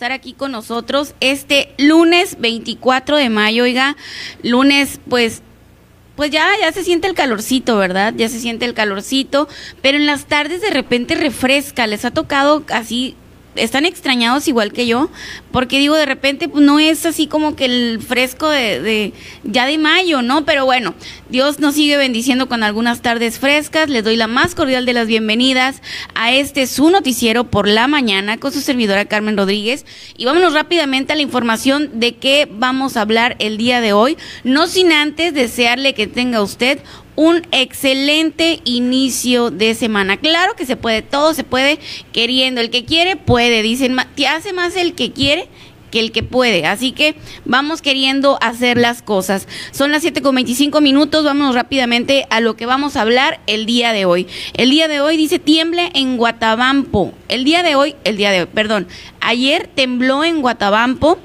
estar aquí con nosotros este lunes 24 de mayo, oiga, lunes pues pues ya, ya se siente el calorcito, ¿verdad? Ya se siente el calorcito, pero en las tardes de repente refresca, les ha tocado así están extrañados igual que yo, porque digo, de repente pues, no es así como que el fresco de, ya de mayo, ¿no? Pero bueno, Dios nos sigue bendiciendo con algunas tardes frescas. Les doy la más cordial de las bienvenidas a este su noticiero por la mañana con su servidora Carmen Rodríguez. Y vámonos rápidamente a la información de qué vamos a hablar el día de hoy, no sin antes desearle que tenga usted un excelente inicio de semana. Claro que se puede, todo se puede queriendo. El que quiere puede, dicen, te hace más el que quiere que el que puede. Así que vamos queriendo hacer las cosas. Son las 7 con 25 minutos. Vámonos rápidamente a lo que vamos a hablar el día de hoy. El día de hoy dice tiemble en Guatabampo. El día de hoy, el día de hoy, perdón. Ayer tembló en Guatabampo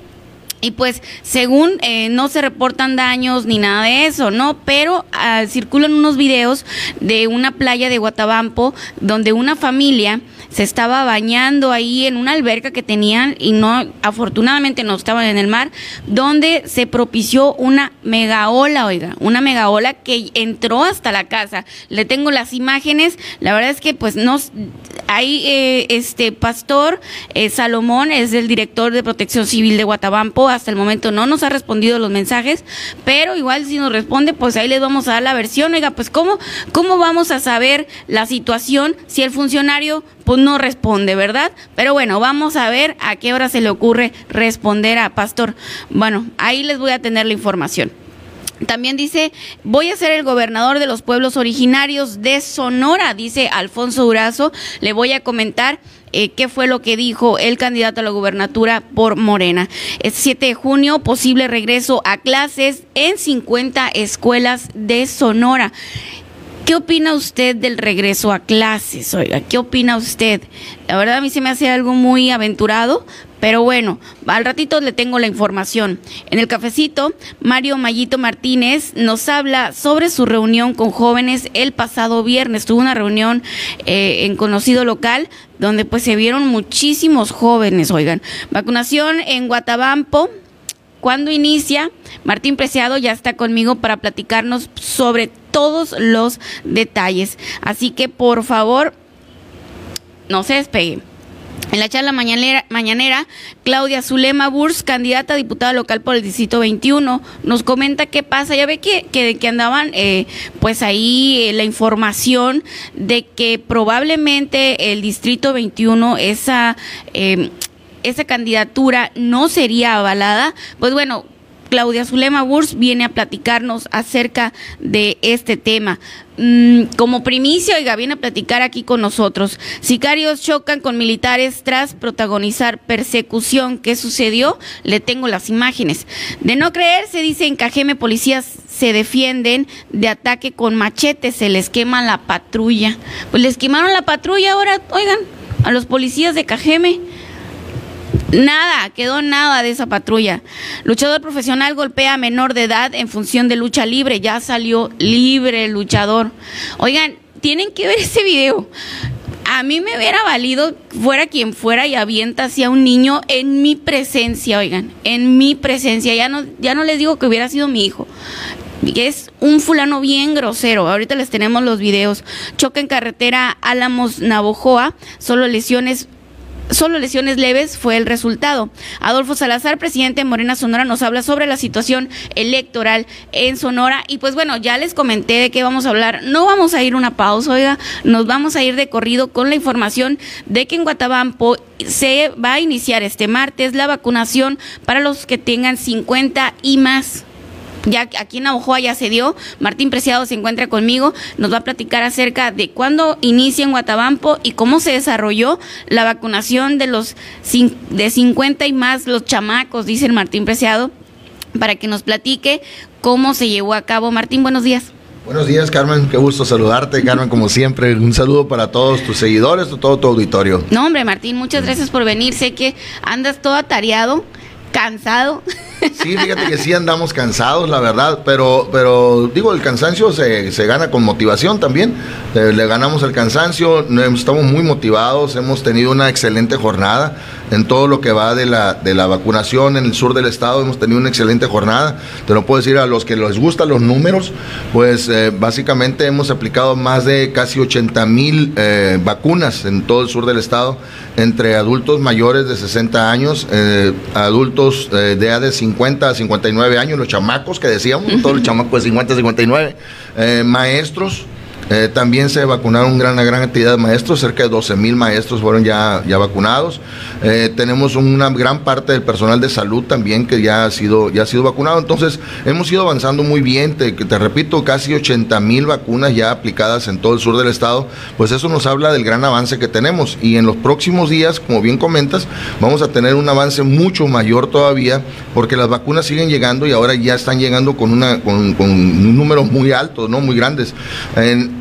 y pues según eh, no se reportan daños ni nada de eso, ¿no? Pero ah, circulan unos videos de una playa de Guatabampo donde una familia se estaba bañando ahí en una alberca que tenían y no, afortunadamente no estaban en el mar, donde se propició una mega ola, oiga, una mega ola que entró hasta la casa. Le tengo las imágenes, la verdad es que pues no, hay eh, este pastor eh, Salomón, es el director de protección civil de Guatabampo, hasta el momento no nos ha respondido los mensajes, pero igual si nos responde, pues ahí les vamos a dar la versión, oiga, pues cómo, cómo vamos a saber la situación si el funcionario pues no responde, ¿verdad? Pero bueno, vamos a ver a qué hora se le ocurre responder a Pastor. Bueno, ahí les voy a tener la información. También dice, voy a ser el gobernador de los pueblos originarios de Sonora, dice Alfonso Durazo. Le voy a comentar eh, qué fue lo que dijo el candidato a la gubernatura por Morena. El 7 de junio, posible regreso a clases en 50 escuelas de Sonora. ¿Qué opina usted del regreso a clases? Oiga, ¿qué opina usted? La verdad a mí se me hace algo muy aventurado, pero bueno, al ratito le tengo la información. En el cafecito, Mario Mayito Martínez nos habla sobre su reunión con jóvenes el pasado viernes. Tuvo una reunión eh, en conocido local donde pues se vieron muchísimos jóvenes, oigan. Vacunación en Guatabampo, cuando inicia, Martín Preciado ya está conmigo para platicarnos sobre todos los detalles. Así que por favor, no se despegue. En la charla mañanera, mañanera, Claudia Zulema Burs, candidata a diputada local por el Distrito 21, nos comenta qué pasa. Ya ve que, que, andaban eh, pues ahí eh, la información de que probablemente el Distrito 21, esa... Eh, esa candidatura no sería avalada, pues bueno, Claudia Zulema Burs viene a platicarnos acerca de este tema. Mm, como primicia, oiga, viene a platicar aquí con nosotros. Sicarios chocan con militares tras protagonizar persecución. ¿Qué sucedió? Le tengo las imágenes. De no creer, se dice en Cajeme policías se defienden de ataque con machetes, se les quema la patrulla. Pues les quemaron la patrulla ahora, oigan, a los policías de Cajeme. Nada, quedó nada de esa patrulla. Luchador profesional golpea a menor de edad en función de lucha libre. Ya salió libre el luchador. Oigan, tienen que ver ese video. A mí me hubiera valido, fuera quien fuera, y avienta hacia un niño en mi presencia, oigan, en mi presencia. Ya no, ya no les digo que hubiera sido mi hijo. Es un fulano bien grosero. Ahorita les tenemos los videos. Choque en carretera Álamos Navojoa. Solo lesiones Solo lesiones leves fue el resultado. Adolfo Salazar, presidente de Morena Sonora, nos habla sobre la situación electoral en Sonora. Y pues bueno, ya les comenté de qué vamos a hablar. No vamos a ir una pausa, oiga, nos vamos a ir de corrido con la información de que en Guatabampo se va a iniciar este martes la vacunación para los que tengan 50 y más ya aquí en Navajoa ya se dio. Martín Preciado se encuentra conmigo, nos va a platicar acerca de cuándo inicia en Guatabampo y cómo se desarrolló la vacunación de los de 50 y más los chamacos, dice el Martín Preciado, para que nos platique cómo se llevó a cabo. Martín, buenos días. Buenos días, Carmen. Qué gusto saludarte, Carmen, como siempre. Un saludo para todos tus seguidores, todo tu auditorio. No, hombre, Martín, muchas gracias por venir. Sé que andas todo atareado, cansado. Sí, fíjate que sí andamos cansados, la verdad, pero, pero digo, el cansancio se, se gana con motivación también. Eh, le ganamos el cansancio, estamos muy motivados, hemos tenido una excelente jornada en todo lo que va de la, de la vacunación en el sur del estado. Hemos tenido una excelente jornada. Te lo puedo decir a los que les gustan los números, pues eh, básicamente hemos aplicado más de casi 80 mil eh, vacunas en todo el sur del estado, entre adultos mayores de 60 años, adultos de edad de 50 a 59 años, los chamacos que decíamos, todos los chamacos de 50 a 59, maestros eh, también se vacunaron una gran, cantidad de maestros, cerca de 12 mil maestros fueron ya, ya vacunados. Eh, tenemos una gran parte del personal de salud también que ya ha sido, ya ha sido vacunado. Entonces, hemos ido avanzando muy bien. Te, te repito, casi 80 mil vacunas ya aplicadas en todo el sur del estado. Pues eso nos habla del gran avance que tenemos. Y en los próximos días, como bien comentas, vamos a tener un avance mucho mayor todavía, porque las vacunas siguen llegando y ahora ya están llegando con, una, con, con un número muy alto, ¿no? muy grandes.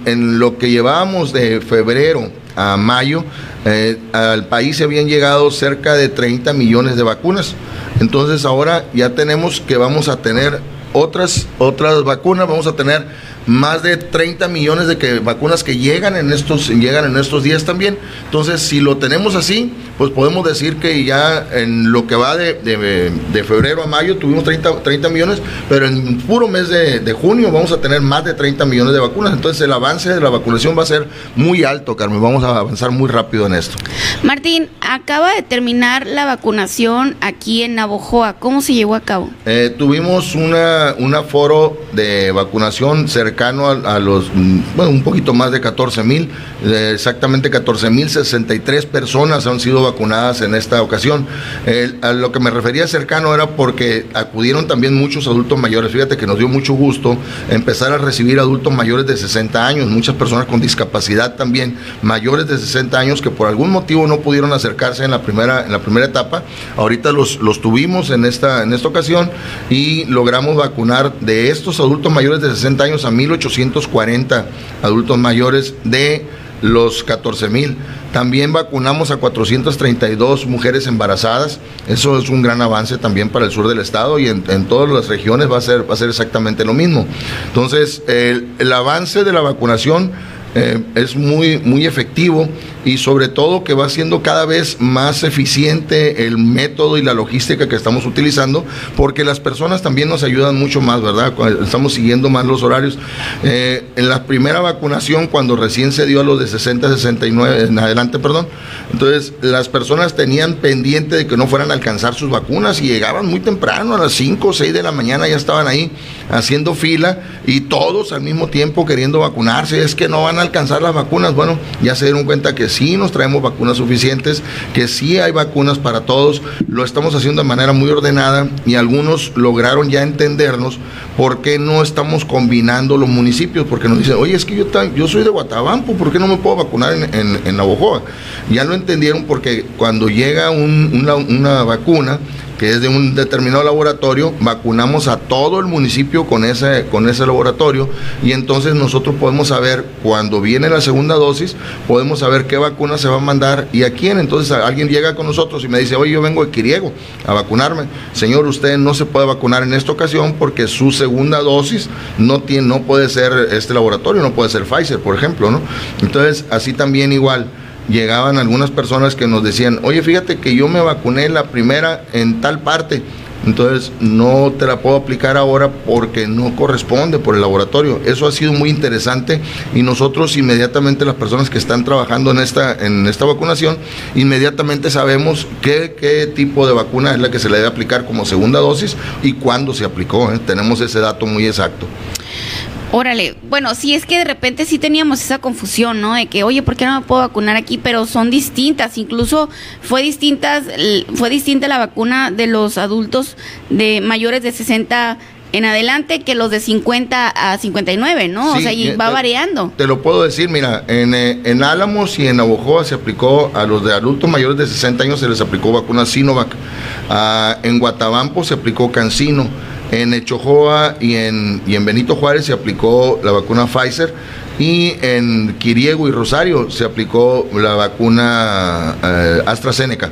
En lo que llevábamos de febrero a mayo, eh, al país se habían llegado cerca de 30 millones de vacunas. Entonces ahora ya tenemos que vamos a tener otras, otras vacunas, vamos a tener más de 30 millones de que, vacunas que llegan en estos llegan en estos días también. Entonces, si lo tenemos así, pues podemos decir que ya en lo que va de, de, febrero a mayo tuvimos 30, 30 millones, pero en puro mes de, de, junio vamos a tener más de 30 millones de vacunas. Entonces, el avance de la vacunación va a ser muy alto, Carmen. Vamos a avanzar muy rápido en esto. Martín, acaba de terminar la vacunación aquí en Navojoa. ¿Cómo se llevó a cabo? Eh, tuvimos una, un aforo de vacunación cerca cercano a, los, mm, bueno, un poquito más de 14 mil, exactamente 14 mil 63 personas han sido vacunadas en esta ocasión. a lo que me refería cercano era porque acudieron también muchos adultos mayores. Fíjate que nos dio mucho gusto empezar a recibir adultos mayores de 60 años, muchas personas con discapacidad también, mayores de 60 años que por algún motivo no pudieron acercarse en la primera, en la primera etapa. Ahorita los, los tuvimos en esta, en esta ocasión y logramos vacunar de estos adultos mayores de 60 años a mí 1.840 adultos mayores de los 14.000. También vacunamos a 432 mujeres embarazadas. Eso es un gran avance también para el sur del estado y en, todas las regiones va a, ser, va a ser exactamente lo mismo. Entonces, el, el avance de la vacunación eh, es muy, muy efectivo y sobre todo que va siendo cada vez más eficiente el método y la logística que estamos utilizando, porque las personas también nos ayudan mucho más, ¿verdad? Estamos siguiendo más los horarios. Eh, en la primera vacunación, cuando recién se dio a los de 60, 69, en adelante, perdón, entonces las personas tenían pendiente de que no fueran a alcanzar sus vacunas y llegaban muy temprano, a las 5 o 6 de la mañana ya estaban ahí haciendo fila y todos al mismo tiempo queriendo vacunarse. Es que no van a alcanzar las vacunas. Bueno, ya se dieron cuenta que sí nos traemos vacunas suficientes, que sí hay vacunas para todos. Lo estamos haciendo de manera muy ordenada y algunos lograron ya entendernos por qué no estamos combinando los municipios, porque nos dicen, oye, es que yo, yo soy de Guatabampo, ¿por qué no me puedo vacunar en, en, en Navojoa? Ya lo entendieron porque cuando llega una, una vacuna, que es de un determinado laboratorio, vacunamos a todo el municipio con ese, con ese laboratorio y entonces nosotros podemos saber cuando viene la segunda dosis, podemos saber qué vacuna se va a mandar y a quién. Entonces alguien llega con nosotros y me dice, oye, yo vengo de Quiriego a vacunarme. Señor, usted no se puede vacunar en esta ocasión porque su segunda dosis no, tiene, no puede ser este laboratorio, no puede ser Pfizer, por ejemplo, ¿no? Entonces, así también igual llegaban algunas personas que nos decían, oye, fíjate que yo me vacuné la primera en tal parte, entonces no te la puedo aplicar ahora porque no corresponde por el laboratorio. Eso ha sido muy interesante y nosotros inmediatamente las personas que están trabajando en esta, en esta vacunación, inmediatamente sabemos qué, qué tipo de vacuna es la que se le debe aplicar como segunda dosis y cuándo se aplicó. ¿eh? Tenemos ese dato muy exacto. Órale, bueno, sí es que de repente sí teníamos esa confusión, ¿no? De que, oye, ¿por qué no me puedo vacunar aquí? Pero son distintas, incluso fue distintas, fue distinta la vacuna de los adultos de mayores de 60 en adelante que los de 50 a 59, ¿no? o sea, y va variando. Te lo puedo decir, mira, en, eh, en Álamos y en Navojoa se aplicó a los de adultos mayores de 60 años se les aplicó vacuna Sinovac. Ah, en Guatabampo se aplicó Cancino En Echojoa y en, y en Benito Juárez se aplicó la vacuna Pfizer y en Quiriego y Rosario se aplicó la vacuna eh, AstraZeneca.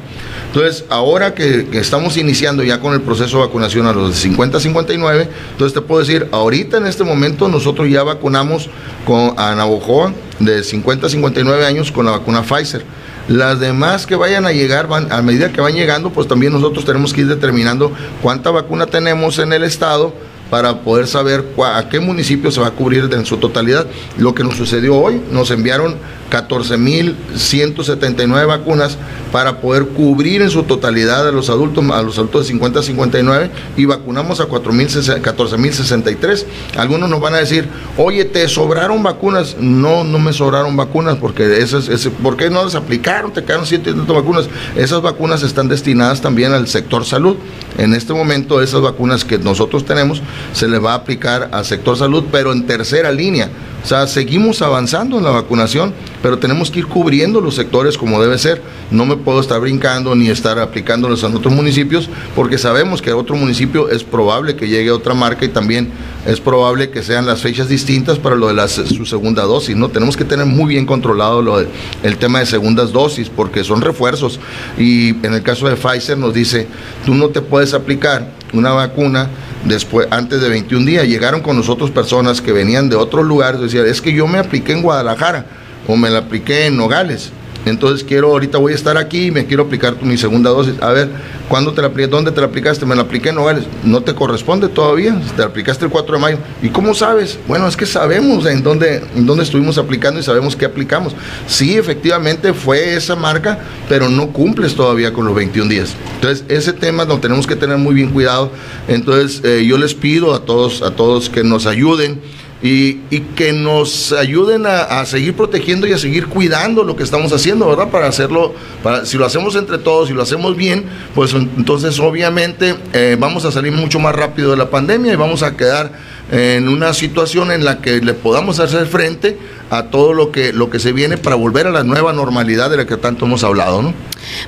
Entonces, ahora que, estamos iniciando ya con el proceso de vacunación a los de 50 a 59, entonces te puedo decir, ahorita en este momento nosotros ya vacunamos con, a Navojoa de 50 a 59 años con la vacuna Pfizer. Las demás que vayan a llegar, van, a medida que van llegando, pues también nosotros tenemos que ir determinando cuánta vacuna tenemos en el estado para poder saber a qué municipio se va a cubrir en su totalidad. Lo que nos sucedió hoy, nos enviaron 14.179 vacunas para poder cubrir en su totalidad a los adultos, a los adultos de 50 a 59 y vacunamos a 14.063. Algunos nos van a decir, oye, ¿te sobraron vacunas? No, no me sobraron vacunas porque esas, ¿por qué no las aplicaron? Te quedaron 170 vacunas. Esas vacunas están destinadas también al sector salud. En este momento esas vacunas que nosotros tenemos se les va a aplicar al sector salud, pero en tercera línea. O sea, seguimos avanzando en la vacunación, pero tenemos que ir cubriendo los sectores como debe ser. No me puedo estar brincando ni estar aplicándolos en otros municipios, porque sabemos que a otro municipio es probable que llegue otra marca y también es probable que sean las fechas distintas para lo de su segunda dosis. No tenemos que tener muy bien controlado lo el tema de segundas dosis, porque son refuerzos. Y en el caso de Pfizer nos dice, tú no te puedes aplicar una vacuna después antes de 21 días. Llegaron con nosotros personas que venían de otros lugares, decían, es que yo me apliqué en Guadalajara o me la apliqué en Nogales entonces quiero, ahorita voy a estar aquí y me quiero aplicar mi segunda dosis. A ver, ¿cuándo te la apliqué? ¿Dónde te la aplicaste? Me la apliqué en. No te corresponde todavía. Te la aplicaste el 4 de mayo. ¿Y cómo sabes? Bueno, es que sabemos en dónde, en dónde estuvimos aplicando y sabemos qué aplicamos. Sí, efectivamente fue esa marca, pero no cumples todavía con los 21 días. Entonces, ese tema lo tenemos que tener muy bien cuidado. Entonces, eh, yo les pido a todos, a todos que nos ayuden y, que nos ayuden a, seguir protegiendo y a seguir cuidando lo que estamos haciendo, ¿verdad? Para hacerlo, para, si lo hacemos entre todos, si lo hacemos bien, pues entonces obviamente eh, vamos a salir mucho más rápido de la pandemia y vamos a quedar en una situación en la que le podamos hacer frente a todo lo que, lo que se viene para volver a la nueva normalidad de la que tanto hemos hablado, ¿no?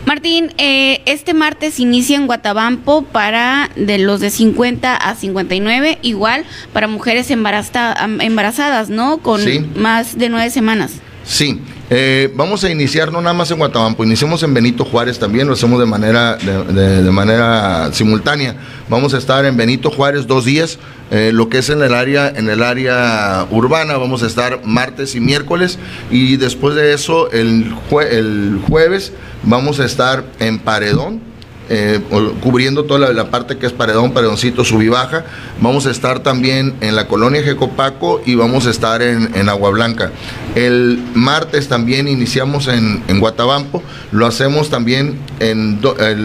Martín, eh, este martes inicia en Guatabampo para de los de 50 a 59, igual para mujeres embarazadas, ¿no? Con más de nueve semanas. Sí, eh, vamos a iniciar no nada más en Guatabampo, iniciamos en Benito Juárez también, lo hacemos de manera, de, manera simultánea. Vamos a estar en Benito Juárez dos días, eh, lo que es en el área, en el área urbana, vamos a estar martes y miércoles, y después de eso, el, el jueves, vamos a estar en Paredón eh, cubriendo toda la, parte que es paredón, paredoncito, sub baja. Vamos a estar también en la colonia Jecopaco y vamos a estar en, Agua Blanca. El martes también iniciamos en, Guatabampo, lo hacemos también, en,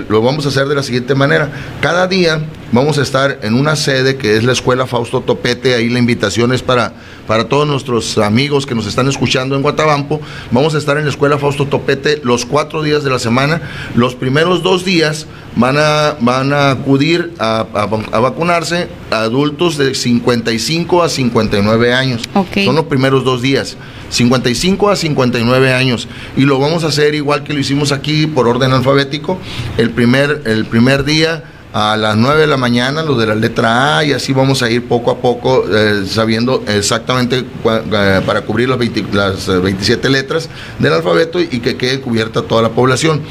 lo vamos a hacer de la siguiente manera. Cada día vamos a estar en una sede que es la Escuela Fausto Topete, ahí la invitación es para, para todos nuestros amigos que nos están escuchando en Guatabampo. Vamos a estar en la Escuela Fausto Topete los cuatro días de la semana. Los primeros dos días van a, van a acudir a, vacunarse adultos de 55 a 59 años. Son los primeros dos días. 55 a 59 años y lo vamos a hacer igual que lo hicimos aquí por orden alfabético el primer el primer día a las 9 de la mañana, los de la letra A, y así vamos a ir poco a poco eh, sabiendo exactamente eh, para cubrir las, las 27 eh, letras del alfabeto y que quede cubierta toda la población.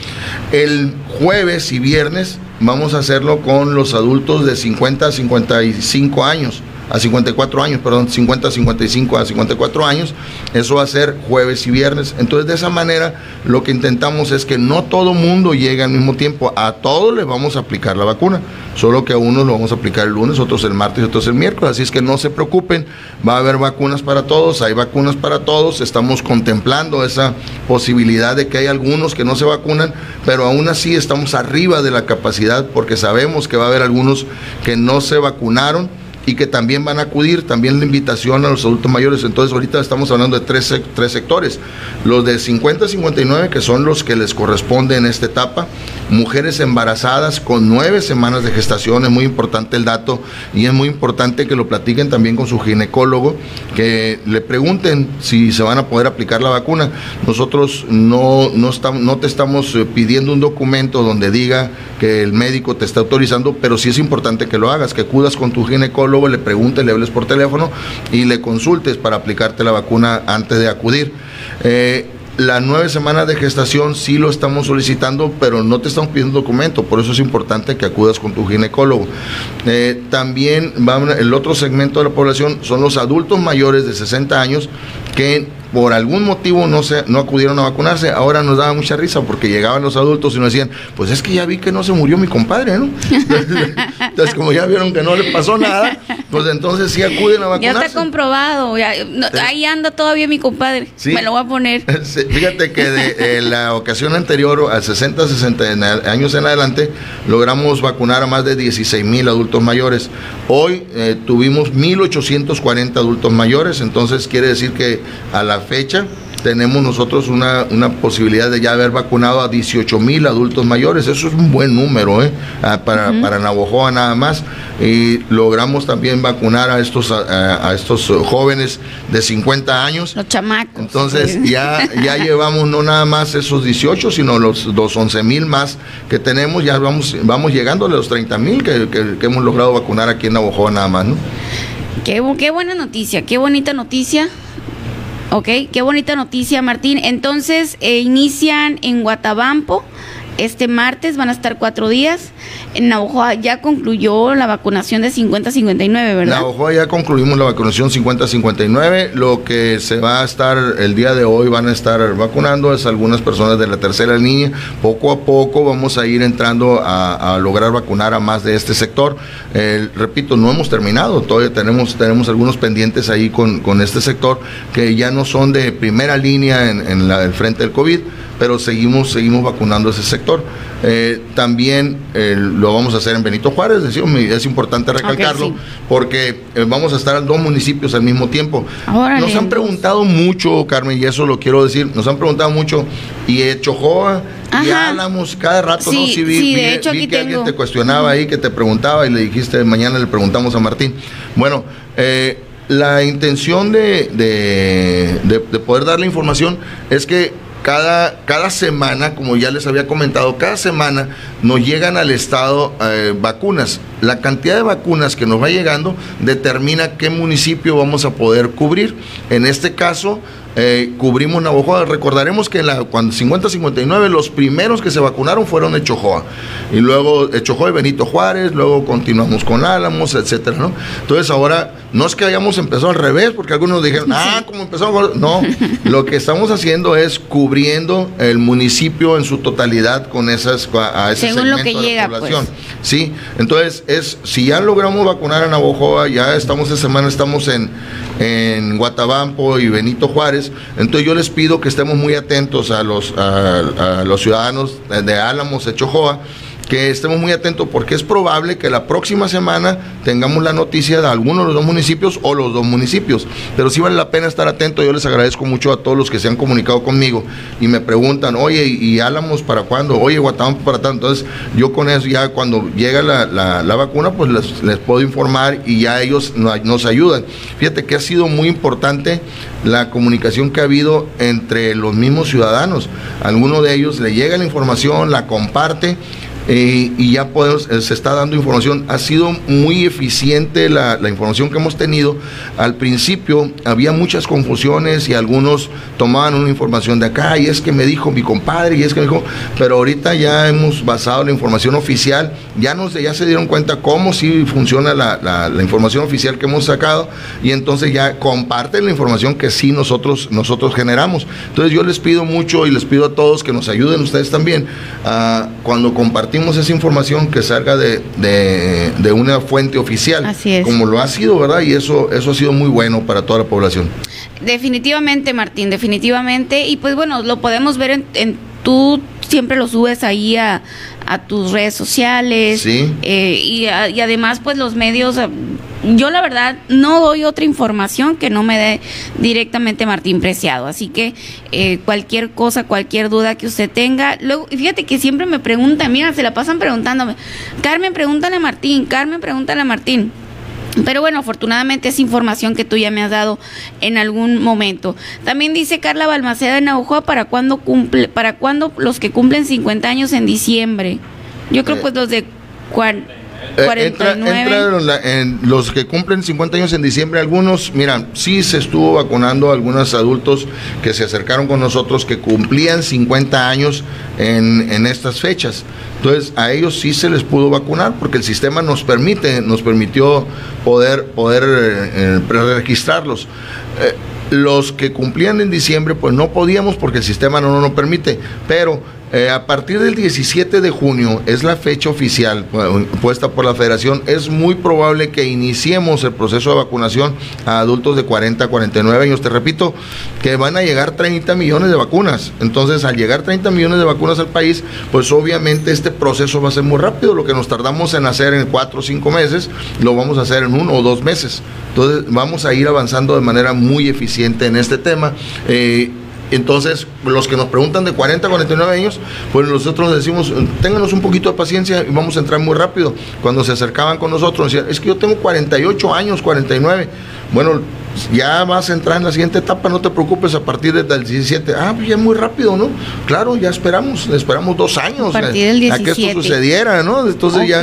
El jueves y viernes vamos a hacerlo con los adultos de 50 a 55 años a 54 años, perdón, 50 a 55 a 54 años. Eso va a ser jueves y viernes. Entonces, de esa manera, lo que intentamos es que no todo mundo llegue al mismo tiempo. A todos les vamos a aplicar la vacuna. Solo que a unos lo vamos a aplicar el lunes, otros el martes otros el miércoles. Así es que no se preocupen, va a haber vacunas para todos, hay vacunas para todos. Estamos contemplando esa posibilidad de que hay algunos que no se vacunan, pero aún así estamos arriba de la capacidad porque sabemos que va a haber algunos que no se vacunaron y que también van a acudir, también la invitación a los adultos mayores. Entonces ahorita estamos hablando de tres, tres sectores. Los de 50 a 59, que son los que les corresponde en esta etapa, mujeres embarazadas con nueve semanas de gestación, es muy importante el dato y es muy importante que lo platiquen también con su ginecólogo, que le pregunten si se van a poder aplicar la vacuna. Nosotros no, no, estamos, no te estamos eh, pidiendo un documento donde diga que el médico te está autorizando, pero sí es importante que lo hagas, que acudas con tu ginecólogo, le preguntes, le hables por teléfono y le consultes para aplicarte la vacuna antes de acudir. Eh, las nueve semanas de gestación sí lo estamos solicitando, pero no te estamos pidiendo documento, por eso es importante que acudas con tu ginecólogo. Eh, también el otro segmento de la población son los adultos mayores de 60 años que por algún motivo no se no acudieron a vacunarse. Ahora nos daba mucha risa porque llegaban los adultos y nos decían, pues es que ya vi que no se murió mi compadre, ¿no? entonces, como ya vieron que no le pasó nada, pues entonces sí acuden a vacunarse. Ya está comprobado, ahí anda todavía mi compadre. Me lo voy a poner. Fíjate que de la ocasión anterior, a 60, 60 años en adelante, logramos vacunar a más de 16 mil adultos mayores. Hoy eh, tuvimos 1.840 adultos mayores, entonces quiere decir que a la fecha tenemos nosotros una, una, posibilidad de ya haber vacunado a 18 mil adultos mayores. Eso es un buen número ¿eh? Ah, para, para Navojoa nada más. Y logramos también vacunar a estos, a, estos jóvenes de 50 años. Los chamacos. Entonces ya, ya llevamos no nada más esos 18, sino los, los 11 mil más que tenemos. Ya vamos, vamos llegando a los 30 mil que, que, hemos logrado vacunar aquí en Navojoa nada más. ¿no? Qué, qué buena noticia, qué bonita noticia Ok, qué bonita noticia, Martín. Entonces, eh, inician en Guatabampo este martes, van a estar cuatro días. En Navajoa ya concluyó la vacunación de 50-59, ¿verdad? Navajoa ya concluimos la vacunación 50-59. Lo que se va a estar el día de hoy, van a estar vacunando es algunas personas de la tercera línea. Poco a poco vamos a ir entrando a, lograr vacunar a más de este sector. repito, no hemos terminado, todavía tenemos, tenemos algunos pendientes ahí con, con este sector que ya no son de primera línea en, en la, el frente del COVID pero seguimos, seguimos vacunando ese sector. Eh, también eh, lo vamos a hacer en Benito Juárez, es importante recalcarlo, porque eh, vamos a estar en dos municipios al mismo tiempo. nos han preguntado mucho, Carmen, y eso lo quiero decir, nos han preguntado mucho, y Chojoa y Álamos cada rato, ¿no? Sí, vi, de hecho, vi que alguien te cuestionaba ahí, que te preguntaba, y le dijiste, mañana le preguntamos a Martín. Bueno, la intención de, de, de poder dar la información es que cada, cada semana, como ya les había comentado, cada semana nos llegan al Estado eh, vacunas. La cantidad de vacunas que nos va llegando determina qué municipio vamos a poder cubrir. En este caso, eh, cubrimos Navojoa. Recordaremos que la, cuando 50-59 los primeros que se vacunaron fueron Echojoa. Y luego Echojoa y Benito Juárez, luego continuamos con Álamos, etcétera, ¿no? Entonces ahora, no es que hayamos empezado al revés, porque algunos dijeron, ah, como empezamos. No, lo que estamos haciendo es cubriendo el municipio en su totalidad con esas, a ese Según lo que llega, pues. población. Sí, entonces es, si ya logramos vacunar a Navojoa, ya estamos esta semana, estamos en, en Guatabampo y Benito Juárez, entonces yo les pido que estemos muy atentos a los, a, los ciudadanos de Álamos, de Chojoa, que estemos muy atentos porque es probable que la próxima semana tengamos la noticia de alguno de los dos municipios o los dos municipios. Pero sí vale la pena estar atento. Yo les agradezco mucho a todos los que se han comunicado conmigo y me preguntan, oye, ¿y Álamos para cuándo? Oye, Guatemala para tanto. Entonces, yo con eso ya cuando llega la, la, vacuna, pues les, les, puedo informar y ya ellos nos ayudan. Fíjate que ha sido muy importante la comunicación que ha habido entre los mismos ciudadanos. Alguno de ellos le llega la información, la comparte eh, y ya podemos, eh, se está dando información. Ha sido muy eficiente la, información que hemos tenido. Al principio había muchas confusiones y algunos tomaban una información de acá y es que me dijo mi compadre y es que me dijo, pero ahorita ya hemos basado la información oficial, ya, nos, ya se dieron cuenta cómo sí funciona la, la, información oficial que hemos sacado y entonces ya comparten la información que sí nosotros, nosotros generamos. Entonces yo les pido mucho y les pido a todos que nos ayuden ustedes también cuando compartimos esa información que salga de, de, una fuente oficial, Así es. como lo ha sido, ¿verdad? Y eso, eso ha sido muy bueno para toda la población. Definitivamente, Martín, definitivamente. Y pues bueno, lo podemos ver en, en tú siempre lo subes ahí a, a tus redes sociales. Sí. Eh, y, y, además, pues los medios, eh, yo la verdad no doy otra información que no me dé directamente Martín Preciado. Así que eh, cualquier cosa, cualquier duda que usted tenga. Luego, fíjate que siempre me preguntan, mira, se la pasan preguntándome, Carmen, pregúntale a Martín, Carmen, pregúntale a Martín. Pero bueno, afortunadamente es información que tú ya me has dado en algún momento. También dice Carla Balmaceda en Naujoa, ¿para cuándo cumple, para cuándo los que cumplen 50 años en diciembre? Yo creo Eh, pues los de cuan- 49. Entra, entra en la- en los que cumplen 50 años en diciembre, algunos, mira, sí se estuvo vacunando a algunos adultos que se acercaron con nosotros que cumplían 50 años en, en estas fechas. Entonces, a ellos sí se les pudo vacunar porque el sistema nos permite, nos permitió poder, poder eh, eh, preregistrarlos. Eh, los que cumplían en diciembre, pues no podíamos porque el sistema no nos lo permite, pero eh, a partir del 17 de junio es la fecha oficial pu- puesta por la federación. Es muy probable que iniciemos el proceso de vacunación a adultos de 40 a 49 años. Te repito que van a llegar 30 millones de vacunas. Entonces, al llegar 30 millones de vacunas al país, pues obviamente este proceso va a ser muy rápido. Lo que nos tardamos en hacer en 4 o 5 meses, lo vamos a hacer en uno o dos meses. Entonces, vamos a ir avanzando de manera muy eficiente en este tema. Eh, entonces, los que nos preguntan de 40 a 49 años, pues nosotros decimos, ténganos un poquito de paciencia y vamos a entrar muy rápido. Cuando se acercaban con nosotros, decían, es que yo tengo 48 años, 49. Bueno, ya vas a entrar en la siguiente etapa, no te preocupes, a partir del 17. Ah, pues ya muy rápido, ¿no? Claro, ya esperamos, esperamos dos años A a que esto 17. sucediera, ¿no? Entonces ya.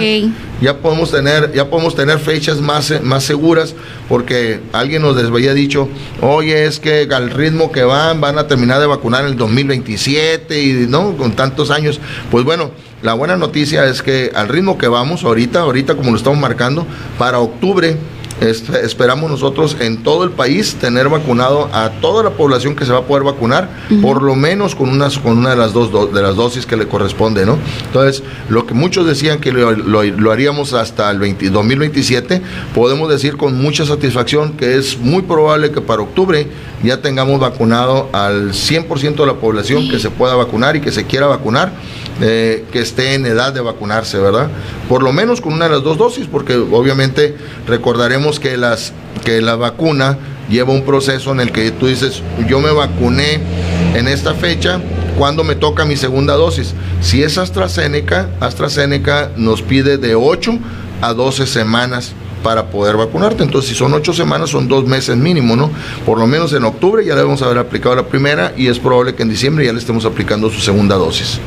Ya podemos tener ya podemos tener fechas más más seguras porque alguien nos les había dicho oye es que al ritmo que van van a terminar de vacunar en el 2027 y no con tantos años pues bueno la buena noticia es que al ritmo que vamos ahorita ahorita como lo estamos marcando para octubre esperamos nosotros en todo el país tener vacunado a toda la población que se va a poder vacunar, por lo menos con unas con una de las dos do- de las dosis que le corresponde, ¿no? Entonces, lo que muchos decían que lo, lo- lo haríamos hasta el 20 2027, podemos decir con mucha satisfacción que es muy probable que para octubre ya tengamos vacunado al 100% de la población que se pueda vacunar y que se quiera vacunar, que esté en edad de vacunarse, ¿verdad? Por lo menos con una de las dos dosis, porque obviamente recordaremos que las que la vacuna lleva un proceso en el que tú dices, yo me vacuné en esta fecha, cuando me toca mi segunda dosis? Si es AstraZeneca, AstraZeneca nos pide de 8 a 12 semanas para poder vacunarte. Entonces, si son ocho semanas, son dos meses mínimo, ¿no? Por lo menos en octubre ya debemos haber aplicado la primera y es probable que en diciembre ya le estemos aplicando su segunda dosis.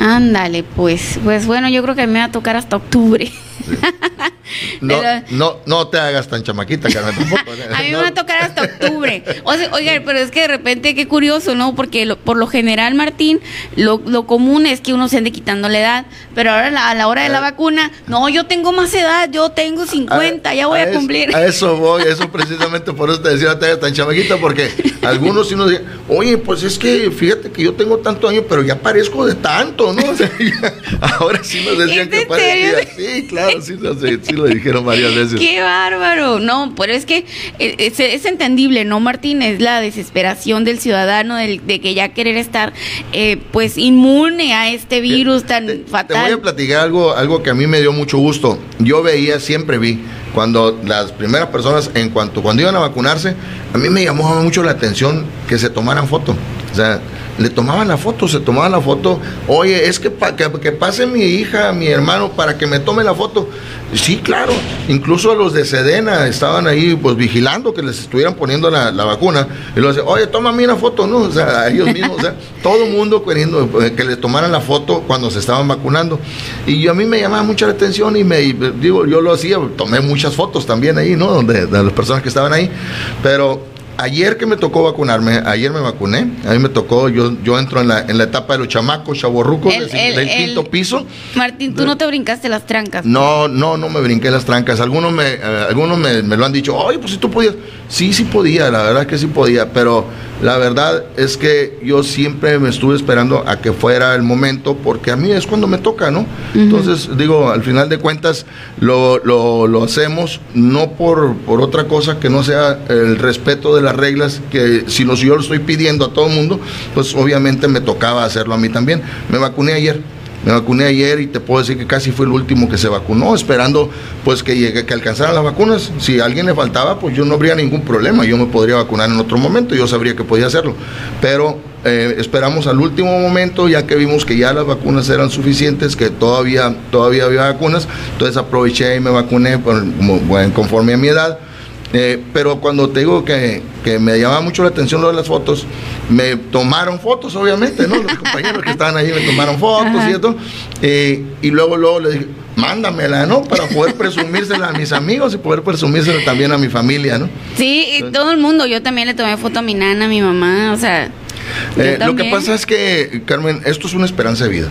Ándale, pues, pues bueno, yo creo que me va a tocar hasta octubre. No, Pero- no, no te hagas tan chamaquita, Carmen, tampoco. A mí me No. va a tocar hasta octubre. O sea, oiga, pero es que de repente qué curioso, ¿no? Porque lo- por lo general, Martín, lo, lo común es que uno se ande quitando la edad, pero ahora la- a la hora de la Eh. vacuna, no, yo tengo más edad, yo tengo 50, ya voy a, eso- cumplir. A eso voy, eso precisamente por eso te decía, no te hagas tan chamaquita, porque algunos sí nos dicen, oye, pues es que fíjate que yo tengo tanto años, pero ya parezco de tanto, ¿no? O sea, ya- ahora sí nos decían ¿Es que parecía. Sí, claro, sí, lo- sí, sí lo dijeron varias veces. Qué bárbaro. No, pero es que eh, es, es entendible, ¿no, Martín? Es la desesperación del ciudadano del- de que ya querer estar, eh, pues, inmune a este virus tan Te- Te fatal. voy a platicar algo, algo que a mí me dio mucho gusto. Yo veía, siempre vi, cuando las primeras personas, en cuanto cuando iban a vacunarse, a mí me llamó mucho la atención que se tomaran foto. O sea, le tomaban la foto, se tomaban la foto. Oye, es que, pa- que, que pase mi hija, mi hermano, para que me tome la foto. Sí, claro. Incluso los de Sedena estaban ahí, pues vigilando que les estuvieran poniendo la, la vacuna. Y luego decían, oye, tómame una foto, ¿no? O sea, a ellos mismos, o sea, todo el mundo queriendo eh, que le tomaran la foto cuando se estaban vacunando. Y yo, a mí me llamaba mucho la atención y me, y, digo, yo lo hacía, tomé muchas fotos también ahí, ¿no? Donde, de las personas que estaban ahí. Pero ayer que me tocó vacunarme, ayer me vacuné, a mí me tocó, yo, yo entro en la, en la etapa de los chamacos, chavorrucos, El- del, el- del el- quinto piso. Martín, tú no te brincaste las trancas. No, no, no me brinqué las trancas. Algunos me, eh, algunos me, me lo han dicho, oye, pues si tú podías. Sí, sí podía, la verdad que sí podía, pero la verdad es que yo siempre me estuve esperando a que fuera el momento, porque a mí es cuando me toca, ¿no? Entonces, digo, al final de cuentas, lo, lo, lo hacemos no por, por otra cosa que no sea el respeto de las reglas, que si los, yo lo estoy pidiendo a todo el mundo, pues obviamente me tocaba hacerlo a mí también. Me vacuné ayer. Me vacuné ayer y te puedo decir que casi fue el último que se vacunó, esperando pues que llegue, que alcanzaran las vacunas. Si a alguien le faltaba, pues yo no habría ningún problema. Yo me podría vacunar en otro momento, yo sabría que podía hacerlo. Pero eh, esperamos al último momento, ya que vimos que ya las vacunas eran suficientes, que todavía, todavía había vacunas. Entonces aproveché y me vacuné conforme a mi edad eh, pero cuando te digo que, me llamaba mucho la atención lo de las fotos, me tomaron fotos, obviamente, ¿no? Los compañeros que estaban ahí me tomaron fotos, ¿cierto? Eh, y luego, luego le dije, mándamela, ¿no? Para poder presumírsela a mis amigos y poder presumírsela también a mi familia, ¿no? Sí, todo el mundo. Yo también le tomé foto a mi nana, a mi mamá, o sea. Eh, lo que pasa es que, Carmen, esto es una esperanza de vida.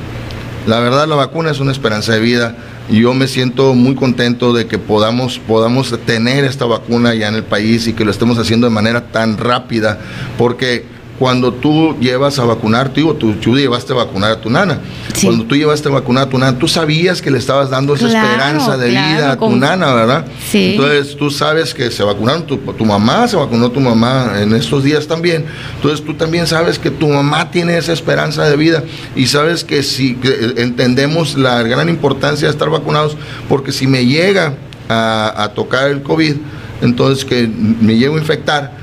La verdad, la vacuna es una esperanza de vida yo me siento muy contento de que podamos, podamos tener esta vacuna ya en el país y que lo estemos haciendo de manera tan rápida, porque cuando tú llevas a vacunar, tú, tú, tú llevaste a vacunar a tu nana. Cuando tú llevaste a vacunar a tu nana, tú sabías que le estabas dando esa esperanza de vida a tu nana, ¿verdad? Sí. Entonces tú sabes que se vacunaron, tu, tu, mamá se vacunó tu mamá en estos días también. Entonces tú también sabes que tu mamá tiene esa esperanza de vida y sabes que si entendemos la gran importancia de estar vacunados, porque si me llega a, a tocar el COVID, entonces que me llego a infectar,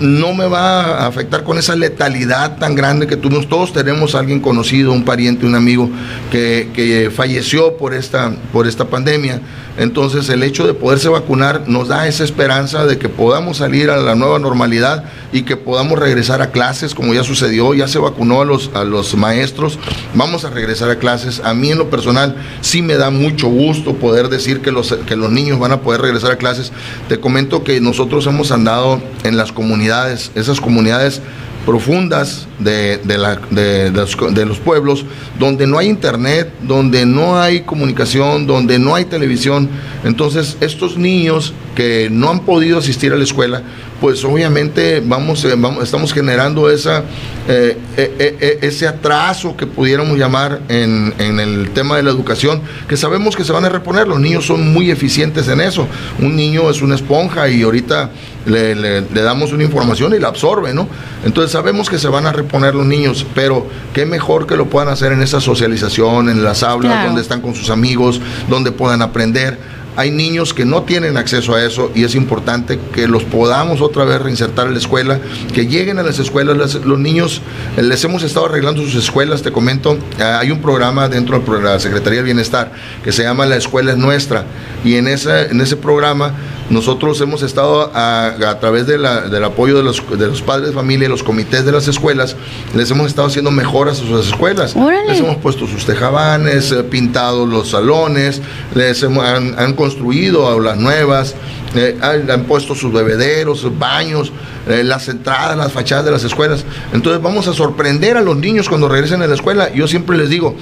no me va a afectar con esa letalidad tan grande que. Todos tenemos alguien conocido, un pariente, un amigo que, que, falleció por esta, por esta pandemia. Entonces el hecho de poderse vacunar nos da esa esperanza de que podamos salir a la nueva normalidad y que podamos regresar a clases como ya sucedió, ya se vacunó a los, a los maestros, vamos a regresar a clases. A mí en lo personal sí me da mucho gusto poder decir que los, que los niños van a poder regresar a clases. Te comento que nosotros hemos andado en las comunidades, esas comunidades profundas de, de, los, pueblos, donde no hay internet, donde no hay comunicación, donde no hay televisión. Entonces, estos niños que no han podido asistir a la escuela, pues obviamente vamos, eh, vamos estamos generando esa, eh, eh, ese atraso que pudiéramos llamar en, en, el tema de la educación, que sabemos que se van a reponer. Los niños son muy eficientes en eso. Un niño es una esponja y ahorita le, le, damos una información y la absorbe, ¿no? Entonces sabemos que se van a reponer los niños, pero qué mejor que lo puedan hacer en esa socialización, en las aulas, donde están con sus amigos, donde puedan aprender hay niños que no tienen acceso a eso y es importante que los podamos otra vez reinsertar en la escuela, que lleguen a las escuelas. los niños, eh, les hemos estado arreglando sus escuelas, te comento, eh, hay un programa dentro de la Secretaría del Bienestar que se llama La Escuela es Nuestra y en ese, en ese programa nosotros hemos estado a, través del apoyo de los, de los padres de familia y los comités de las escuelas, les hemos estado haciendo mejoras a sus escuelas. Les hemos puesto sus tejabanes, eh, pintado los salones, les hemos, han, han construido las nuevas, eh, han puesto sus bebederos, sus baños, eh, las entradas, las fachadas de las escuelas. Entonces vamos a sorprender a los niños cuando regresen a la escuela. Yo siempre les digo,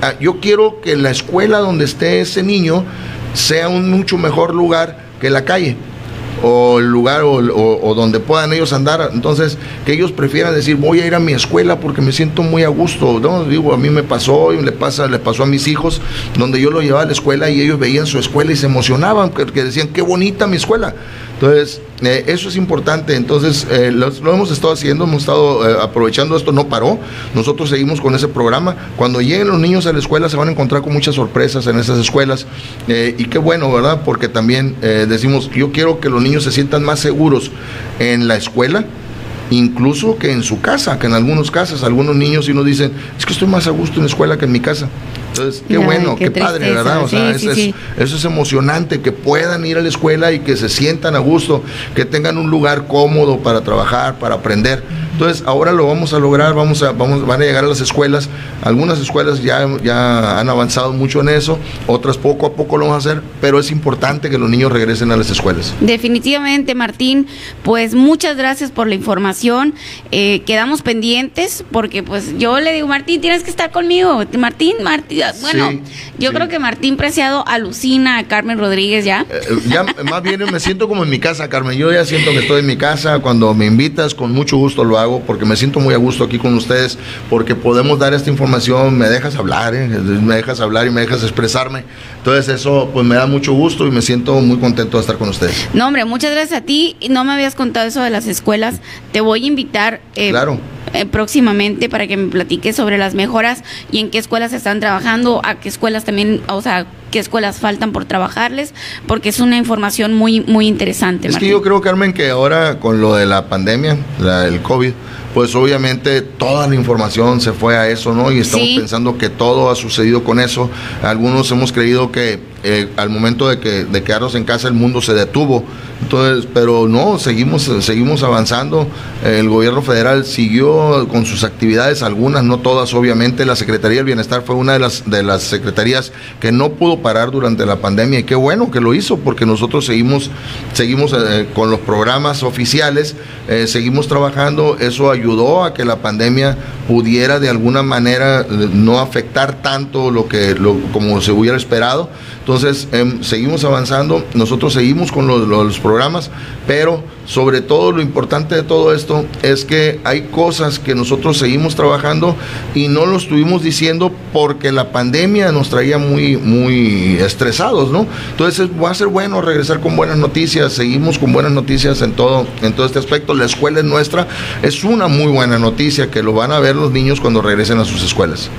ah, yo quiero que la escuela donde esté ese niño sea un mucho mejor lugar que la calle o el lugar o, donde puedan ellos andar. Entonces, que ellos prefieran decir, voy a ir a mi escuela porque me siento muy a gusto. No, digo, a mí me pasó y le, pasa, le pasó a mis hijos, donde yo lo llevaba a la escuela y ellos veían su escuela y se emocionaban, que, que decían, qué bonita mi escuela. Entonces, eh, eso es importante. Entonces, eh, lo, hemos estado haciendo, hemos estado eh, aprovechando esto, no paró. Nosotros seguimos con ese programa. Cuando lleguen los niños a la escuela, se van a encontrar con muchas sorpresas en esas escuelas. y qué bueno, ¿verdad? Porque también decimos, yo quiero que los niños se sientan más seguros en la escuela incluso que en su casa, que en algunos casos, algunos niños sí nos dicen, es que estoy más a gusto en la escuela que en mi casa. Entonces, qué bueno, qué, padre, ¿verdad? O sea, eso, Es, eso, es, emocionante, que puedan ir a la escuela y que se sientan a gusto, que tengan un lugar cómodo para trabajar, para aprender. Entonces, ahora lo vamos a lograr, vamos a, vamos, van a llegar a las escuelas. Algunas escuelas ya, ya han avanzado mucho en eso, otras poco a poco lo vamos a hacer, pero es importante que los niños regresen a las escuelas. Definitivamente, Martín, pues muchas gracias por la información. Eh, quedamos pendientes porque pues yo le digo, Martín, tienes que estar conmigo. Martín, Martín, bueno, yo creo que Martín Preciado alucina a Carmen Rodríguez ya. Eh, eh, ya más bien me siento como en mi casa, Carmen. Yo ya siento que estoy en mi casa. Cuando me invitas, con mucho gusto lo hago porque me siento muy a gusto aquí con ustedes, porque podemos dar esta información. Me dejas hablar, ¿eh? me dejas hablar y me dejas expresarme. Entonces eso pues me da mucho gusto y me siento muy contento de estar con ustedes. No, hombre, muchas gracias a ti. No me habías contado eso de las escuelas. Te voy a invitar. claro eh, próximamente para que me platique sobre las mejoras y en qué escuelas están trabajando, a qué escuelas también, o sea, qué escuelas faltan por trabajarles, porque es una información muy, muy interesante. Es que yo creo, Carmen, que ahora con lo de la pandemia, la, el COVID, pues obviamente toda la información se fue a eso, ¿no? Y estamos pensando que todo ha sucedido con eso. Algunos hemos creído que eh, al momento de, que, de quedarnos en casa el mundo se detuvo. Entonces, pero no, seguimos, seguimos avanzando. El gobierno federal siguió con sus actividades, algunas, no todas, obviamente. La Secretaría del Bienestar fue una de las, de las secretarías que no pudo parar durante la pandemia y qué bueno que lo hizo, porque nosotros seguimos, seguimos eh, con los programas oficiales, eh, seguimos trabajando. Eso ayudó a que la pandemia pudiera de alguna manera no afectar tanto lo que lo, como se hubiera esperado. Entonces, em, seguimos avanzando, nosotros seguimos con los, programas, pero sobre todo lo importante de todo esto es que hay cosas que nosotros seguimos trabajando y no lo estuvimos diciendo porque la pandemia nos traía muy, muy estresados, ¿no? Entonces va a ser bueno regresar con buenas noticias, seguimos con buenas noticias en todo, en todo este aspecto. La escuela es nuestra, es una muy buena noticia que lo van a ver los niños cuando regresen a sus escuelas.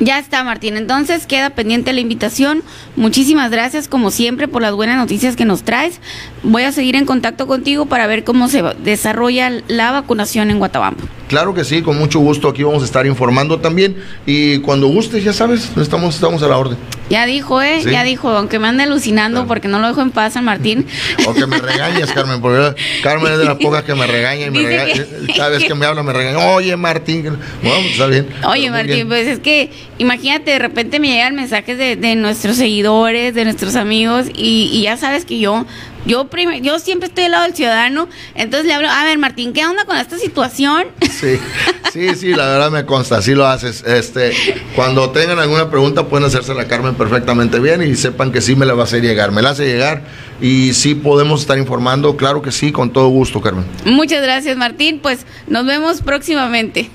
Ya está, Martín. Entonces queda pendiente la invitación. Muchísimas gracias, como siempre, por las buenas noticias que nos traes. Voy a seguir en contacto contigo para ver cómo se desarrolla la vacunación en Guatabampo. Claro que sí, con mucho gusto. Aquí vamos a estar informando también. Y cuando gustes, ya sabes, estamos, estamos a la orden. Ya dijo, ¿eh? Ya dijo, aunque me ande alucinando porque no lo dejo en paz, San Martín. O que me regañes, Carmen, porque Carmen es de las pocas que me regaña y me regaña. Cada vez que me habla me regaña. Oye, Martín. Bueno, pues, está bien. Oye, Martín, pues es que imagínate, de repente me llegan mensajes de, de nuestros seguidores, de nuestros amigos, y, y ya sabes que yo yo, yo siempre estoy al lado del ciudadano, entonces le hablo, a ver Martín, ¿qué onda con esta situación? Sí, sí, sí, la verdad me consta, así lo haces. Este, cuando tengan alguna pregunta pueden hacérsela a Carmen perfectamente bien y sepan que sí me la va a hacer llegar, me la hace llegar y sí podemos estar informando, claro que sí, con todo gusto, Carmen. Muchas gracias Martín, pues nos vemos próximamente.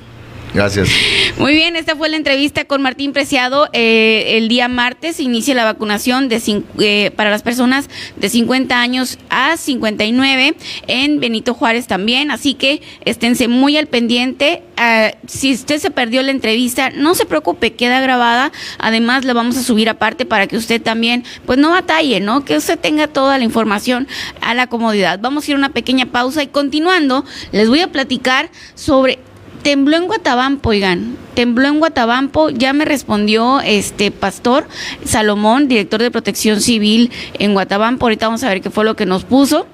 Gracias. Muy bien, esta fue la entrevista con Martín Preciado. Eh, el día martes inicia la vacunación de eh, para las personas de 50 años a 59 en Benito Juárez también. Así que esténse muy al pendiente. Ah, si usted se perdió la entrevista, no se preocupe, queda grabada. Además, la vamos a subir aparte para que usted también, pues no batalle, ¿no? Que usted tenga toda la información a la comodidad. Vamos a ir a una pequeña pausa y continuando, les voy a platicar sobre tembló en Guatabampo, oigan, tembló en Guatabampo, ya me respondió este pastor Salomón, director de protección civil en Guatabampo, ahorita vamos a ver qué fue lo que nos puso.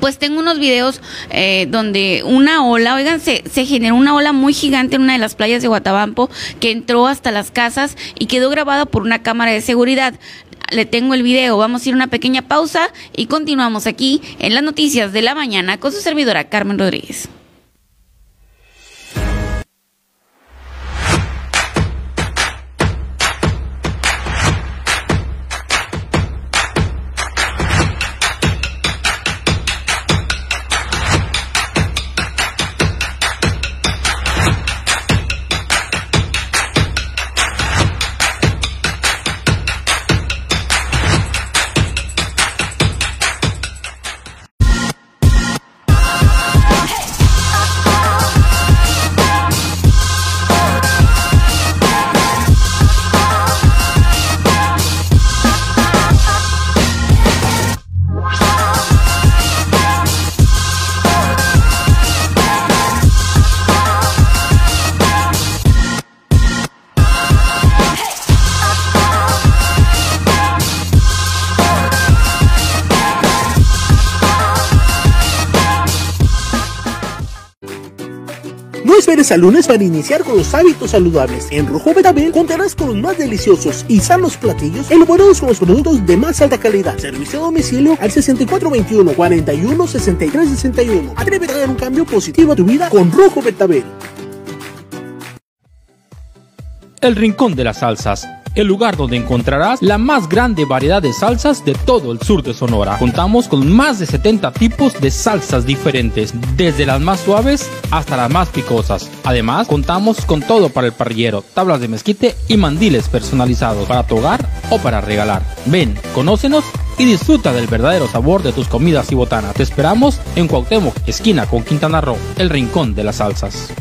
Pues tengo unos videos eh, donde una ola, oigan, se, se, generó una ola muy gigante en una de las playas de Guatabampo que entró hasta las casas y quedó grabada por una cámara de seguridad. Le tengo el video, vamos a ir a una pequeña pausa y continuamos aquí en las noticias de la mañana con su servidora Carmen Rodríguez. A lunes para iniciar con los hábitos saludables. En Rojo Betabel contarás con los más deliciosos y sanos platillos elaborados con los productos de más alta calidad. Servicio a domicilio al 6421 41 63 61. Atrévete a dar un cambio positivo a tu vida con Rojo Betabel. El Rincón de las Salsas el lugar donde encontrarás la más grande variedad de salsas de todo el sur de Sonora. Contamos con más de 70 tipos de salsas diferentes, desde las más suaves hasta las más picosas. Además, contamos con todo para el parrillero, tablas de mezquite y mandiles personalizados para tu hogar o para regalar. Ven, conócenos y disfruta del verdadero sabor de tus comidas y botanas. Te esperamos en Cuauhtémoc, esquina con Quintana Roo, el rincón de las salsas.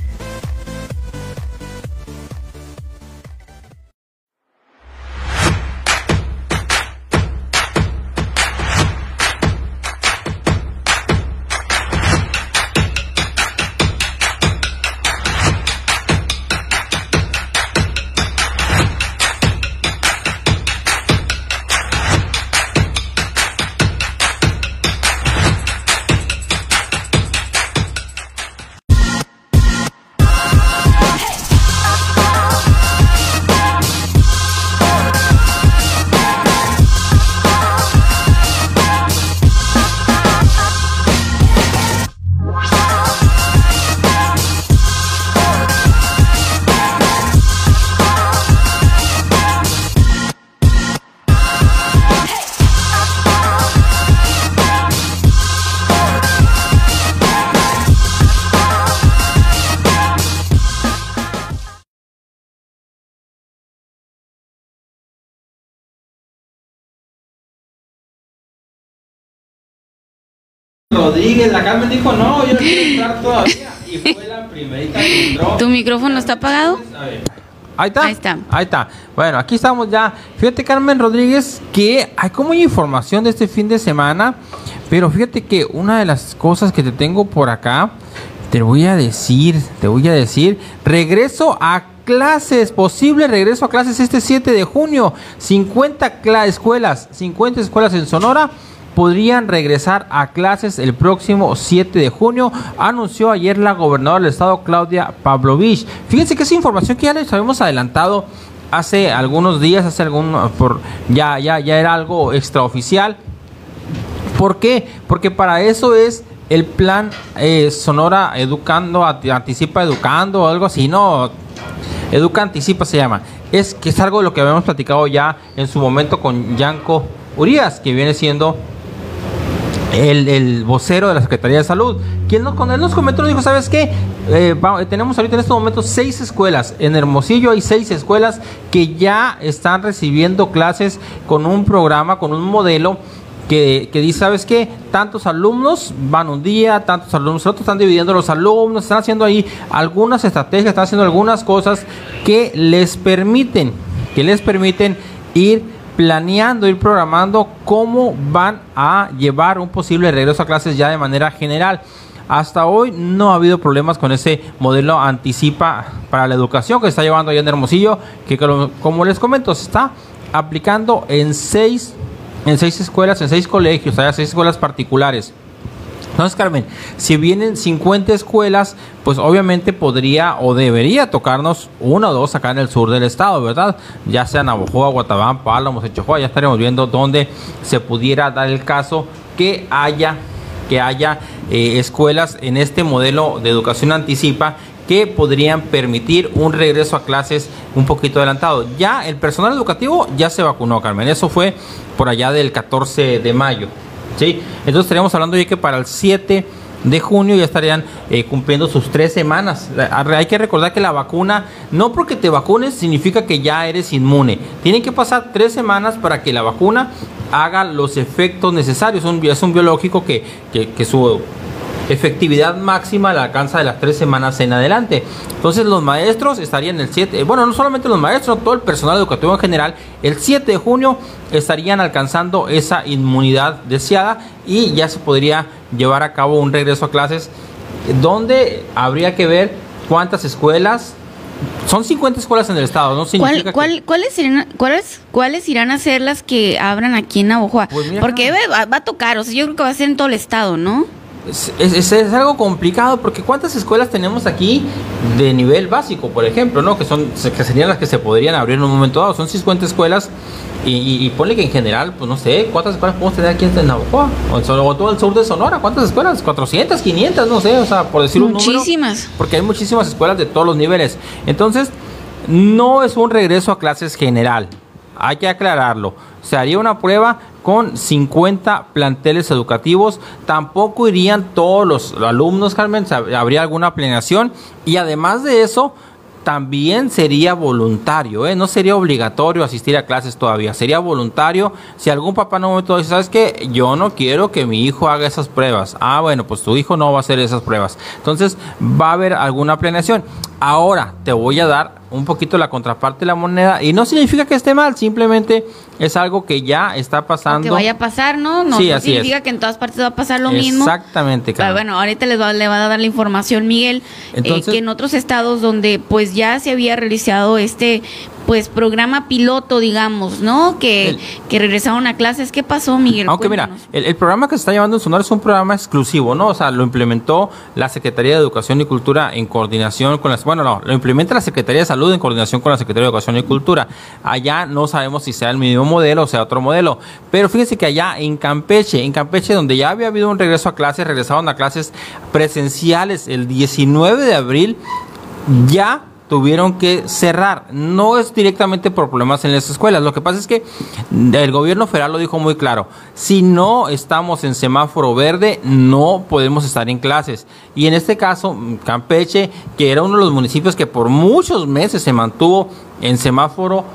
Todavía. Y fue la primerita que entró. ¿Tu micrófono está apagado? A ver. Ahí está. Ahí está. Ahí está. Bueno, aquí estamos ya. Fíjate, Carmen Rodríguez, que hay como información de este fin de semana. Pero fíjate que una de las cosas que te tengo por acá, te voy a decir, te voy a decir, regreso a clases, posible regreso a clases este 7 de junio. 50 escuelas, 50 escuelas en Sonora podrían regresar a clases el próximo 7 de junio, anunció ayer la gobernadora del estado Claudia Pavlovich. Fíjense que esa información que ya les habíamos adelantado hace algunos días, hace algún por ya ya ya era algo extraoficial. ¿Por qué? Porque para eso es el plan eh, Sonora Educando, Anticipa Educando o algo así, no, Educa Anticipa se llama. Es que es algo de lo que habíamos platicado ya en su momento con Yanko Urias, que viene siendo el, vocero de la Secretaría de Salud, quien nos, él nos comentó, nos dijo, ¿sabes qué? Eh, tenemos ahorita en este momento seis escuelas. En Hermosillo hay seis escuelas que ya están recibiendo clases con un programa, con un modelo que, que, dice, ¿sabes qué? Tantos alumnos van un día, tantos alumnos, otros están dividiendo los alumnos, están haciendo ahí algunas estrategias, están haciendo algunas cosas que les permiten, que les permiten ir planeando, ir programando cómo van a llevar un posible regreso a clases ya de manera general. Hasta hoy no ha habido problemas con ese modelo anticipa para la educación que está llevando allá en Hermosillo, que como les comento, se está aplicando en seis, en seis escuelas, en seis colegios, hay seis escuelas particulares. Entonces, Carmen, si vienen 50 escuelas, pues obviamente podría o debería tocarnos una o dos acá en el sur del estado, ¿verdad? Ya sea Navojoa, Guatabán, Pálamos, Echojoa, ya estaremos viendo dónde se pudiera dar el caso que haya que haya eh, escuelas en este modelo de educación anticipa que podrían permitir un regreso a clases un poquito adelantado. Ya el personal educativo ya se vacunó, Carmen. Eso fue por allá del 14 de mayo. ¿Sí? Entonces estaríamos hablando de que para el 7 de junio ya estarían eh, cumpliendo sus tres semanas. Hay que recordar que la vacuna, no porque te vacunes significa que ya eres inmune. Tienen que pasar tres semanas para que la vacuna haga los efectos necesarios. Es un, biológico que, que, que su efectividad máxima la alcanza de las tres semanas en adelante. Entonces los maestros estarían el 7, bueno, no solamente los maestros, todo el personal educativo en general, el 7 de junio estarían alcanzando esa inmunidad deseada y ya se podría llevar a cabo un regreso a clases donde habría que ver cuántas escuelas son 50 escuelas en el estado, ¿no? ¿Cuál, cuáles, irán, cuáles, ¿Cuáles irán a ser las que abran aquí en Navojoa? Pues Porque va, va, a tocar, o sea, yo creo que va a ser en todo el estado, ¿no? Es, es, algo complicado porque cuántas escuelas tenemos aquí de nivel básico, por ejemplo, ¿no? Que son que serían las que se podrían abrir en un momento dado. Son 50 escuelas y, y, ponle que en general, pues no sé, ¿cuántas escuelas podemos tener aquí en Navajo? O, o todo el sur de Sonora, ¿cuántas escuelas? 400, 500, no sé, o sea, por decir un número. Muchísimas. Porque hay muchísimas escuelas de todos los niveles. Entonces, no es un regreso a clases general. Hay que aclararlo. Se haría una prueba con 50 planteles educativos. Tampoco irían todos los alumnos, Carmen, habría alguna planeación. Y además de eso, también sería voluntario, ¿eh? no sería obligatorio asistir a clases todavía, sería voluntario. Si algún papá no momento dice, ¿sabes qué? Yo no quiero que mi hijo haga esas pruebas. Ah, bueno, pues tu hijo no va a hacer esas pruebas. Entonces va a haber alguna planeación. Ahora te voy a dar un poquito la contraparte de la moneda y no significa que esté mal, simplemente es algo que ya está pasando. que vaya a pasar, ¿no? No, sí, significa que en todas partes va a pasar lo mismo. Exactamente. Claro. Bueno, ahorita les va, le va a dar la información Miguel eh, que en otros estados donde pues ya se había realizado este pues programa piloto, digamos, ¿no? Que, que regresaron a clases. ¿Qué pasó, Miguel? Aunque mira, el, programa que se está llevando en Sonora es un programa exclusivo, ¿no? O sea, lo implementó la Secretaría de Educación y Cultura en coordinación con las... Bueno, no, lo implementa la Secretaría de Salud en coordinación con la Secretaría de Educación y Cultura. Allá no sabemos si sea el mismo modelo o sea otro modelo. Pero fíjense que allá en Campeche, en Campeche donde ya había habido un regreso a clases, regresaron a clases presenciales el 19 de abril, ya tuvieron que cerrar. No es directamente por problemas en las escuelas. Lo que pasa es que el gobierno federal lo dijo muy claro. Si no estamos en semáforo verde, no podemos estar en clases. Y en este caso, Campeche, que era uno de los municipios que por muchos meses se mantuvo en semáforo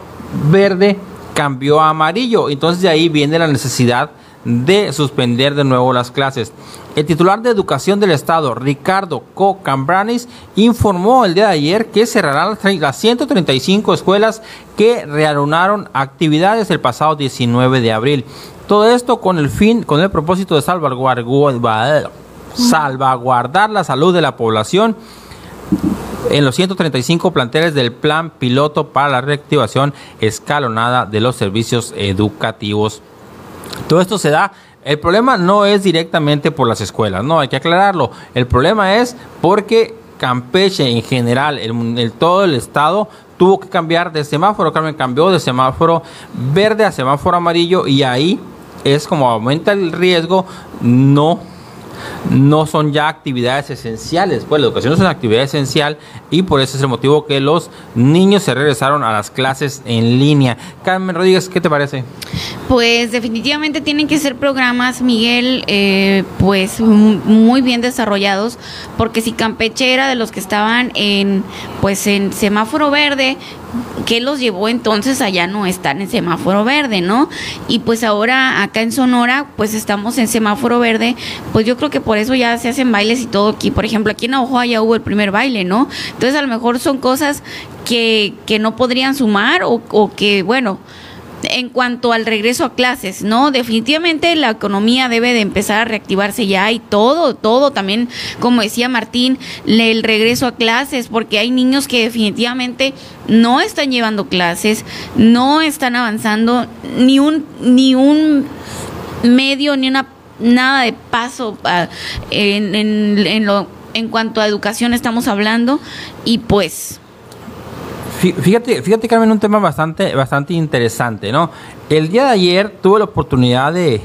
verde, cambió a amarillo. Entonces de ahí viene la necesidad de suspender de nuevo las clases. El titular de Educación del Estado, Ricardo Co. Cambranis, informó el día de ayer que cerrarán las 135 escuelas que reanudaron actividades el pasado 19 de abril. Todo esto con el fin, con el propósito de salvaguardar, salvaguardar la salud de la población en los 135 planteles del plan piloto para la reactivación escalonada de los servicios educativos. Todo esto se da el problema no es directamente por las escuelas, no, hay que aclararlo. El problema es porque Campeche en general, el, todo el estado tuvo que cambiar de semáforo, Carmen cambió de semáforo verde a semáforo amarillo y ahí es como aumenta el riesgo, no no son ya actividades esenciales. Pues la educación es una actividad esencial y por eso es el motivo que los niños se regresaron a las clases en línea. Carmen Rodríguez, ¿qué te parece? Pues definitivamente tienen que ser programas, Miguel, eh, pues muy bien desarrollados, porque si Campeche era de los que estaban en, pues en semáforo verde, ¿qué los llevó entonces allá no estar en semáforo verde, no? Y pues ahora acá en Sonora, pues estamos en semáforo verde, pues yo creo que por eso ya se hacen bailes y todo aquí. Por ejemplo, aquí en Ojoa ya hubo el primer baile, ¿no? Entonces a lo mejor son cosas que, que no podrían sumar o, o que, bueno, en cuanto al regreso a clases, ¿no? Definitivamente la economía debe de empezar a reactivarse ya y todo, todo también, como decía Martín, el regreso a clases, porque hay niños que definitivamente no están llevando clases, no están avanzando ni un ni un medio ni una nada de paso ah, en, en, en lo en cuanto a educación estamos hablando y pues Fíjate, fíjate Carmen, un tema bastante, bastante interesante, ¿no? El día de ayer tuve la oportunidad de,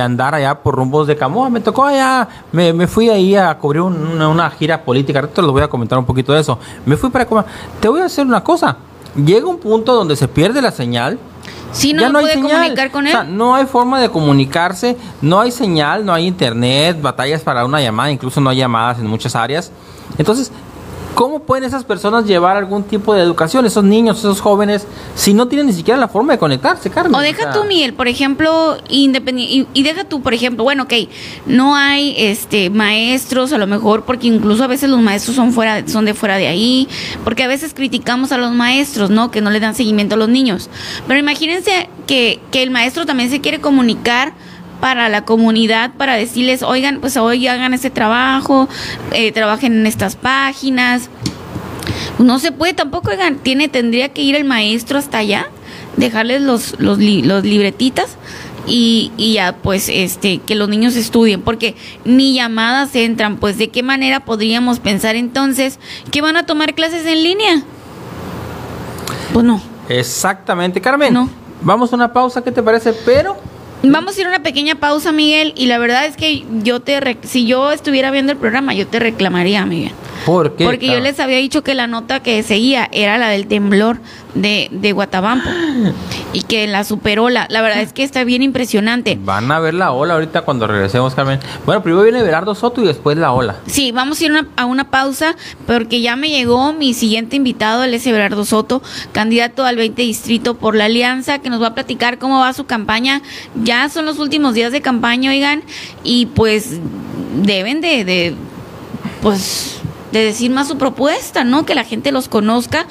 andar allá por rumbos de Camoa. Me tocó allá, me, fui ahí a cubrir una, gira política. Ahorita les voy a comentar un poquito de eso. Me fui para Camoa. Te voy a hacer una cosa. Llega un punto donde se pierde la señal. Sí, no, ya no puede comunicar con él. O sea, no hay forma de comunicarse, no hay señal, no hay internet, batallas para una llamada, incluso no hay llamadas en muchas áreas. Entonces, ¿Cómo pueden esas personas llevar algún tipo de educación, esos niños, esos jóvenes, si no tienen ni siquiera la forma de conectarse, Carmen? O deja tú, Miguel, por ejemplo, independiente, y, deja tú, por ejemplo, bueno, ok, no hay este maestros, a lo mejor, porque incluso a veces los maestros son fuera, son de fuera de ahí, porque a veces criticamos a los maestros, ¿no? Que no le dan seguimiento a los niños. Pero imagínense que, que el maestro también se quiere comunicar para la comunidad, para decirles, oigan, pues hoy hagan este trabajo, eh, trabajen en estas páginas. No se puede tampoco, oigan, tiene, tendría que ir el maestro hasta allá, dejarles los, los, los libretitas y, y, ya pues este que los niños estudien porque ni llamadas entran. Pues de qué manera podríamos pensar entonces que van a tomar clases en línea pues no. Exactamente Carmen. No. vamos a una pausa qué te parece pero Vamos a ir a una pequeña pausa, Miguel, y la verdad es que yo te si yo estuviera viendo el programa, yo te reclamaría, Miguel. ¿Por qué? Porque yo les había dicho que la nota que seguía era la del temblor de, de Guatabampo y que la superó. La, la verdad es que está bien impresionante. Van a ver la ola ahorita cuando regresemos, Carmen. Bueno, primero viene Berardo Soto y después la ola. Sí, vamos a ir a una pausa porque ya me llegó mi siguiente invitado, el S. Berardo Soto, candidato al 20 distrito por la Alianza, que nos va a platicar cómo va su campaña. Ya son los últimos días de campaña, oigan, y pues deben de, de pues de decir más su propuesta, ¿no? Que la gente los conozca,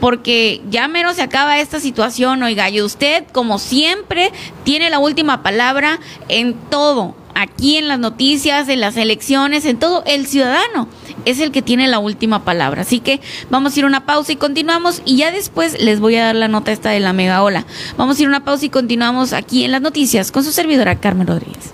porque ya menos se acaba esta situación, oiga, y usted, como siempre, tiene la última palabra en todo, aquí en las noticias, en las elecciones, en todo, el ciudadano es el que tiene la última palabra. Así que vamos a ir a una pausa y continuamos y ya después les voy a dar la nota esta de la mega ola. Vamos a ir a una pausa y continuamos aquí en las noticias con su servidora Carmen Rodríguez.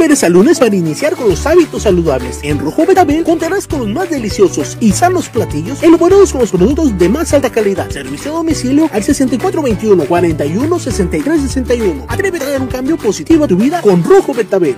Esperes al lunes para iniciar con los hábitos saludables. En Rojo Betabel contarás con los más deliciosos y sanos platillos elaborados con los productos de más alta calidad. Servicio a domicilio al 6421 41 63 61. Atrévete a dar un cambio positivo a tu vida con Rojo Betabel.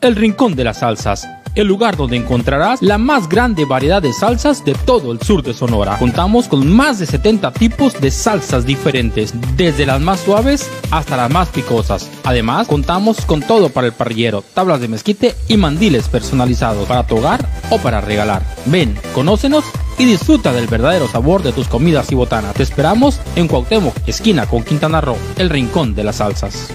El Rincón de las Salsas, el lugar donde encontrarás la más grande variedad de salsas de todo el sur de Sonora. Contamos con más de 70 tipos de salsas diferentes, desde las más suaves hasta las más picosas. Además, contamos con todo para el parrillero, tablas de mezquite y mandiles personalizados para tu hogar o para regalar. Ven, conócenos y disfruta del verdadero sabor de tus comidas y botanas. Te esperamos en Cuauhtémoc, esquina con Quintana Roo, el Rincón de las Salsas.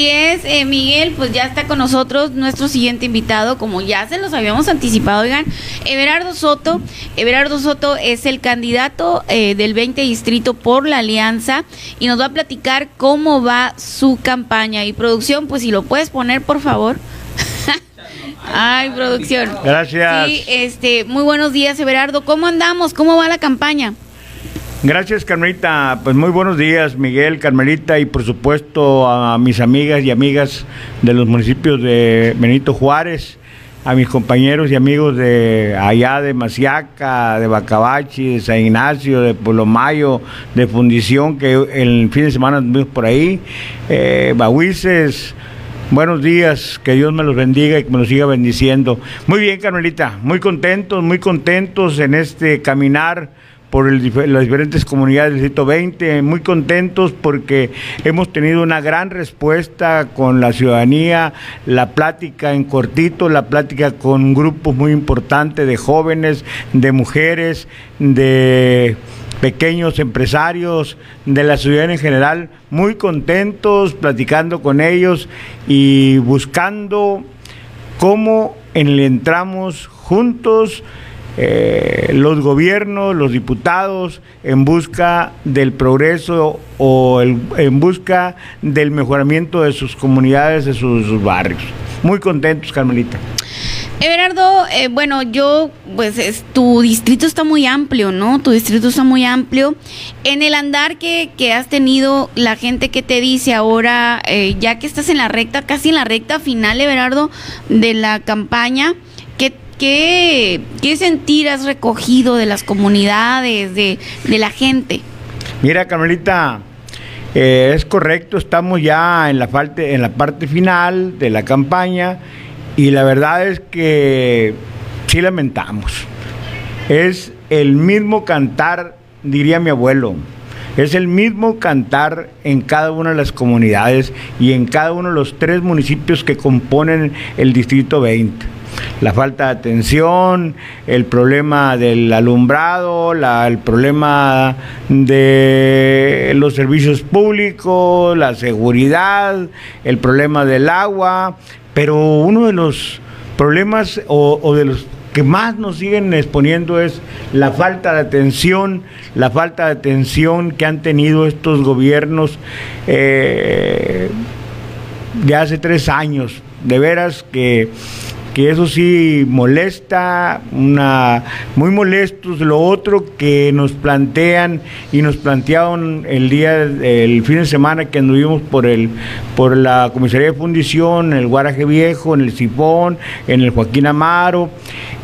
Así es, eh, Miguel, pues ya está con nosotros nuestro siguiente invitado, como ya se los habíamos anticipado, oigan, Everardo Soto. Everardo Soto es el candidato eh, del 20 distrito por la Alianza y nos va a platicar cómo va su campaña. Y producción, pues si lo puedes poner, por favor. Ay, producción. Gracias. Sí, este, muy buenos días, Everardo. ¿Cómo andamos? ¿Cómo va la campaña? Gracias, Carmelita. Pues muy buenos días, Miguel, Carmelita, y por supuesto a mis amigas y amigas de los municipios de Benito Juárez, a mis compañeros y amigos de allá de Maciaca, de Bacabachi, de San Ignacio, de Pueblo Mayo, de Fundición, que el fin de semana estuvimos por ahí, eh, Bahuices. Buenos días, que Dios me los bendiga y que me los siga bendiciendo. Muy bien, Carmelita, muy contentos, muy contentos en este caminar por el, las diferentes comunidades del Distrito 20, muy contentos porque hemos tenido una gran respuesta con la ciudadanía, la plática en cortito, la plática con grupos muy importantes de jóvenes, de mujeres, de pequeños empresarios, de la ciudadanía en general, muy contentos platicando con ellos y buscando cómo entramos juntos eh, los gobiernos, los diputados, en busca del progreso o el, en busca del mejoramiento de sus comunidades, de sus, barrios. Muy contentos, Carmelita. Everardo, eh, bueno, yo, pues es, tu distrito está muy amplio, ¿no? Tu distrito está muy amplio. En el andar que, que has tenido, la gente que te dice ahora, eh, ya que estás en la recta, casi en la recta final, Everardo, de la campaña, ¿qué, qué, sentir has recogido de las comunidades, de, la gente? Mira, Carmelita, eh, es correcto, estamos ya en la parte final de la campaña y la verdad es que sí lamentamos. Es el mismo cantar, diría mi abuelo, es el mismo cantar en cada una de las comunidades y en cada uno de los tres municipios que componen el Distrito 20 la falta de atención, el problema del alumbrado, el problema de los servicios públicos, la seguridad, el problema del agua, pero uno de los problemas o, o de los que más nos siguen exponiendo es la falta de atención, la falta de atención que han tenido estos gobiernos eh, de hace tres años. De veras que que eso sí molesta, una muy molestos. Lo otro que nos plantean y nos plantearon el día, el fin de semana que anduvimos por el, por la comisaría de fundición, en el Guaraje Viejo, en el Sifón, en el Joaquín Amaro,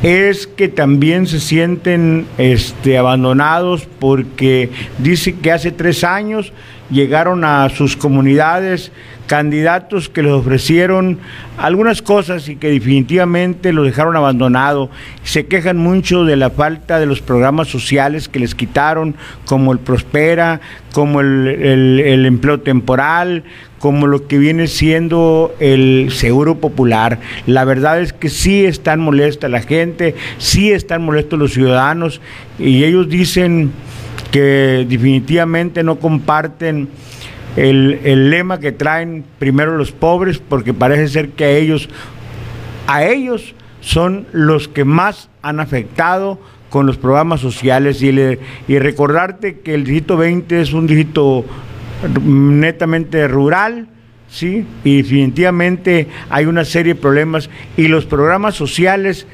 es que también se sienten este, abandonados porque dice que hace tres años llegaron a sus comunidades candidatos que les ofrecieron algunas cosas y que definitivamente los dejaron abandonado. Se quejan mucho de la falta de los programas sociales que les quitaron, como el Prospera, como el, empleo temporal, como lo que viene siendo el seguro popular. La verdad es que sí están molesta la gente, sí están molestos los ciudadanos y ellos dicen que definitivamente no comparten el, lema que traen primero los pobres, porque parece ser que a ellos, a ellos son los que más han afectado con los programas sociales y, y recordarte que el distrito 20 es un distrito netamente rural, ¿sí? Y definitivamente hay una serie de problemas y los programas sociales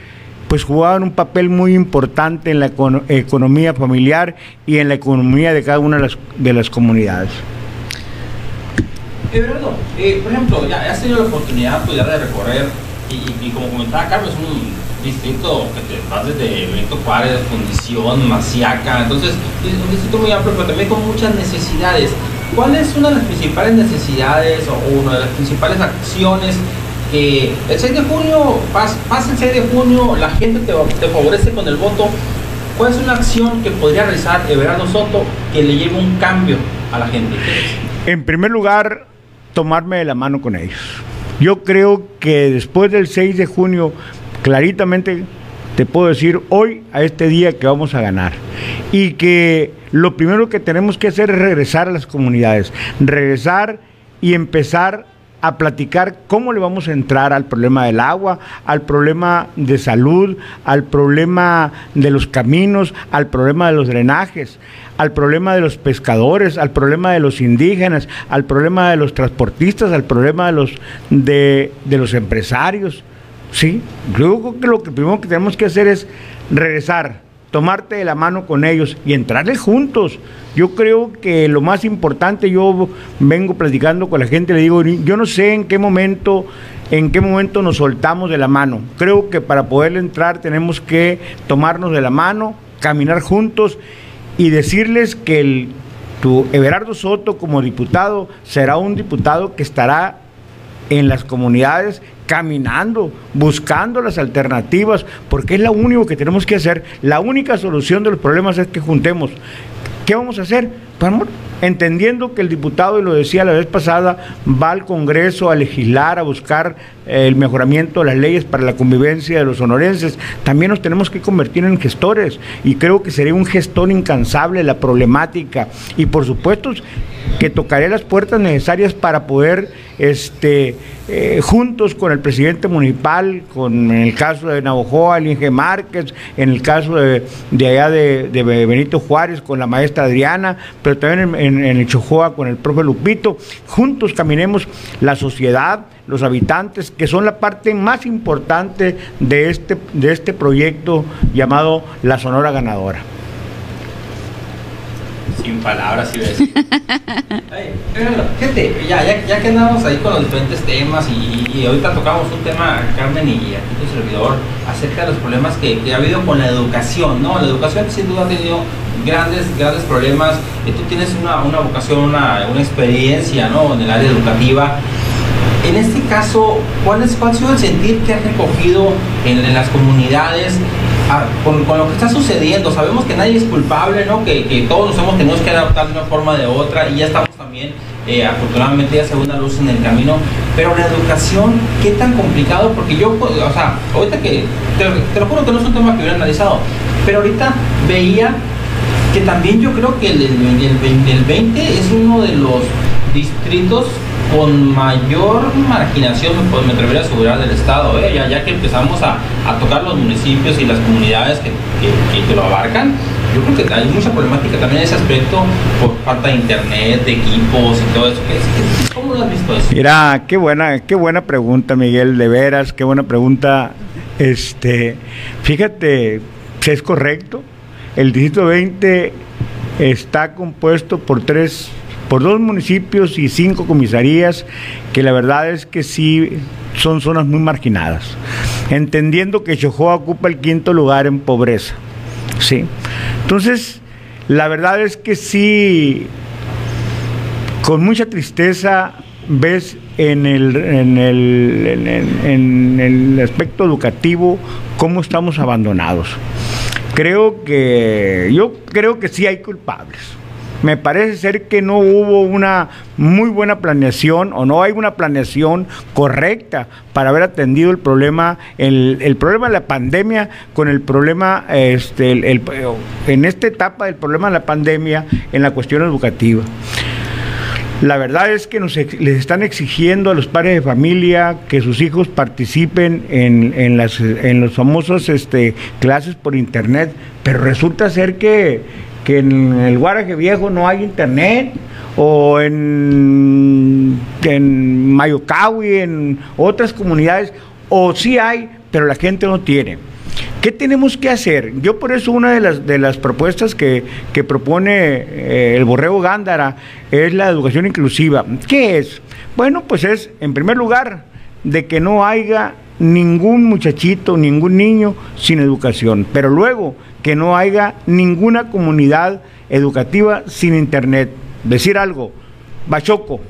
pues jugaban un papel muy importante en la economía familiar y en la economía de cada una de las, de las comunidades. Everardo, eh, por ejemplo, ya has tenido la oportunidad pues, de recorrer y, como comentaba Carlos, un distrito que te vas desde Benito Juárez, Condición, Masiaca, entonces es un distrito muy amplio, pero también con muchas necesidades. ¿Cuál es una de las principales necesidades o una de las principales acciones que el 6 de junio, pasa el 6 de junio, la gente te, te favorece con el voto? ¿Cuál es una acción que podría realizar Everardo Soto que le lleve un cambio a la gente? En primer lugar, tomarme de la mano con ellos. Yo creo que después del 6 de junio, claritamente te puedo decir hoy a este día que vamos a ganar. Y que lo primero que tenemos que hacer es regresar a las comunidades, regresar y empezar a platicar cómo le vamos a entrar al problema del agua, al problema de salud, al problema de los caminos, al problema de los drenajes, al problema de los pescadores, al problema de los indígenas, al problema de los transportistas, al problema de los de, los empresarios. Sí, yo creo que lo que primero que tenemos que hacer es regresar, tomarte de la mano con ellos y entrarle juntos. Yo creo que lo más importante, yo vengo platicando con la gente, le digo, yo no sé en qué momento, en qué momento nos soltamos de la mano. Creo que para poder entrar tenemos que tomarnos de la mano, caminar juntos y decirles que el, tu Everardo Soto como diputado será un diputado que estará en las comunidades caminando, buscando las alternativas, porque es lo único que tenemos que hacer. La única solución de los problemas es que juntemos. ¿Qué vamos a hacer? Entendiendo que el diputado, y lo decía la vez pasada, va al Congreso a legislar, a buscar eh, el mejoramiento de las leyes para la convivencia de los sonorenses, también nos tenemos que convertir en gestores y creo que sería un gestor incansable la problemática. Y por supuesto que tocaré las puertas necesarias para poder este, eh, juntos con el presidente municipal, con en el caso de Navojoa, el Inge Márquez, en el caso de, allá de, Benito Juárez, con la maestra Adriana, pero también en, en, el Chojoa con el profe Lupito, juntos caminemos la sociedad, los habitantes, que son la parte más importante de este, de este proyecto llamado La Sonora Ganadora. Sin palabras, iba a decir. gente, ya, ya, ya, que andamos ahí con los diferentes temas y, ahorita tocamos un tema, Carmen y aquí tu servidor, acerca de los problemas que, ha habido con la educación, ¿no? La educación sin duda ha tenido grandes, grandes problemas. Y tú tienes una, una vocación, una, una experiencia, ¿no? En el área educativa. En este caso, ¿cuál, es, cuál ha sido el sentir que has recogido en, en las comunidades con, lo que está sucediendo, sabemos que nadie es culpable, ¿no? Que, todos nos hemos tenido que adaptar de una forma o de otra y ya estamos también, eh, afortunadamente, ya segunda luz en el camino. Pero la educación, ¿qué tan complicado? Porque yo, o sea, ahorita que, te, lo juro que no es un tema que hubiera analizado, pero ahorita veía que también yo creo que el, el, el 20 es uno de los distritos con mayor marginación, pues me atrevería a asegurar, del Estado, ¿eh? ya, que empezamos a, tocar los municipios y las comunidades que, que, lo abarcan, yo creo que hay mucha problemática también en ese aspecto por falta de internet, de equipos y todo eso. ¿Cómo lo has visto eso? Mira, qué buena, qué buena pregunta, Miguel, de veras, qué buena pregunta. Este, fíjate, es correcto, el distrito 20 está compuesto por tres por dos municipios y cinco comisarías que la verdad es que sí son zonas muy marginadas, entendiendo que Chojoa ocupa el quinto lugar en pobreza. ¿sí? Entonces, la verdad es que sí, con mucha tristeza ves en el, en el, en el aspecto educativo cómo estamos abandonados? Creo que, yo creo que sí hay culpables me parece ser que no hubo una muy buena planeación o no hay una planeación correcta para haber atendido el problema, el, problema de la pandemia con el problema, este, en esta etapa del problema de la pandemia en la cuestión educativa. La verdad es que nos, les están exigiendo a los padres de familia que sus hijos participen en, en las en los famosos este, clases por internet, pero resulta ser que que en el Guaraje Viejo no hay internet, o en, en Mayocawi, en otras comunidades, o sí hay, pero la gente no tiene. ¿Qué tenemos que hacer? Yo por eso una de las, de las propuestas que, propone eh, el Borrego Gándara es la educación inclusiva. ¿Qué es? Bueno, pues es, en primer lugar, de que no haya ningún muchachito, ningún niño sin educación, pero luego que no haya ninguna comunidad educativa sin internet. Decir algo, Bachoco,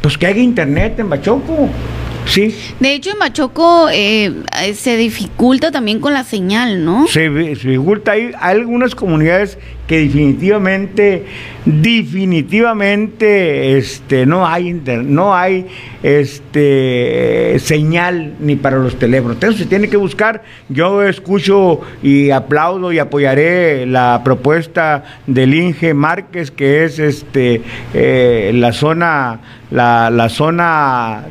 pues que haya internet en Bachoco. Sí. De hecho, en Bachoco eh, se dificulta también con la señal, ¿no? Se, dificulta. Hay, algunas comunidades que definitivamente, definitivamente, este, no hay no hay este señal ni para los teléfonos. Entonces se tiene que buscar. Yo escucho y aplaudo y apoyaré la propuesta del Inge Márquez, que es este eh, la zona, la, la zona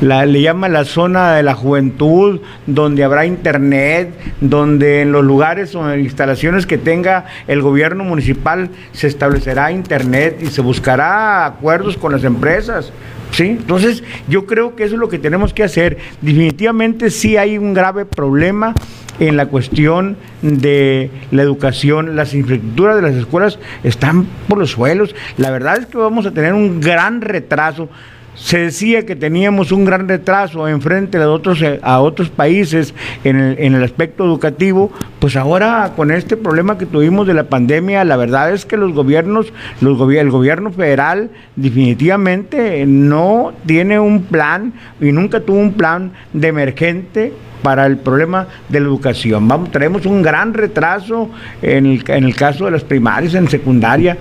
la, le llama la zona de la juventud, donde habrá internet, donde en los lugares o en instalaciones que tenga el gobierno municipal se establecerá internet y se buscará acuerdos con las empresas. ¿Sí? Entonces, yo creo que eso es lo que tenemos que hacer. Definitivamente sí hay un grave problema en la cuestión de la educación. Las infraestructuras de las escuelas están por los suelos. La verdad es que vamos a tener un gran retraso se decía que teníamos un gran retraso en frente a otros, eh, a otros países en el, en el aspecto educativo, pues ahora con este problema que tuvimos de la pandemia, la verdad es que los gobiernos, los el gobierno federal definitivamente no tiene un plan y nunca tuvo un plan de emergente para el problema de la educación. Vamos, tenemos un gran retraso en el, en el caso de las primarias, en secundaria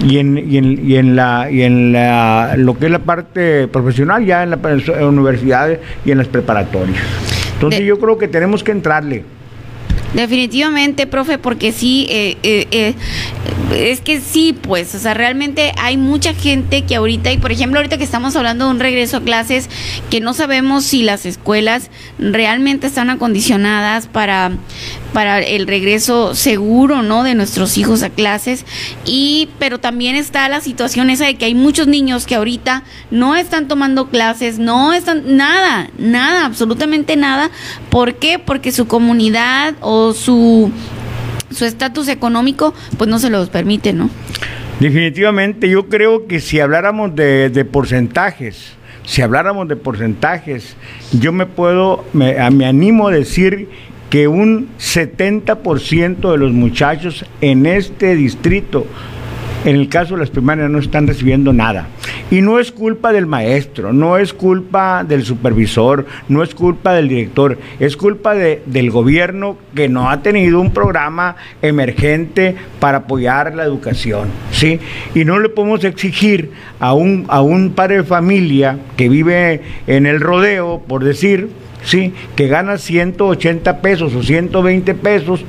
y en, y en, y en, la, y en la, lo que es la parte profesional, ya en las universidades y en las preparatorias. Entonces yo creo que tenemos que entrarle. Definitivamente, profe, porque sí, eh, eh, eh, es que sí, pues, o sea, realmente hay mucha gente que ahorita, y por ejemplo, ahorita que estamos hablando de un regreso a clases, que no sabemos si las escuelas realmente están acondicionadas para, para el regreso seguro, ¿no? De nuestros hijos a clases. Y, pero también está la situación esa de que hay muchos niños que ahorita no están tomando clases, no están, nada, nada, absolutamente nada. ¿Por qué? Porque su comunidad o su su estatus económico pues no se los permite, ¿no? Definitivamente, yo creo que si habláramos de, de porcentajes, si habláramos de porcentajes, yo me puedo, me, me animo a decir que un 70% de los muchachos en este distrito, en el caso de las primarias, no están recibiendo nada. Y no es culpa del maestro, no es culpa del supervisor, no es culpa del director, es culpa de, del gobierno que no ha tenido un programa emergente para apoyar la educación. ¿sí? Y no le podemos exigir a un, a un padre de familia que vive en el rodeo, por decir, ¿sí? que gana 180 pesos o 120 pesos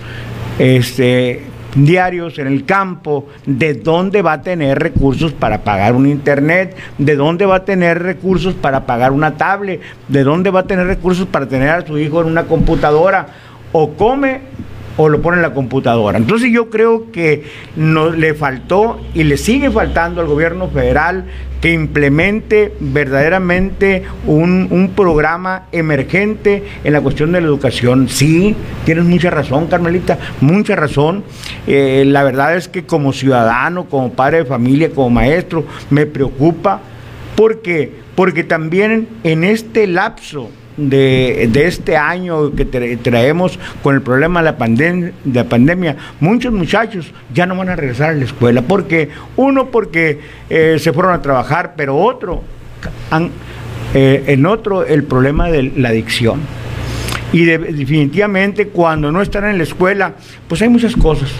este, diarios en el campo, ¿de dónde va a tener recursos para pagar un internet? ¿De dónde va a tener recursos para pagar una tablet? ¿De dónde va a tener recursos para tener a su hijo en una computadora? O come o lo pone en la computadora. Entonces yo creo que no, le faltó y le sigue faltando al gobierno federal que implemente verdaderamente un, un, programa emergente en la cuestión de la educación. Sí, tienes mucha razón, Carmelita, mucha razón. Eh, la verdad es que como ciudadano, como padre de familia, como maestro, me preocupa porque, porque también en este lapso de, este año que traemos con el problema de la, pandemia, de pandemia, muchos muchachos ya no van a regresar a la escuela. porque Uno, porque eh, se fueron a trabajar, pero otro, eh, en otro el problema de la adicción. Y definitivamente cuando no están en la escuela, pues hay muchas cosas.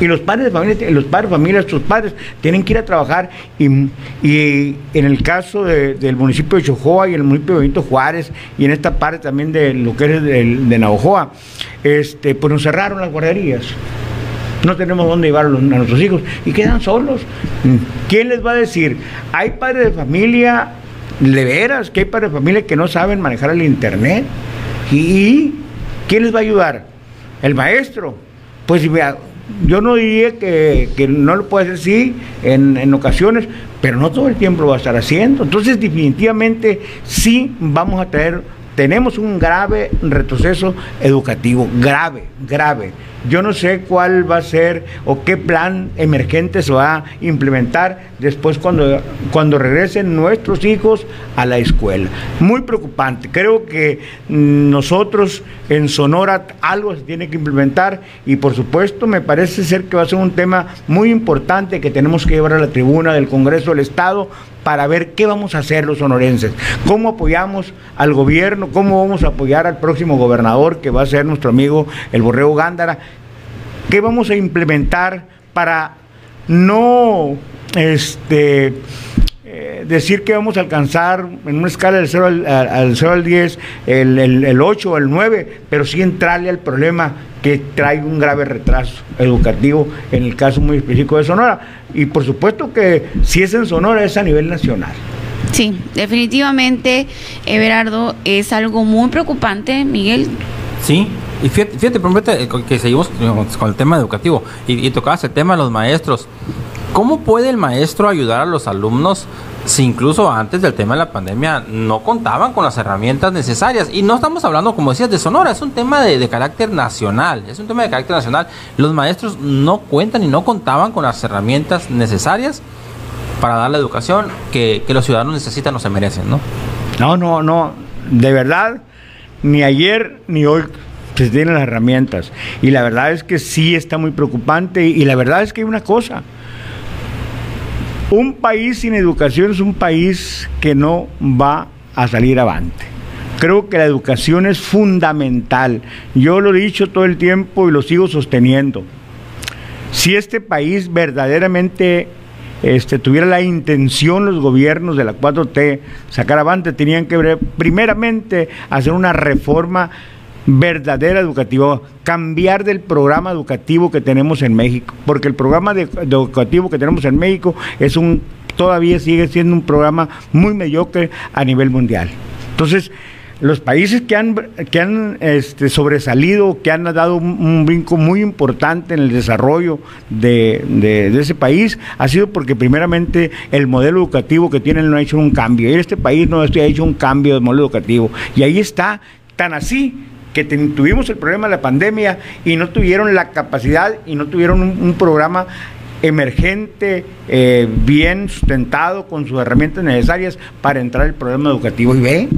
Y los padres de familia, los padres de familia, sus padres, tienen que ir a trabajar y, y en el caso del municipio de Chojoa y el municipio de Benito Juárez y en esta parte también de lo que es de, de Navajoa, este, pues nos cerraron las guarderías. No tenemos dónde llevar a, nuestros hijos y quedan solos. ¿Quién les va a decir? Hay padres de familia, de veras, que hay padres de familia que no saben manejar el internet. ¿Y quién les va a ayudar? El maestro. Pues yo no diría que, no lo puede hacer, sí, en, en, ocasiones, pero no todo el tiempo lo va a estar haciendo. Entonces, definitivamente, sí vamos a tener, tenemos un grave retroceso educativo, grave, grave. Yo no sé cuál va a ser o qué plan emergente se va a implementar después cuando, cuando regresen nuestros hijos a la escuela. Muy preocupante. Creo que nosotros en Sonora algo se tiene que implementar y por supuesto me parece ser que va a ser un tema muy importante que tenemos que llevar a la tribuna del Congreso del Estado para ver qué vamos a hacer los sonorenses, cómo apoyamos al gobierno, cómo vamos a apoyar al próximo gobernador que va a ser nuestro amigo el Borrego Gándara ¿Qué vamos a implementar para no este, eh, decir que vamos a alcanzar en una escala del 0 al, 0 al 10 el, el, 8 o el 9, pero sí entrarle al problema que trae un grave retraso educativo en el caso muy específico de Sonora. Y por supuesto que si es en Sonora es a nivel nacional. Sí, definitivamente, Everardo, es algo muy preocupante, Miguel. Sí, y fíjate, fíjate que seguimos con el tema educativo y, y tocabas el tema de los maestros. ¿Cómo puede el maestro ayudar a los alumnos si incluso antes del tema de la pandemia no contaban con las herramientas necesarias? Y no estamos hablando, como decías, de Sonora, es un tema de, carácter nacional, es un tema de carácter nacional. Los maestros no cuentan y no contaban con las herramientas necesarias para dar la educación que, que los ciudadanos necesitan o se merecen, ¿no? No, no, no, de verdad, ni ayer ni hoy se tienen las herramientas. Y la verdad es que sí está muy preocupante. Y la verdad es que hay una cosa. Un país sin educación es un país que no va a salir avante. Creo que la educación es fundamental. Yo lo he dicho todo el tiempo y lo sigo sosteniendo. Si este país verdaderamente este, tuviera la intención los gobiernos de la 4T sacar avante, tenían que primeramente hacer una reforma verdadera educativa, cambiar del programa educativo que tenemos en México, porque el programa educativo que tenemos en México es un todavía sigue siendo un programa muy mediocre a nivel mundial. Entonces, los países que han, que han este, sobresalido, que han dado un, brinco muy importante en el desarrollo de, de, ese país, ha sido porque primeramente el modelo educativo que tienen no ha hecho un cambio. Y este país no ha hecho un cambio de modelo educativo. Y ahí está, tan así que tuvimos el problema de la pandemia y no tuvieron la capacidad y no tuvieron un, programa emergente, eh, bien sustentado, con sus herramientas necesarias para entrar al problema educativo. Y ve,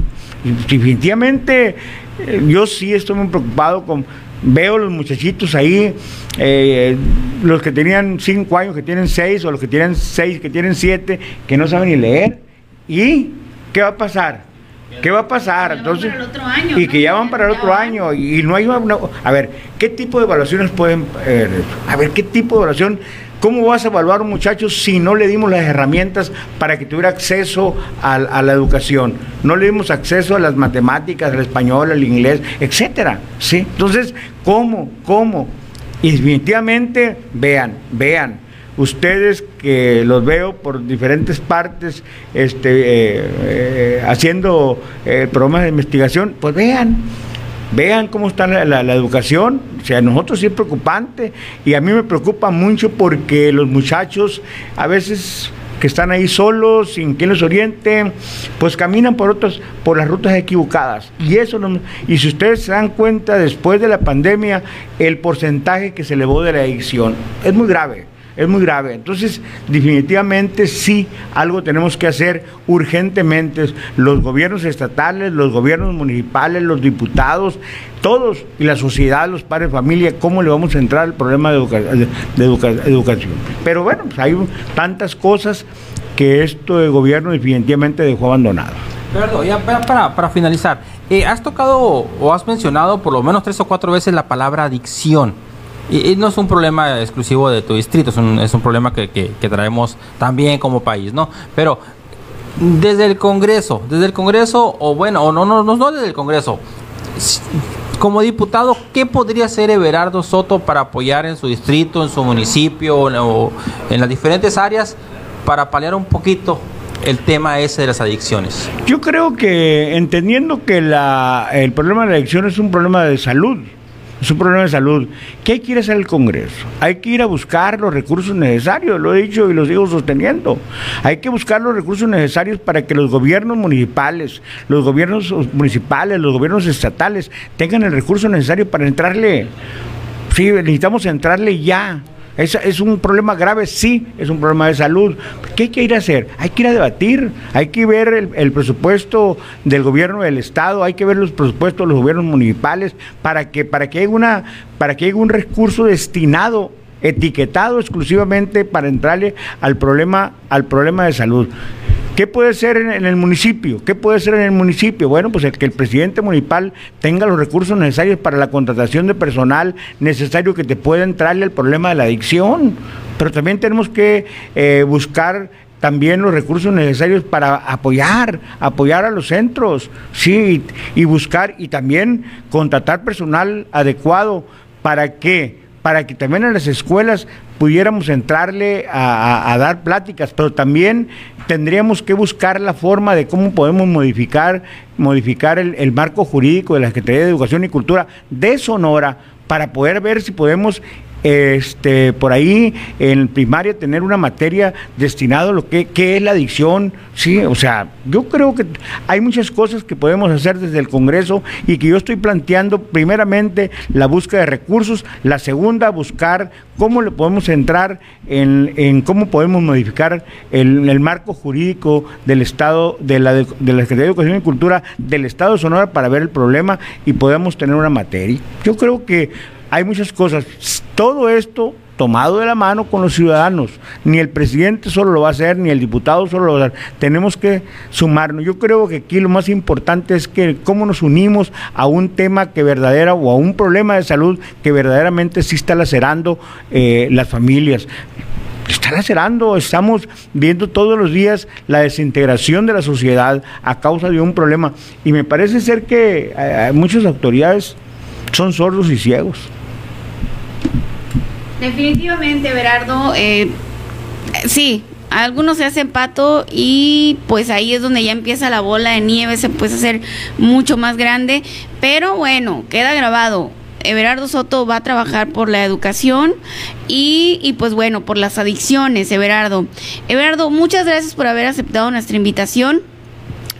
definitivamente eh, yo sí estoy muy preocupado con... Veo los muchachitos ahí, eh, los que tenían cinco años, que tienen seis, o los que tienen seis, que tienen siete, que no saben ni leer. ¿Y qué va a pasar? ¿Qué va a pasar? Entonces, y que ya van para el otro año y no hay una, a ver, ¿qué tipo de evaluaciones pueden eh, a ver qué tipo de evaluación ¿Cómo vas a evaluar a un muchacho si no le dimos las herramientas para que tuviera acceso a, la educación? No le dimos acceso a las matemáticas, al español, al inglés, etcétera. ¿sí? Entonces, ¿cómo? ¿Cómo? Y definitivamente, vean, vean, ustedes que los veo por diferentes partes este, eh, eh, haciendo eh, programas de investigación, pues vean, vean cómo está la, educación. O sea, nosotros sí es preocupante y a mí me preocupa mucho porque los muchachos a veces que están ahí solos, sin quien los oriente, pues caminan por otras, por las rutas equivocadas. Y eso y si ustedes se dan cuenta después de la pandemia, el porcentaje que se elevó de la adicción es muy grave es muy grave. Entonces, definitivamente sí, algo tenemos que hacer urgentemente. Los gobiernos estatales, los gobiernos municipales, los diputados, todos, y la sociedad, los padres de familia, cómo le vamos a entrar al problema de, educación. Pero bueno, pues hay tantas cosas que esto de gobierno definitivamente dejó abandonado. Perdón, ya para, para, finalizar, eh, has tocado o has mencionado por lo menos tres o cuatro veces la palabra adicción. Y, no es un problema exclusivo de tu distrito, es un, es un problema que, que, traemos también como país, ¿no? Pero desde el Congreso, desde el Congreso, o bueno, o no, no, no, no desde el Congreso, como diputado, ¿qué podría hacer Everardo Soto para apoyar en su distrito, en su municipio o en las diferentes áreas para paliar un poquito el tema ese de las adicciones? Yo creo que entendiendo que la, el problema de la adicción es un problema de salud, es un problema de salud. ¿Qué quiere hacer el Congreso? Hay que ir a buscar los recursos necesarios, lo he dicho y lo sigo sosteniendo. Hay que buscar los recursos necesarios para que los gobiernos municipales, los gobiernos municipales, los gobiernos estatales tengan el recurso necesario para entrarle. Sí, necesitamos entrarle ya es, un problema grave, sí, es un problema de salud. ¿Qué hay que ir a hacer? Hay que ir a debatir, hay que ver el, presupuesto del gobierno del Estado, hay que ver los presupuestos de los gobiernos municipales para que, para que haya una, para que haya un recurso destinado etiquetado exclusivamente para entrarle al problema, al problema de salud. ¿Qué puede ser en, el municipio? ¿Qué puede ser en el municipio? Bueno, pues el que el presidente municipal tenga los recursos necesarios para la contratación de personal necesario que te pueda entrarle al problema de la adicción. Pero también tenemos que eh, buscar también los recursos necesarios para apoyar, apoyar a los centros, sí, y buscar y también contratar personal adecuado para que para que también en las escuelas pudiéramos entrarle a, dar pláticas, pero también tendríamos que buscar la forma de cómo podemos modificar, modificar el, el marco jurídico de la Secretaría de Educación y Cultura de Sonora para poder ver si podemos este, por ahí en primaria tener una materia destinada a lo que, es la adicción, sí, o sea, yo creo que hay muchas cosas que podemos hacer desde el Congreso y que yo estoy planteando primeramente la búsqueda de recursos, la segunda buscar cómo le podemos entrar en, cómo podemos modificar el, el, marco jurídico del Estado, de la, de, la Secretaría de Educación y Cultura del Estado de Sonora para ver el problema y podemos tener una materia. Yo creo que hay muchas cosas. Todo esto tomado de la mano con los ciudadanos. Ni el presidente solo lo va a hacer, ni el diputado solo lo va a hacer. Tenemos que sumarnos. Yo creo que aquí lo más importante es que cómo nos unimos a un tema que verdadera o a un problema de salud que verdaderamente sí está lacerando eh, las familias está lacerando, estamos viendo todos los días la desintegración de la sociedad a causa de un problema. Y me parece ser que eh, muchas autoridades son sordos y ciegos. Definitivamente, Berardo, eh, sí, algunos se hacen pato y pues ahí es donde ya empieza la bola de nieve, se puede hacer mucho más grande, pero bueno, queda grabado. Everardo Soto va a trabajar por la educación y, y, pues bueno, por las adicciones, Everardo. Everardo, muchas gracias por haber aceptado nuestra invitación.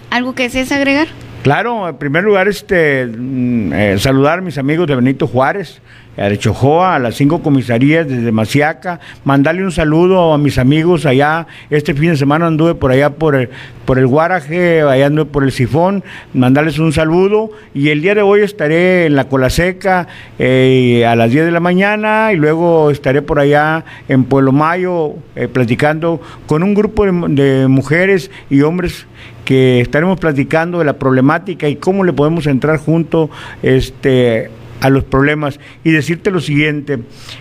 ¿Algo que desees agregar? Claro, en primer lugar, este, mm, eh, saludar a mis amigos de Benito Juárez, de Chojoa, a las cinco comisarías desde Maciaca, mandarle un saludo a mis amigos allá. Este fin de semana anduve por allá por el, por el Guaraje, allá anduve por el Sifón, mandarles un saludo. Y el día de hoy estaré en la Cola Seca eh, a las 10 de la mañana y luego estaré por allá en Pueblo Mayo eh, platicando con un grupo de mujeres y hombres que estaremos platicando de la problemática y cómo le podemos entrar junto este a los problemas y decirte lo siguiente,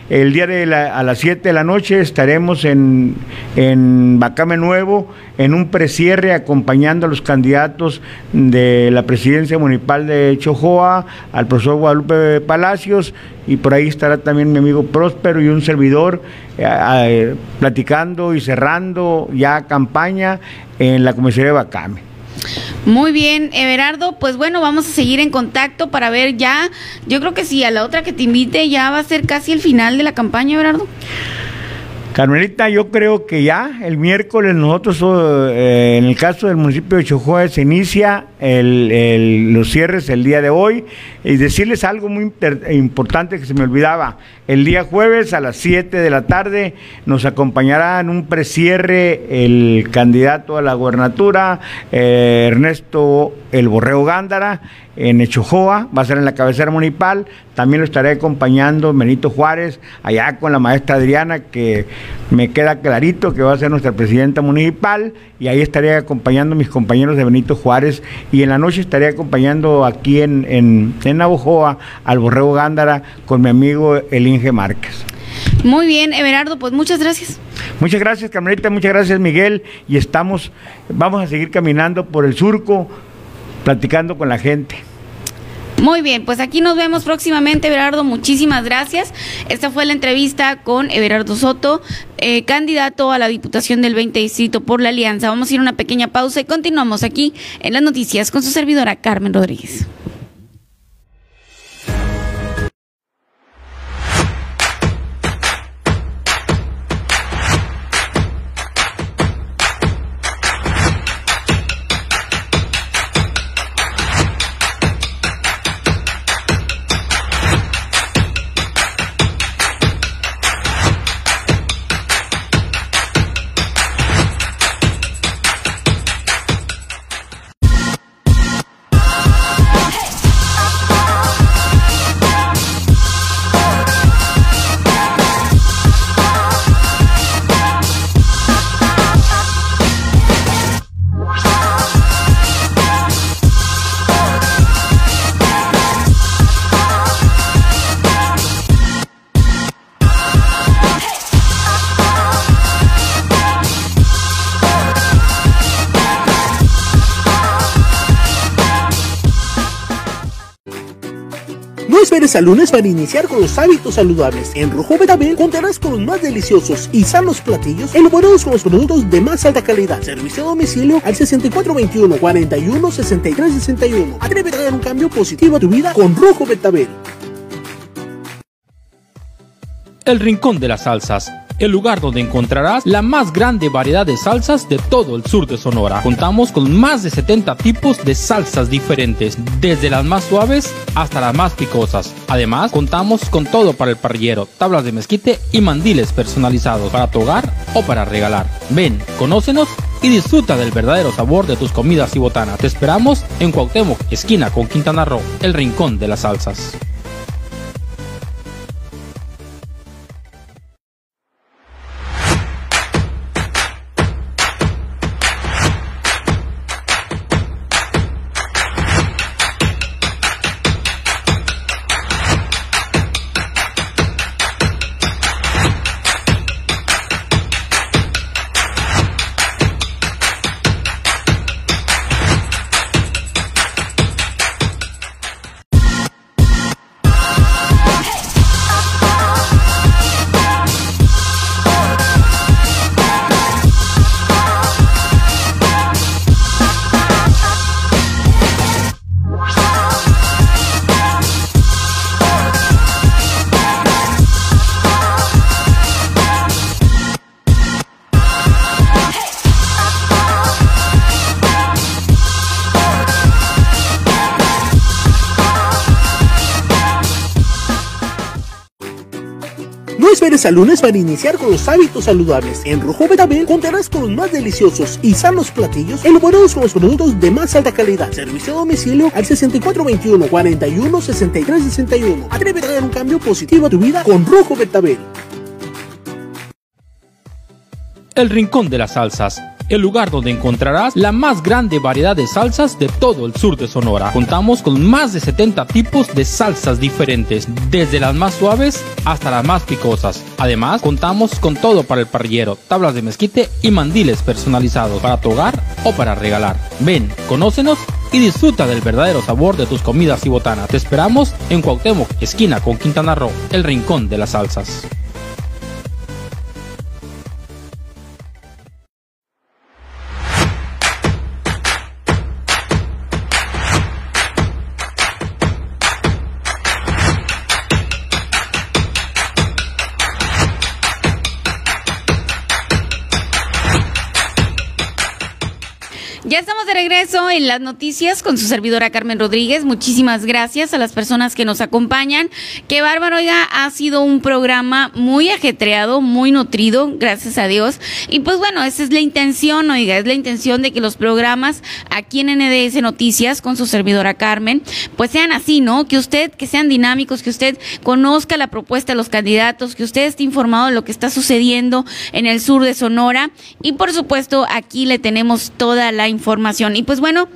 el día de la, a las 7 de la noche estaremos en, en Bacame Nuevo en un precierre acompañando a los candidatos de la presidencia municipal de Chojoa, al profesor Guadalupe Palacios y por ahí estará también mi amigo Próspero y un servidor eh, eh, platicando y cerrando ya campaña en la comisaría de Bacame. Muy bien, Everardo, pues bueno, vamos a seguir en contacto para ver ya, yo creo que sí, a la otra que te invite ya va a ser casi el final de la campaña, Everardo. Carmelita, yo creo que ya el miércoles nosotros, eh, en el caso del municipio de Chojoa, se inicia los cierres el día de hoy y decirles algo muy importante que se me olvidaba. El día jueves a las 7 de la tarde nos acompañará en un precierre el candidato a la gubernatura, eh, Ernesto El Borreo Gándara, en Echojoa, va a ser en la cabecera municipal. También lo estaré acompañando Benito Juárez, allá con la maestra Adriana, que me queda clarito que va a ser nuestra presidenta municipal. Y ahí estaré acompañando a mis compañeros de Benito Juárez. Y en la noche estaré acompañando aquí en, en, en Navojoa al Borrego Gándara con mi amigo El Inge Márquez. Muy bien, Everardo, pues muchas gracias. Muchas gracias, Carmelita, muchas gracias, Miguel. Y estamos, vamos a seguir caminando por el surco platicando con la gente. Muy bien, pues aquí nos vemos próximamente, Everardo. Muchísimas gracias. Esta fue la entrevista con Everardo Soto, eh, candidato a la Diputación del 20 Distrito por la Alianza. Vamos a ir a una pequeña pausa y continuamos aquí en las noticias con su servidora Carmen Rodríguez. Lunes para iniciar con los hábitos saludables. En Rojo Betabel contarás con los más deliciosos y sanos platillos elaborados con los productos de más alta calidad. Servicio a domicilio al 6421 41 63 61. Atrévete a dar un cambio positivo a tu vida con Rojo Betabel. El Rincón de las Salsas, el lugar donde encontrarás la más grande variedad de salsas de todo el sur de Sonora. Contamos con más de 70 tipos de salsas diferentes, desde las más suaves hasta las más picosas. Además, contamos con todo para el parrillero, tablas de mezquite y mandiles personalizados para tu hogar o para regalar. Ven, conócenos y disfruta del verdadero sabor de tus comidas y botanas. Te esperamos en Cuauhtémoc, esquina con Quintana Roo, el Rincón de las Salsas. Lunes para iniciar con los hábitos saludables. En Rojo Betabel contarás con los más deliciosos y sanos platillos elaborados con los productos de más alta calidad. Servicio a domicilio al 6421 41 63 61. Atrévete a dar un cambio positivo a tu vida con Rojo Betabel. El Rincón de las Salsas, el lugar donde encontrarás la más grande variedad de salsas de todo el sur de Sonora. Contamos con más de 70 tipos de salsas diferentes, desde las más suaves hasta las más picosas. Además, contamos con todo para el parrillero, tablas de mezquite y mandiles personalizados para tu hogar o para regalar. Ven, conócenos y disfruta del verdadero sabor de tus comidas y botanas. Te esperamos en Cuauhtémoc, esquina con Quintana Roo, el Rincón de las Salsas. Regreso en las noticias con su servidora Carmen Rodríguez. Muchísimas gracias a las personas que nos acompañan. Qué bárbaro, oiga, ha sido un programa muy ajetreado, muy nutrido, gracias a Dios. Y pues bueno, esa es la intención, oiga, es la intención de que los programas aquí en NDS Noticias con su servidora Carmen, pues sean así, ¿no? Que usted, que sean dinámicos, que usted conozca la propuesta de los candidatos, que usted esté informado de lo que está sucediendo en el sur de Sonora. Y por supuesto, aquí le tenemos toda la información. Pues bueno,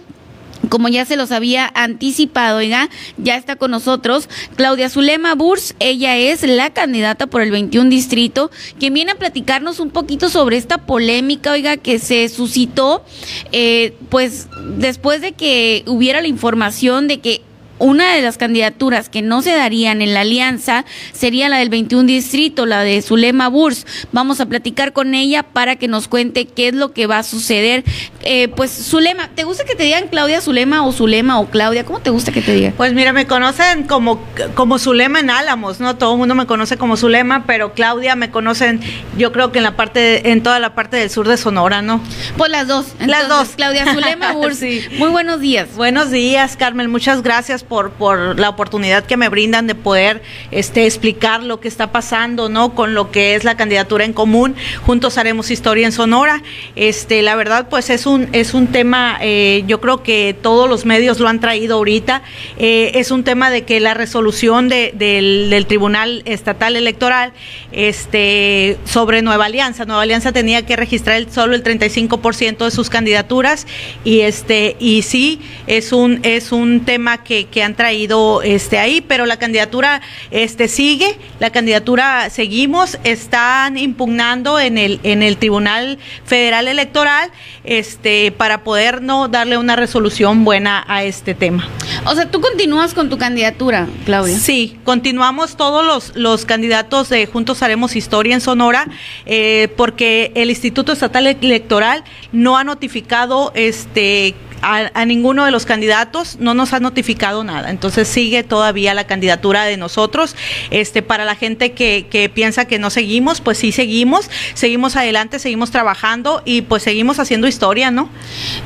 como ya se los había anticipado, oiga, ya está con nosotros Claudia Zulema Burs, ella es la candidata por el 21 distrito, quien viene a platicarnos un poquito sobre esta polémica, oiga, que se suscitó, eh, pues después de que hubiera la información de que una de las candidaturas que no se darían en la alianza sería la del 21 distrito, la de Zulema Burs. Vamos a platicar con ella para que nos cuente qué es lo que va a suceder. Eh, pues Zulema, ¿te gusta que te digan Claudia Zulema o Zulema o Claudia? ¿Cómo te gusta que te digan? Pues mira, me conocen como, como Zulema en Álamos, ¿no? Todo el mundo me conoce como Zulema, pero Claudia me conocen, yo creo que en la parte, en toda la parte del sur de Sonora, ¿no? Pues las dos. las dos. Claudia Zulema Burs. Muy buenos días. Buenos días, Carmen. Muchas gracias por, por la oportunidad que me brindan de poder este, explicar lo que está pasando, ¿no? Con lo que es la candidatura en común. Juntos haremos historia en Sonora. Este, la verdad, pues es un, es un tema, eh, yo creo que todos los medios lo han traído ahorita. Eh, es un tema de que la resolución de, del, Tribunal Estatal Electoral este, sobre Nueva Alianza. Nueva Alianza tenía que registrar solo el 35% de sus candidaturas y este y sí es un es un tema que, que han traído este, ahí, pero la candidatura este, sigue, la candidatura seguimos, están impugnando en el, en el Tribunal Federal Electoral este, para poder no darle una resolución buena a este tema. O sea, tú continúas con tu candidatura, Claudia. Sí, continuamos todos los, los candidatos de Juntos Haremos Historia en Sonora, eh, porque el Instituto Estatal Electoral no ha notificado este a, ninguno de los candidatos no nos ha notificado nada. Entonces sigue todavía la candidatura de nosotros. Este, para la gente que, que piensa que no seguimos, pues sí seguimos, seguimos adelante, seguimos trabajando y pues seguimos haciendo historia, ¿no?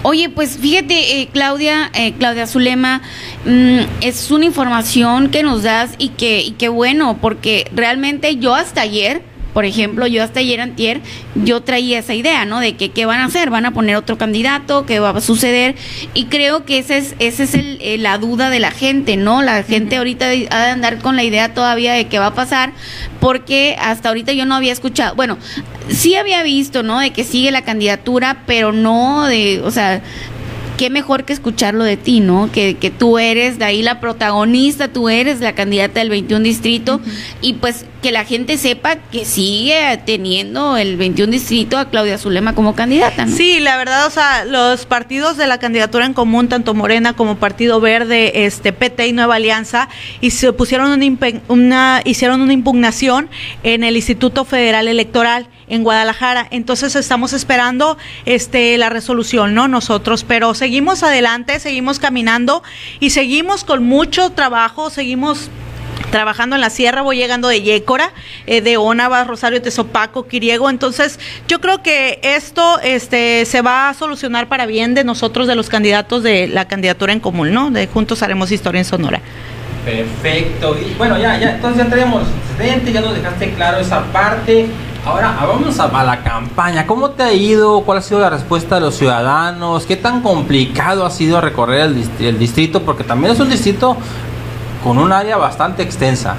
Oye, pues fíjate, eh, Claudia, eh, Claudia Zulema, mm, es una información que nos das y que, y bueno, porque realmente yo hasta ayer por ejemplo, yo hasta ayer antier, yo traía esa idea, ¿no? De que qué van a hacer, van a poner otro candidato, qué va a suceder. Y creo que esa es, ese es el, eh, la duda de la gente, ¿no? La gente ahorita ha de andar con la idea todavía de qué va a pasar, porque hasta ahorita yo no había escuchado, bueno, sí había visto, ¿no? De que sigue la candidatura, pero no de, o sea, qué mejor que escucharlo de ti, ¿no? Que, que tú eres de ahí la protagonista, tú eres la candidata del 21 distrito y pues que la gente sepa que sigue teniendo el 21 distrito a Claudia Zulema como candidata. ¿no? Sí, la verdad, o sea, los partidos de la candidatura en común, tanto Morena como Partido Verde, este PT y Nueva Alianza, y se pusieron una, una hicieron una impugnación en el Instituto Federal Electoral en Guadalajara. Entonces estamos esperando este la resolución, ¿no? Nosotros, pero seguimos adelante, seguimos caminando y seguimos con mucho trabajo, seguimos trabajando en la sierra, voy llegando de Yécora, eh, de Ónava, Rosario, Tezopaco, Quiriego. Entonces, yo creo que esto este, se va a solucionar para bien de nosotros, de los candidatos de la candidatura en común, ¿no? De Juntos Haremos Historia en Sonora. Perfecto. Y bueno, ya, ya, entonces ya tenemos ya nos dejaste claro esa parte. Ahora vamos a, la campaña. ¿Cómo te ha ido? ¿Cuál ha sido la respuesta de los ciudadanos? ¿Qué tan complicado ha sido recorrer el, el distrito? Porque también es un distrito con un área bastante extensa.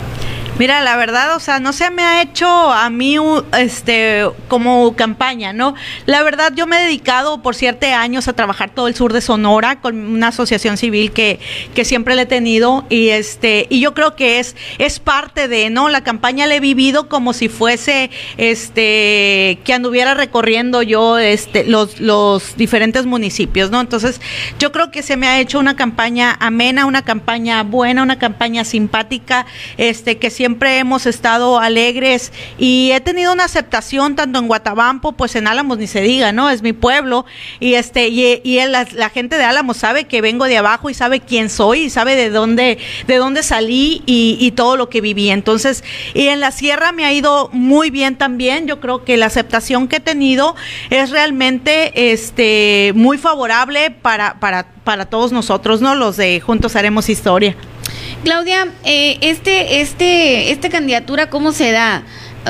Mira, la verdad, o sea, no se me ha hecho a mí este como campaña, ¿no? La verdad, yo me he dedicado por siete años a trabajar todo el sur de Sonora con una asociación civil que, que siempre le he tenido y este y yo creo que es es parte de, ¿no? La campaña la he vivido como si fuese este que anduviera recorriendo yo este los los diferentes municipios, ¿no? Entonces, yo creo que se me ha hecho una campaña amena, una campaña buena, una campaña simpática, este que siempre siempre hemos estado alegres y he tenido una aceptación tanto en Guatabampo, pues en Álamos ni se diga, ¿no? Es mi pueblo y este y, y la, la, gente de Álamos sabe que vengo de abajo y sabe quién soy y sabe de dónde de dónde salí y, y todo lo que viví. Entonces, y en la sierra me ha ido muy bien también. Yo creo que la aceptación que he tenido es realmente este muy favorable para para para todos nosotros, ¿no? Los de Juntos Haremos Historia. Claudia, eh, este, este, esta candidatura, ¿cómo se da?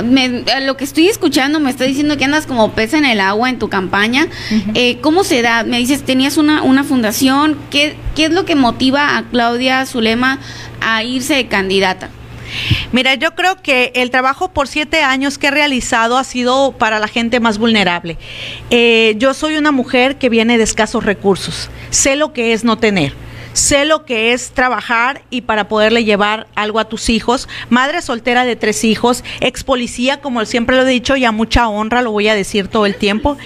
Me, lo que estoy escuchando me está diciendo que andas como pez en el agua en tu campaña. Uh -huh. eh, ¿Cómo se da? Me dices, tenías una, una fundación. ¿Qué, ¿Qué es lo que motiva a Claudia Zulema a irse de candidata? Mira, yo creo que el trabajo por siete años que he realizado ha sido para la gente más vulnerable. Eh, yo soy una mujer que viene de escasos recursos. Sé lo que es no tener sé lo que es trabajar y para poderle llevar algo a tus hijos. Madre soltera de tres hijos, ex policía, como siempre lo he dicho, y a mucha honra lo voy a decir todo el tiempo.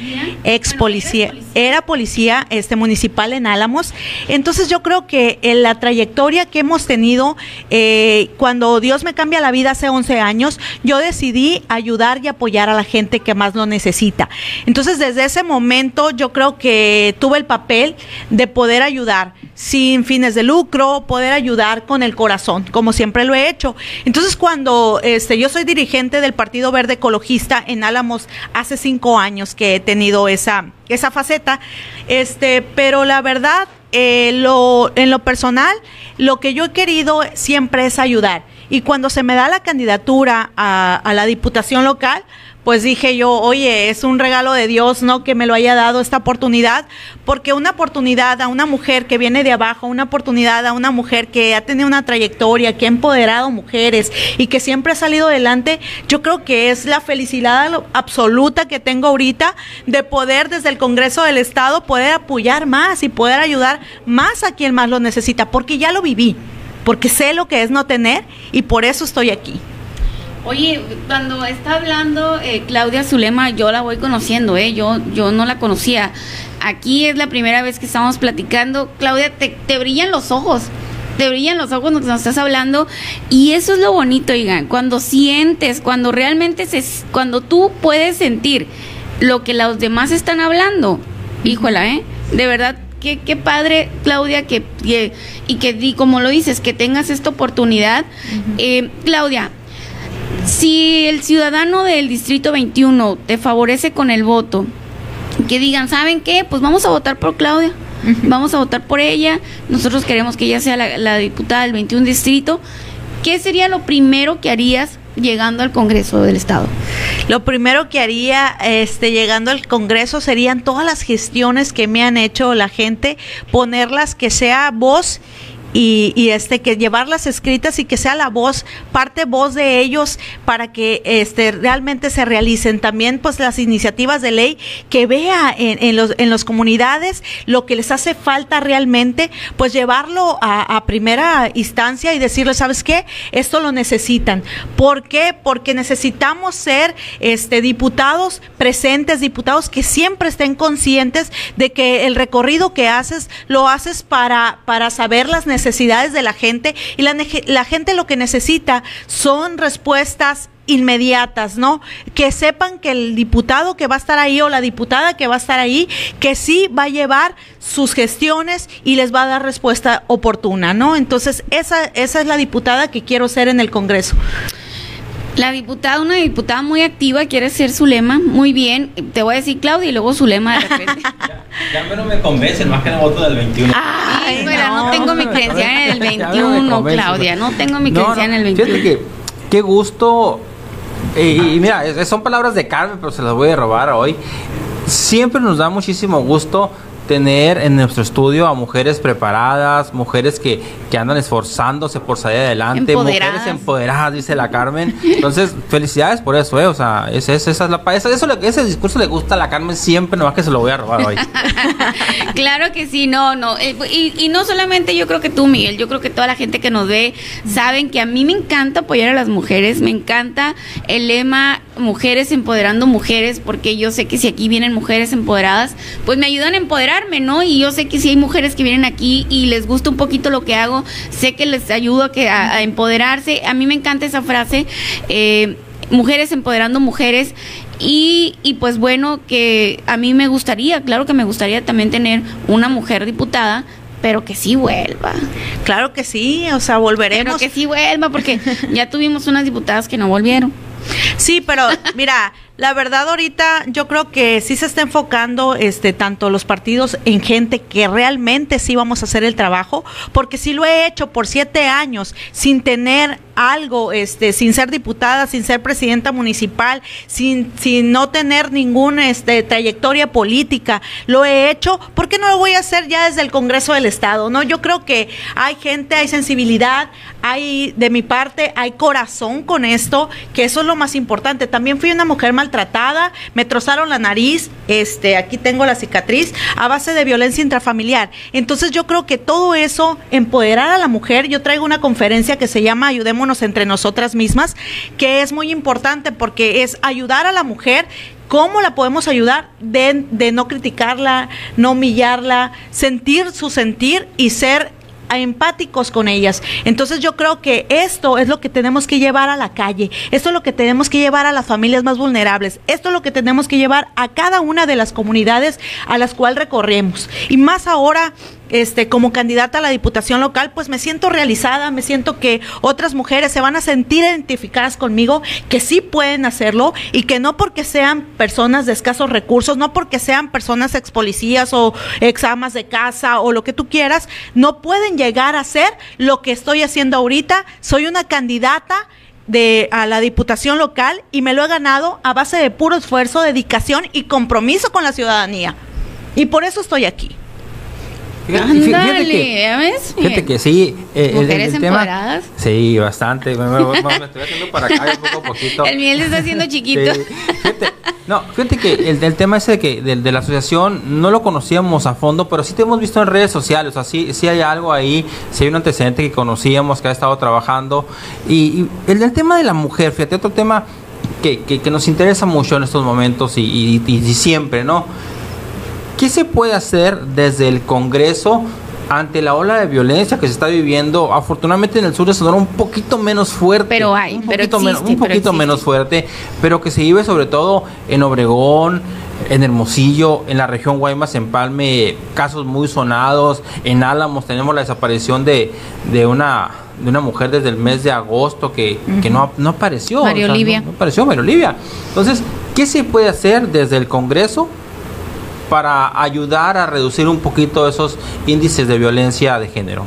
Ex policía, era policía este, municipal en Álamos. Entonces yo creo que en la trayectoria que hemos tenido, eh, cuando Dios me cambia la vida hace 11 años, yo decidí ayudar y apoyar a la gente que más lo necesita. Entonces desde ese momento yo creo que tuve el papel de poder ayudar sin fines de lucro, poder ayudar con el corazón, como siempre lo he hecho. Entonces, cuando este, yo soy dirigente del Partido Verde Ecologista en Álamos hace cinco años que he tenido esa, esa faceta, este, pero la verdad, eh, lo, en lo personal, lo que yo he querido siempre es ayudar. Y cuando se me da la candidatura a la diputación local, pues dije yo, oye, es un regalo de Dios, ¿no? Que me lo haya dado esta oportunidad, porque una oportunidad a una mujer que viene de abajo, una oportunidad a una mujer que ha tenido una trayectoria, que ha empoderado mujeres y que siempre ha salido adelante, yo creo que es la felicidad absoluta que tengo ahorita de poder desde el Congreso del Estado poder apoyar más y poder ayudar más a quien más lo necesita, porque ya lo viví, porque sé lo que es no tener y por eso estoy aquí. Oye, cuando está hablando eh, Claudia Zulema, yo la voy conociendo, ¿eh? Yo, yo no la conocía. Aquí es la primera vez que estamos platicando. Claudia, te, te brillan los ojos. Te brillan los ojos cuando nos estás hablando. Y eso es lo bonito, oigan. Cuando sientes, cuando realmente se, cuando tú puedes sentir lo que los demás están hablando. Híjola, ¿eh? De verdad, Qué, qué, padre, Claudia, que, que, y que, y como lo dices, que tengas esta oportunidad. Uh -huh. eh, Claudia, si el ciudadano del Distrito 21 te favorece con el voto, que digan, ¿saben qué? Pues vamos a votar por Claudia, uh -huh. vamos a votar por ella, nosotros queremos que ella sea la, la diputada del 21 Distrito. ¿Qué sería lo primero que harías llegando al Congreso del Estado? Lo primero que haría este llegando al Congreso serían todas las gestiones que me han hecho la gente, ponerlas que sea voz y, este que llevarlas escritas y que sea la voz, parte voz de ellos para que este realmente se realicen. También pues las iniciativas de ley que vea en, los en las comunidades lo que les hace falta realmente, pues llevarlo a, a primera instancia y decirles, ¿sabes qué? Esto lo necesitan. ¿Por qué? Porque necesitamos ser este diputados presentes, diputados que siempre estén conscientes de que el recorrido que haces lo haces para, para saber las necesidades necesidades de la gente y la, gente lo que necesita son respuestas inmediatas, ¿no? Que sepan que el diputado que va a estar ahí o la diputada que va a estar ahí, que sí va a llevar sus gestiones y les va a dar respuesta oportuna, ¿no? Entonces, esa, esa es la diputada que quiero ser en el Congreso. La diputada, una diputada muy activa, quiere ser Zulema, muy bien. Te voy a decir Claudia y luego Zulema de repente. ya, ya no me convencen más que el voto del 21. Ay, mira, no, no, tengo mi credencial en el 21, Claudia, no tengo mi credencial no, en el 21. Fíjate que, qué gusto. Y, y mira, son palabras de Carmen, pero se las voy a robar hoy. Siempre nos da muchísimo gusto tener en nuestro estudio a mujeres preparadas, mujeres que, que andan esforzándose por salir adelante, empoderadas. mujeres empoderadas, dice la Carmen. Entonces, felicidades por eso, ¿eh? O sea, es, es, esa es la, eso, eso, ese discurso le gusta a la Carmen siempre, nomás que se lo voy a robar hoy. claro que sí, no, no. Eh, y, y, no solamente yo creo que tú, Miguel, yo creo que toda la gente que nos ve saben que a mí me encanta apoyar a las mujeres, me encanta el lema mujeres empoderando mujeres, porque yo sé que si aquí vienen mujeres empoderadas, pues me ayudan a empoderarme, ¿no? Y yo sé que si hay mujeres que vienen aquí y les gusta un poquito lo que hago, sé que les ayudo a, que, a, empoderarse. A mí me encanta esa frase, eh, mujeres empoderando mujeres. Y, y, pues bueno, que a mí me gustaría, claro que me gustaría también tener una mujer diputada, pero que sí vuelva. Claro que sí, o sea, volveremos. Pero que sí vuelva, porque ya tuvimos unas diputadas que no volvieron. Sí, pero mira, la verdad ahorita yo creo que sí se está enfocando este tanto los partidos en gente que realmente sí vamos a hacer el trabajo, porque sí lo he hecho por siete años sin tener algo, este, sin ser diputada, sin ser presidenta municipal, sin, sin no tener ninguna este, trayectoria política. Lo he hecho, ¿por qué no lo voy a hacer ya desde el Congreso del Estado? No, yo creo que hay gente, hay sensibilidad, hay de mi parte, hay corazón con esto, que eso es lo más importante. También fui una mujer maltratada, me trozaron la nariz, este, aquí tengo la cicatriz, a base de violencia intrafamiliar. Entonces yo creo que todo eso, empoderar a la mujer, yo traigo una conferencia que se llama Ayudemos entre nosotras mismas, que es muy importante porque es ayudar a la mujer ¿Cómo la podemos ayudar? De, de, no criticarla, no humillarla, sentir su sentir y ser empáticos con ellas. Entonces yo creo que esto es lo que tenemos que llevar a la calle, esto es lo que tenemos que llevar a las familias más vulnerables, esto es lo que tenemos que llevar a cada una de las comunidades a las cuales recorremos. Y más ahora este, como candidata a la diputación local, pues me siento realizada, me siento que otras mujeres se van a sentir identificadas conmigo, que sí pueden hacerlo y que no porque sean personas de escasos recursos, no porque sean personas ex policías o ex amas de casa o lo que tú quieras, no pueden llegar a ser lo que estoy haciendo ahorita. Soy una candidata a la diputación local y me lo he ganado a base de puro esfuerzo, dedicación y compromiso con la ciudadanía. Y por eso estoy aquí. Fíjate, fíjate que, ves? Fíjate que sí. Eh, ¿Mujeres el, empoderadas? sí, bastante. Me, estoy haciendo para acá un poco a poquito. El miel se está haciendo chiquito. Fíjate, no, fíjate que el, el tema ese de, que, de, la asociación no lo conocíamos a fondo, pero sí te hemos visto en redes sociales. O sea, sí, sí hay algo ahí, sí hay un antecedente que conocíamos, que ha estado trabajando. Y, el del tema de la mujer, fíjate, otro tema que, que, que nos interesa mucho en estos momentos y, y, y siempre, ¿no? ¿Qué se puede hacer desde el Congreso ante la ola de violencia que se está viviendo, afortunadamente en el sur de Sonora un poquito menos fuerte. Pero hay, un pero poquito, menos, un poquito menos fuerte, pero que se vive sobre todo en Obregón, en Hermosillo, en la región Guaymas, en Palme, casos muy sonados. En Álamos tenemos la desaparición de, de una de una mujer desde el mes de agosto que, que no, no apareció. Mario Olivia. No, no apareció Mario Olivia. Entonces, ¿qué se puede hacer desde el Congreso para ayudar a reducir un poquito esos índices de violencia de género?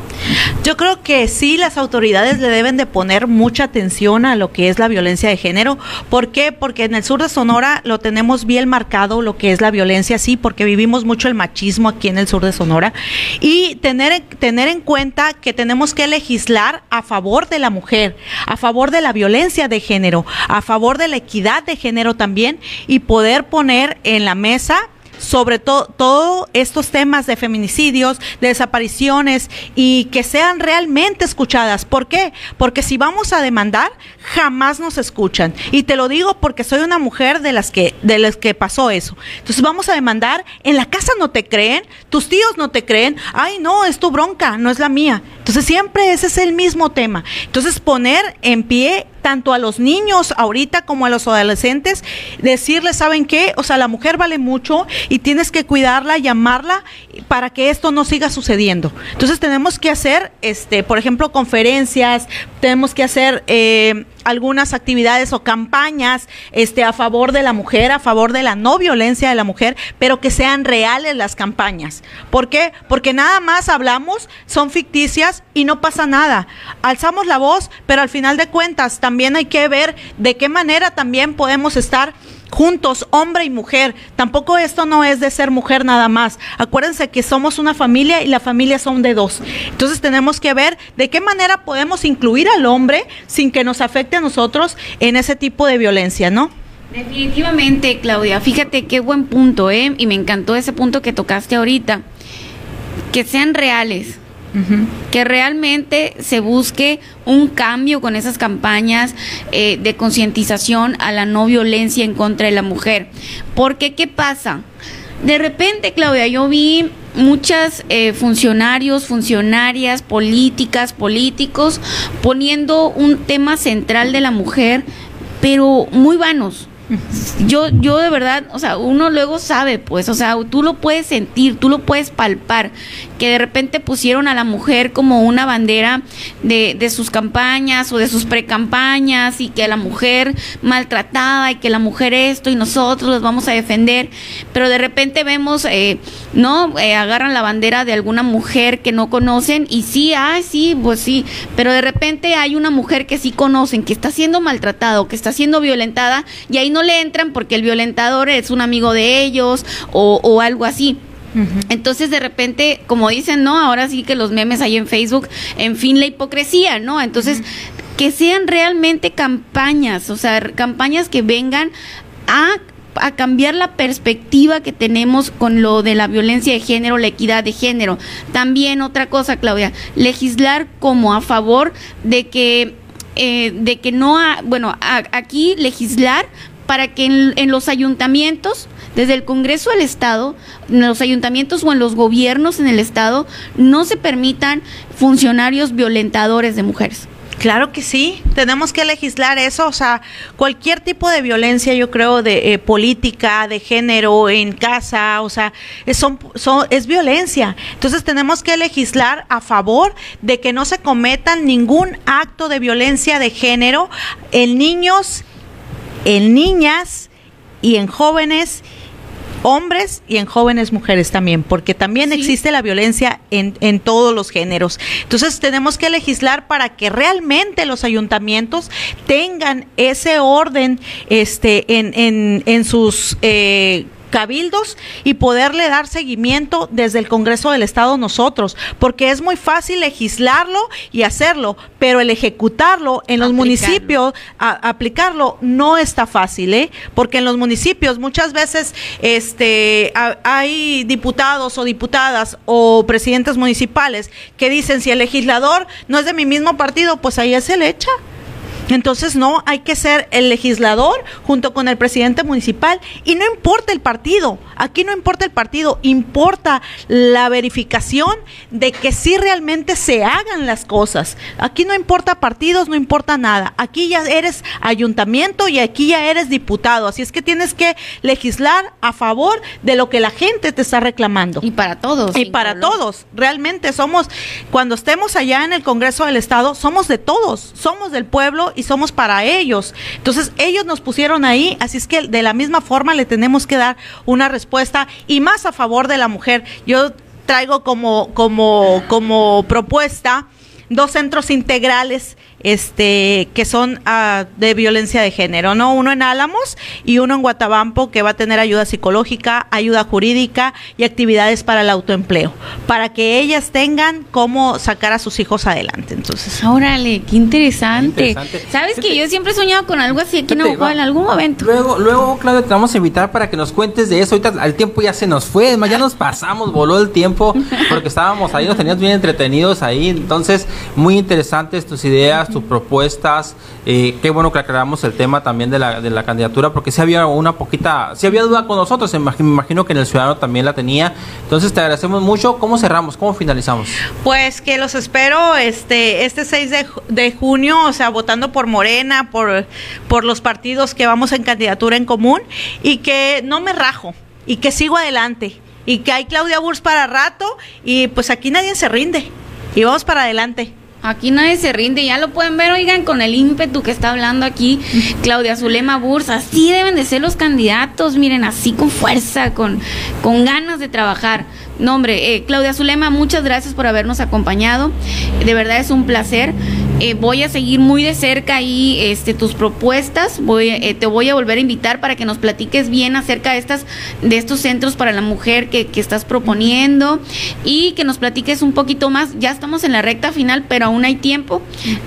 Yo creo que sí, las autoridades le deben de poner mucha atención a lo que es la violencia de género. ¿Por qué? Porque en el sur de Sonora lo tenemos bien marcado lo que es la violencia, sí, porque vivimos mucho el machismo aquí en el sur de Sonora. Y tener, tener en cuenta que tenemos que legislar a favor de la mujer, a favor de la violencia de género, a favor de la equidad de género también y poder poner en la mesa sobre todo todos estos temas de feminicidios, de desapariciones y que sean realmente escuchadas. ¿Por qué? Porque si vamos a demandar, jamás nos escuchan. Y te lo digo porque soy una mujer de las que de las que pasó eso. Entonces vamos a demandar, en la casa no te creen, tus tíos no te creen, ay no, es tu bronca, no es la mía. Entonces siempre ese es el mismo tema. Entonces poner en pie tanto a los niños ahorita como a los adolescentes, decirles, ¿saben qué? O sea, la mujer vale mucho y tienes que cuidarla y amarla para que esto no siga sucediendo. Entonces tenemos que hacer, este, por ejemplo, conferencias, tenemos que hacer eh, algunas actividades o campañas este, a favor de la mujer, a favor de la no violencia de la mujer, pero que sean reales las campañas. ¿Por qué? Porque nada más hablamos, son ficticias y no pasa nada. Alzamos la voz, pero al final de cuentas también hay que ver de qué manera también podemos estar juntos, hombre y mujer. Tampoco esto no es de ser mujer nada más. Acuérdense que somos una familia y la familia son de dos. Entonces tenemos que ver de qué manera podemos incluir al hombre sin que nos afecte a nosotros en ese tipo de violencia, ¿no? Definitivamente, Claudia. Fíjate qué buen punto, ¿eh? Y me encantó ese punto que tocaste ahorita. Que sean reales que realmente se busque un cambio con esas campañas eh, de concientización a la no violencia en contra de la mujer. Porque, ¿qué pasa? De repente, Claudia, yo vi muchas eh, funcionarios, funcionarias, políticas, políticos, poniendo un tema central de la mujer, pero muy vanos yo, yo de verdad, o sea, uno luego sabe, pues, o sea, tú lo puedes sentir, tú lo puedes palpar, que de repente pusieron a la mujer como una bandera de, de sus campañas o de sus precampañas y que la mujer maltratada y que la mujer esto y nosotros los vamos a defender, pero de repente vemos, eh, ¿no? Eh, agarran la bandera de alguna mujer que no conocen y sí, ay, sí, pues sí, pero de repente hay una mujer que sí conocen, que está siendo maltratada o que está siendo violentada y ahí no le entran porque el violentador es un amigo de ellos o, algo así. Entonces de repente, como dicen, ¿no? Ahora sí que los memes hay en Facebook, en fin, la hipocresía, ¿no? Entonces, que sean realmente campañas, o sea, campañas que vengan a a cambiar la perspectiva que tenemos con lo de la violencia de género, la equidad de género. También otra cosa, Claudia, legislar como a favor de que, eh, de que no, ha, bueno, aquí legislar para que en, los ayuntamientos, desde el Congreso del Estado, en los ayuntamientos o en los gobiernos en el Estado, no se permitan funcionarios violentadores de mujeres. Claro que sí, tenemos que legislar eso, o sea, cualquier tipo de violencia, yo creo, de eh, política, de género, en casa, o sea, es, es violencia. Entonces tenemos que legislar a favor de que no se cometan ningún acto de violencia de género en niños en niñas y en jóvenes hombres y en jóvenes mujeres también, porque también existe la violencia en, en, todos los géneros. Entonces tenemos que legislar para que realmente los ayuntamientos tengan ese orden este, en, en, en sus eh, cabildos y poderle dar seguimiento desde el Congreso del Estado nosotros, porque es muy fácil legislarlo y hacerlo, pero el ejecutarlo en los municipios, aplicarlo, no está fácil, ¿eh? Porque en los municipios muchas veces este, hay diputados o diputadas o presidentes municipales que dicen si el legislador no es de mi mismo partido, pues ahí se le echa. Entonces, no, hay que ser el legislador junto con el presidente municipal y no importa el partido, aquí no importa el partido, importa la verificación de que sí realmente se hagan las cosas. Aquí no importa partidos, no importa nada. Aquí ya eres ayuntamiento y aquí ya eres diputado, así es que tienes que legislar a favor de lo que la gente te está reclamando. Y para todos. Y para todos. Realmente somos, cuando estemos allá en el Congreso del Estado, somos de todos, somos del pueblo y somos para ellos. Entonces, ellos nos pusieron ahí, así es que de la misma forma le tenemos que dar una respuesta y más a favor de la mujer. Yo traigo como, como, como propuesta dos centros integrales este, que son uh, de violencia de género, ¿no? Uno en Álamos y uno en Guatabampo que va a tener ayuda psicológica, ayuda jurídica y actividades para el autoempleo, para que ellas tengan cómo sacar a sus hijos adelante. Entonces, órale, qué interesante. Sabes que yo siempre he soñado con algo así aquí no en algún momento. Luego, luego, Claudia, te vamos a invitar para que nos cuentes de eso. Ahorita el tiempo ya se nos fue, ya nos pasamos, voló el tiempo porque estábamos ahí, nos teníamos bien entretenidos ahí. Entonces, muy interesantes tus ideas tus propuestas. Eh, qué bueno que aclaramos el tema también de la, de la candidatura, porque si había una poquita, si había duda con nosotros, me imagino que en el Ciudadano también la tenía. Entonces te agradecemos mucho. ¿Cómo cerramos? ¿Cómo finalizamos? Pues que los espero este, este 6 de, de junio, o sea, votando por Morena, por, por los partidos que vamos en candidatura en común, y que no me rajo, y que sigo adelante y que hay Claudia Burs para rato y pues aquí nadie se rinde y vamos para adelante. Aquí nadie se rinde, ya lo pueden ver, oigan, con el ímpetu que está hablando aquí Claudia Zulema Bursa. Así deben de ser los candidatos, miren, así con fuerza, con, con ganas de trabajar. No, hombre, eh, Claudia Zulema, muchas gracias por habernos acompañado. De verdad es un placer. Eh, voy a seguir muy de cerca ahí este, tus propuestas. Voy, eh, te voy a volver a invitar para que nos platiques bien acerca de, estas, de estos centros para la mujer que, que estás proponiendo y que nos platiques un poquito más. Ya estamos en la recta final, pero aún hay tiempo.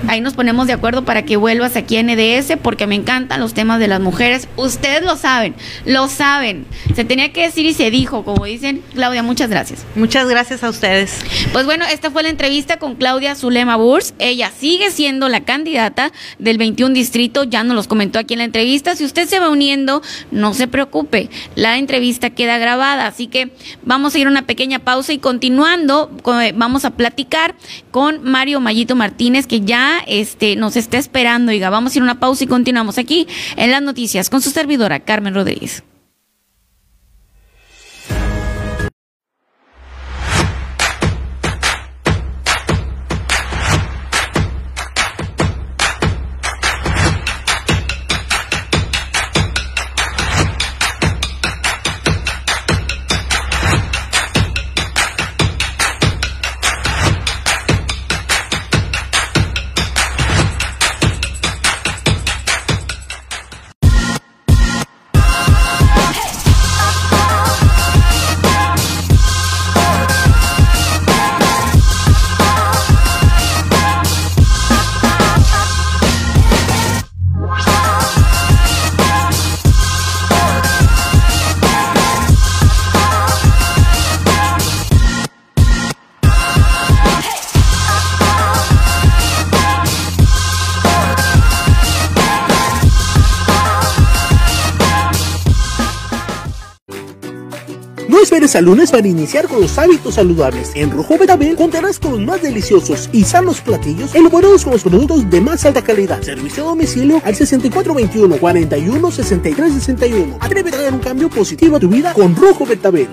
Ahí nos ponemos de acuerdo para que vuelvas aquí a NDS porque me encantan los temas de las mujeres. Ustedes lo saben, lo saben. Se tenía que decir y se dijo, como dicen. Claudia, muchas gracias. Muchas gracias a ustedes. Pues bueno, esta fue la entrevista con Claudia Zulema Burs. Ella sigue siendo la candidata del 21 distrito, ya nos los comentó aquí en la entrevista. Si usted se va uniendo, no se preocupe, la entrevista queda grabada, así que vamos a ir a una pequeña pausa y continuando, vamos a platicar con Mario Mayito Martínez, que ya este, nos está esperando. Oiga, vamos a ir a una pausa y continuamos aquí en las noticias con su servidora Carmen Rodríguez. Esperes al lunes para iniciar con los hábitos saludables. En Rojo Betabel contarás con los más deliciosos y sanos platillos elaborados con los productos de más alta calidad. Servicio a domicilio al 6421 41 63 61. Atrévete a dar un cambio positivo a tu vida con Rojo Betabel.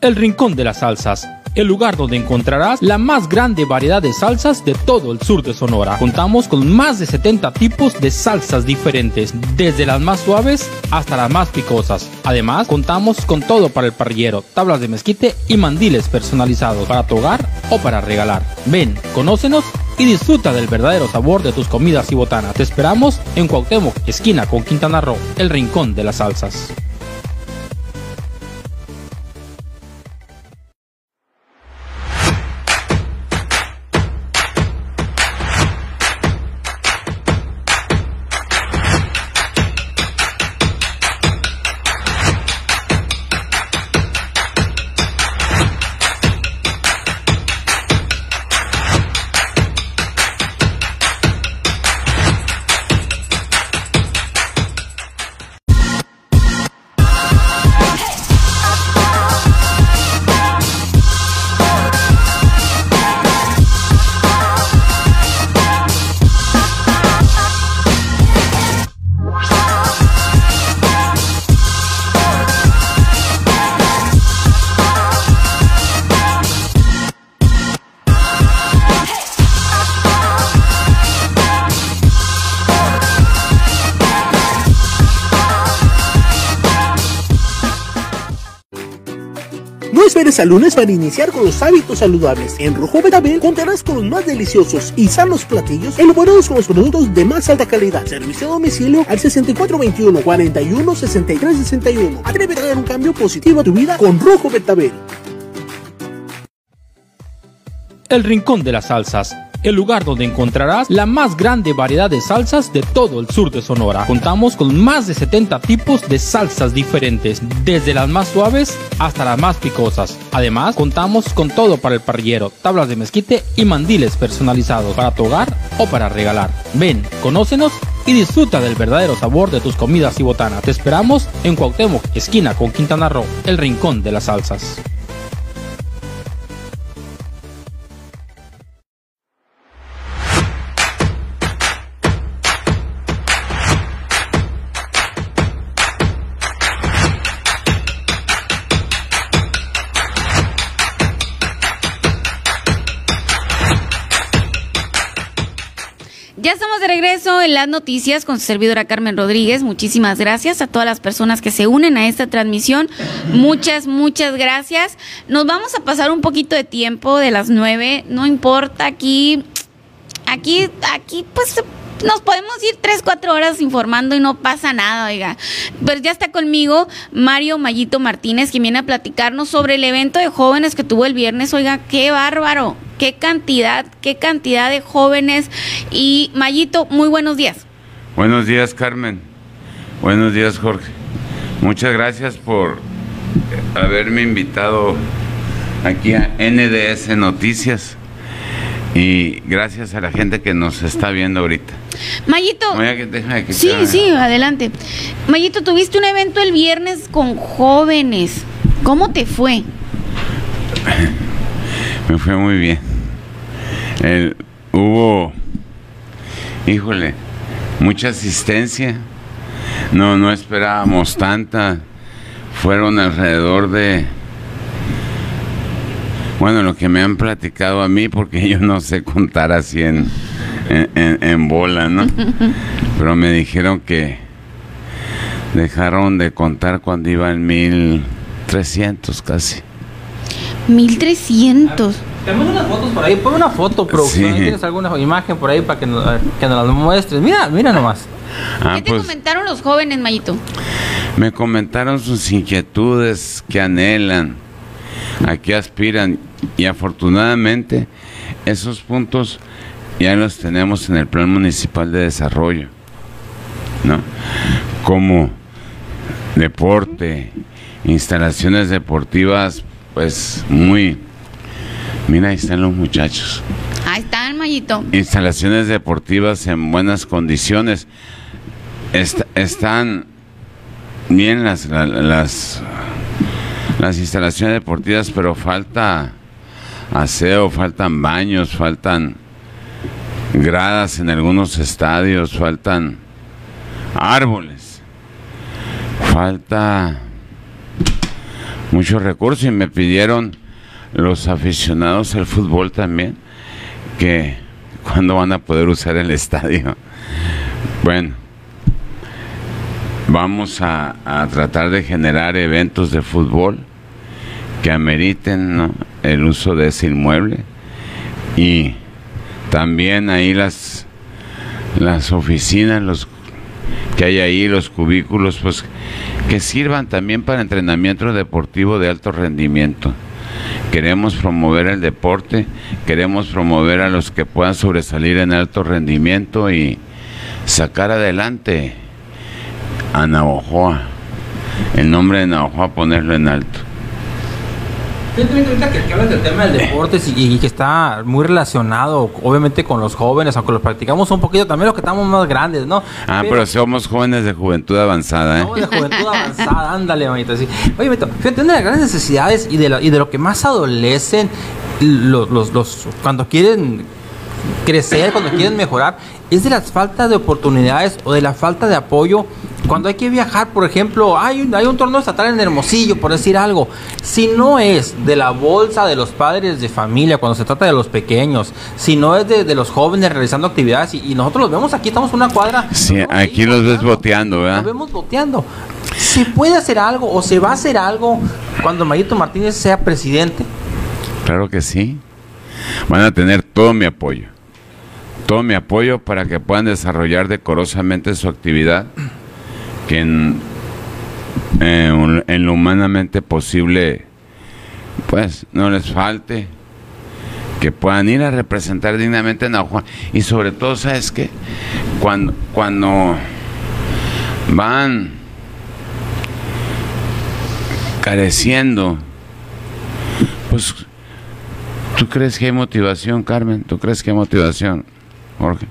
El Rincón de las Salsas el lugar donde encontrarás la más grande variedad de salsas de todo el sur de Sonora. Contamos con más de 70 tipos de salsas diferentes, desde las más suaves hasta las más picosas. Además, contamos con todo para el parrillero, tablas de mezquite y mandiles personalizados para tu hogar o para regalar. Ven, conócenos y disfruta del verdadero sabor de tus comidas y botanas. Te esperamos en Cuauhtémoc, esquina con Quintana Roo, el rincón de las salsas. Al lunes para iniciar con los hábitos saludables. En Rojo Betabel contarás con los más deliciosos y sanos platillos elaborados con los productos de más alta calidad. Servicio a domicilio al 6421 41 63 61. Atrévete a dar un cambio positivo a tu vida con Rojo Betabel. El Rincón de las Salsas el lugar donde encontrarás la más grande variedad de salsas de todo el sur de Sonora. Contamos con más de 70 tipos de salsas diferentes, desde las más suaves hasta las más picosas. Además, contamos con todo para el parrillero, tablas de mezquite y mandiles personalizados para tu hogar o para regalar. Ven, conócenos y disfruta del verdadero sabor de tus comidas y botanas. Te esperamos en Cuauhtémoc, esquina con Quintana Roo, el rincón de las salsas. Regreso en las noticias con su servidora Carmen Rodríguez. Muchísimas gracias a todas las personas que se unen a esta transmisión. Muchas, muchas gracias. Nos vamos a pasar un poquito de tiempo de las nueve. No importa, aquí, aquí, aquí, pues nos podemos ir tres, cuatro horas informando y no pasa nada, oiga. Pues ya está conmigo Mario Mayito Martínez, que viene a platicarnos sobre el evento de jóvenes que tuvo el viernes. Oiga, qué bárbaro, qué cantidad, qué cantidad de jóvenes. Y Mayito, muy buenos días. Buenos días, Carmen. Buenos días, Jorge. Muchas gracias por haberme invitado aquí a NDS Noticias y gracias a la gente que nos está viendo ahorita. Mayito. Déjame que Sí, sí, adelante. Mayito, tuviste un evento el viernes con jóvenes. ¿Cómo te fue? Me fue muy bien. El- hubo, híjole, mucha asistencia. No, no esperábamos tanta. Fueron alrededor de, bueno, lo que me han platicado a mí, porque yo no sé contar así en, en, en- en bola, ¿no? Pero me dijeron que dejaron de contar cuando iban 1300 casi. 1300. Tenemos unas fotos por ahí, pon una foto, producción. Sí. ¿Tienes alguna imagen por ahí para que nos, que nos la muestres? Mira, mira nomás. Ah, ¿Qué te pues comentaron los jóvenes, Mayito? me comentaron sus inquietudes que anhelan, a qué aspiran y afortunadamente esos puntos ya los tenemos en el Plan Municipal de Desarrollo, ¿no? Como deporte, instalaciones deportivas, pues muy... Mira, ahí están los muchachos. Ahí están, Mayito. instalaciones deportivas en buenas condiciones. Est- están bien las, la- las, las instalaciones deportivas, pero falta aseo, faltan baños, faltan gradas en algunos estadios, faltan árboles, falta muchos recursos y me pidieron los aficionados al fútbol también que cuándo van a poder usar el estadio. Bueno, vamos a tratar de generar eventos de fútbol que ameriten el uso de ese inmueble y también ahí las las oficinas, los que hay ahí, los cubículos, pues que sirvan también para entrenamiento deportivo de alto rendimiento. Queremos promover el deporte, queremos promover a los que puedan sobresalir en alto rendimiento y sacar adelante a Navajoa. El nombre de Navajoa ponerlo en alto. Ahorita que, que hablas del tema del deporte y, y que está muy relacionado, obviamente, con los jóvenes, aunque los practicamos un poquito, también los que estamos más grandes, ¿no? Ah, pero somos jóvenes de juventud avanzada, ¿eh? No, de juventud avanzada, ándale, manito. Sí. Oye, Beto, fíjate, una de las grandes necesidades y de, lo, y de lo que más adolecen los, los, los, cuando quieren crecer, cuando quieren mejorar, es de las faltas de oportunidades o de la falta de apoyo. Cuando hay que viajar, por ejemplo, hay un, hay un torneo estatal en Hermosillo, por decir algo. Si no es de la bolsa de los padres de familia, cuando se trata de los pequeños, si no es de, de los jóvenes realizando actividades, y, y nosotros los vemos aquí, estamos en una cuadra. Sí, aquí los ves boteando. ¿verdad? vemos boteando. ¿Se puede hacer algo o se va a hacer algo cuando Mayito Martínez sea presidente? Claro que sí. Van a tener todo mi apoyo. Todo mi apoyo para que puedan desarrollar decorosamente su actividad, que en, eh, lo humanamente posible, pues no les falte, que puedan ir a representar dignamente a Navajo. Y sobre todo, ¿sabes qué? Cuando, cuando van careciendo, pues ¿Tú crees que hay motivación, Carmen? ¿Tú crees que hay motivación, Jorge?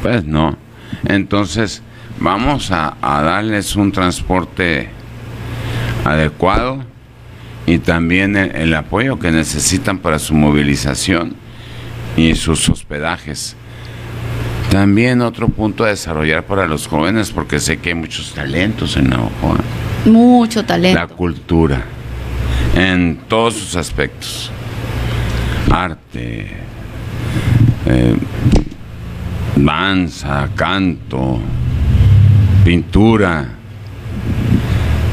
Pues no. Entonces, vamos a, a darles un transporte adecuado y también el, el apoyo que necesitan para su movilización y sus hospedajes. También otro punto a desarrollar para los jóvenes, porque sé que hay muchos talentos en Navajo. Mucho La talento. cultura, en todos sus aspectos. Arte, eh, danza, canto, pintura,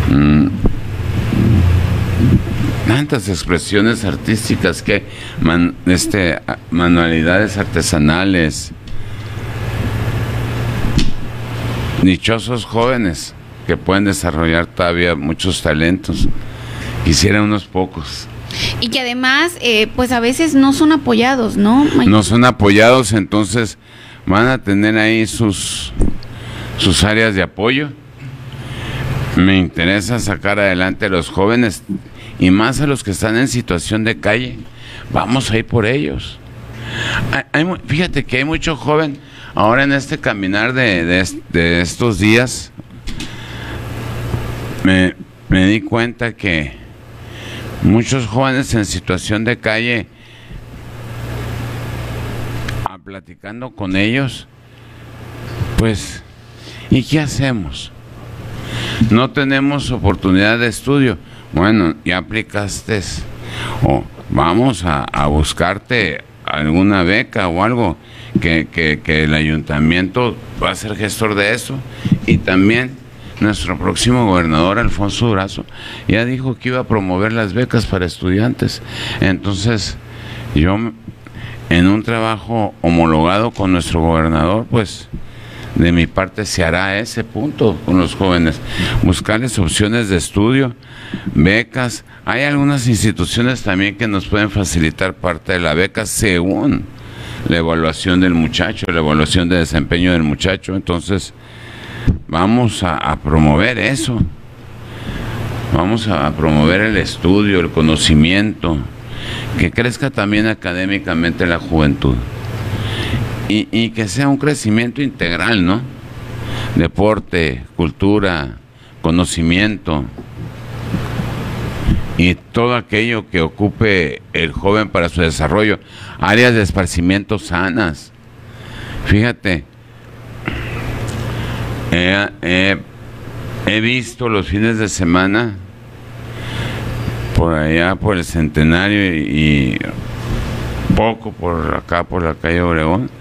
mm, tantas expresiones artísticas que este, manualidades artesanales, dichosos jóvenes que pueden desarrollar todavía muchos talentos, quisiera unos pocos. Y que además, eh, pues a veces no son apoyados, ¿no? No son apoyados, entonces van a tener ahí sus, sus áreas de apoyo. Me interesa sacar adelante a los jóvenes y más a los que están en situación de calle. Vamos a ir por ellos. fíjate que hay mucho joven ahora en este caminar de, estos días. Me, me di cuenta que muchos jóvenes en situación de calle, a platicando con ellos, pues, ¿y qué hacemos? No tenemos oportunidad de estudio. Bueno, ya aplicaste o vamos a, buscarte alguna beca o algo que, que el ayuntamiento va a ser gestor de eso y también nuestro próximo gobernador, Alfonso Durazo, ya dijo que iba a promover las becas para estudiantes. Entonces, yo, en un trabajo homologado con nuestro gobernador, pues de mi parte se hará ese punto con los jóvenes, buscarles opciones de estudio, becas. Hay algunas instituciones también que nos pueden facilitar parte de la beca según la evaluación del muchacho, la evaluación de desempeño del muchacho. Entonces, vamos a, promover eso. Vamos a, promover el estudio, el conocimiento, que crezca también académicamente la juventud. Y, y, que sea un crecimiento integral, ¿no? Deporte, cultura, conocimiento y todo aquello que ocupe el joven para su desarrollo, áreas de esparcimiento sanas. Fíjate, he visto los fines de semana por allá por el centenario y, poco por acá por la calle Obregón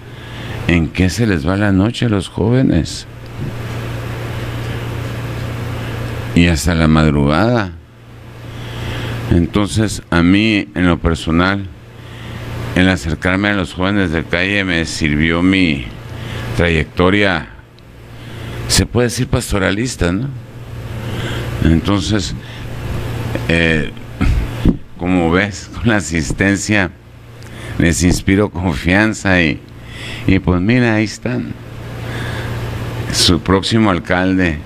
en qué se les va la noche a los jóvenes y hasta la madrugada. Entonces a mí en lo personal el acercarme a los jóvenes de calle me sirvió mi trayectoria se puede decir pastoralista, ¿no? Entonces, eh, como ves, con la asistencia les inspiro confianza y, y pues mira, ahí están. Su próximo alcalde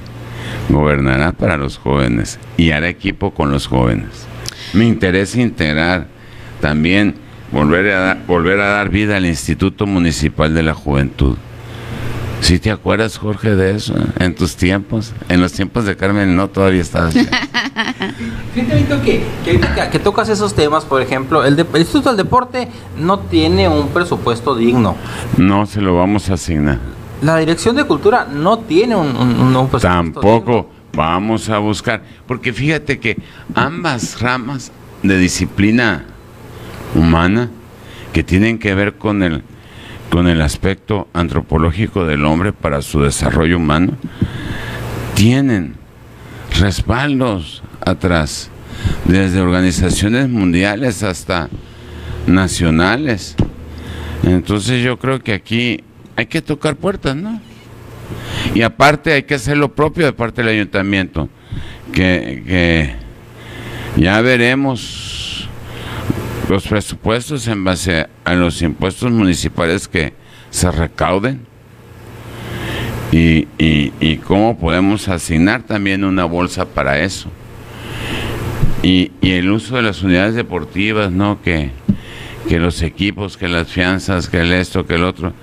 gobernará para los jóvenes y hará equipo con los jóvenes. Me interesa integrar también, volver a, volver a dar vida al Instituto Municipal de la Juventud. ¿Sí te acuerdas, Jorge, de eso? En tus tiempos, en los tiempos de Carmen, no todavía estabas. Fíjate, que, que, que, tocas esos temas, por ejemplo, el, Instituto del Deporte no tiene un presupuesto digno. No se lo vamos a asignar. La Dirección de Cultura no tiene un, un, presupuesto Tampoco vamos a buscar, porque fíjate que ambas ramas de disciplina humana que tienen que ver con el con el aspecto antropológico del hombre para su desarrollo humano, tienen respaldos atrás, desde organizaciones mundiales hasta nacionales. Entonces yo creo que aquí hay que tocar puertas, ¿no? Y aparte hay que hacer lo propio de parte del ayuntamiento, que, que ya veremos los presupuestos en base a los impuestos municipales que se recauden y, y, cómo podemos asignar también una bolsa para eso. Y, y, el uso de las unidades deportivas, ¿no? Que, que los equipos, que las fianzas, que el esto, que el otro.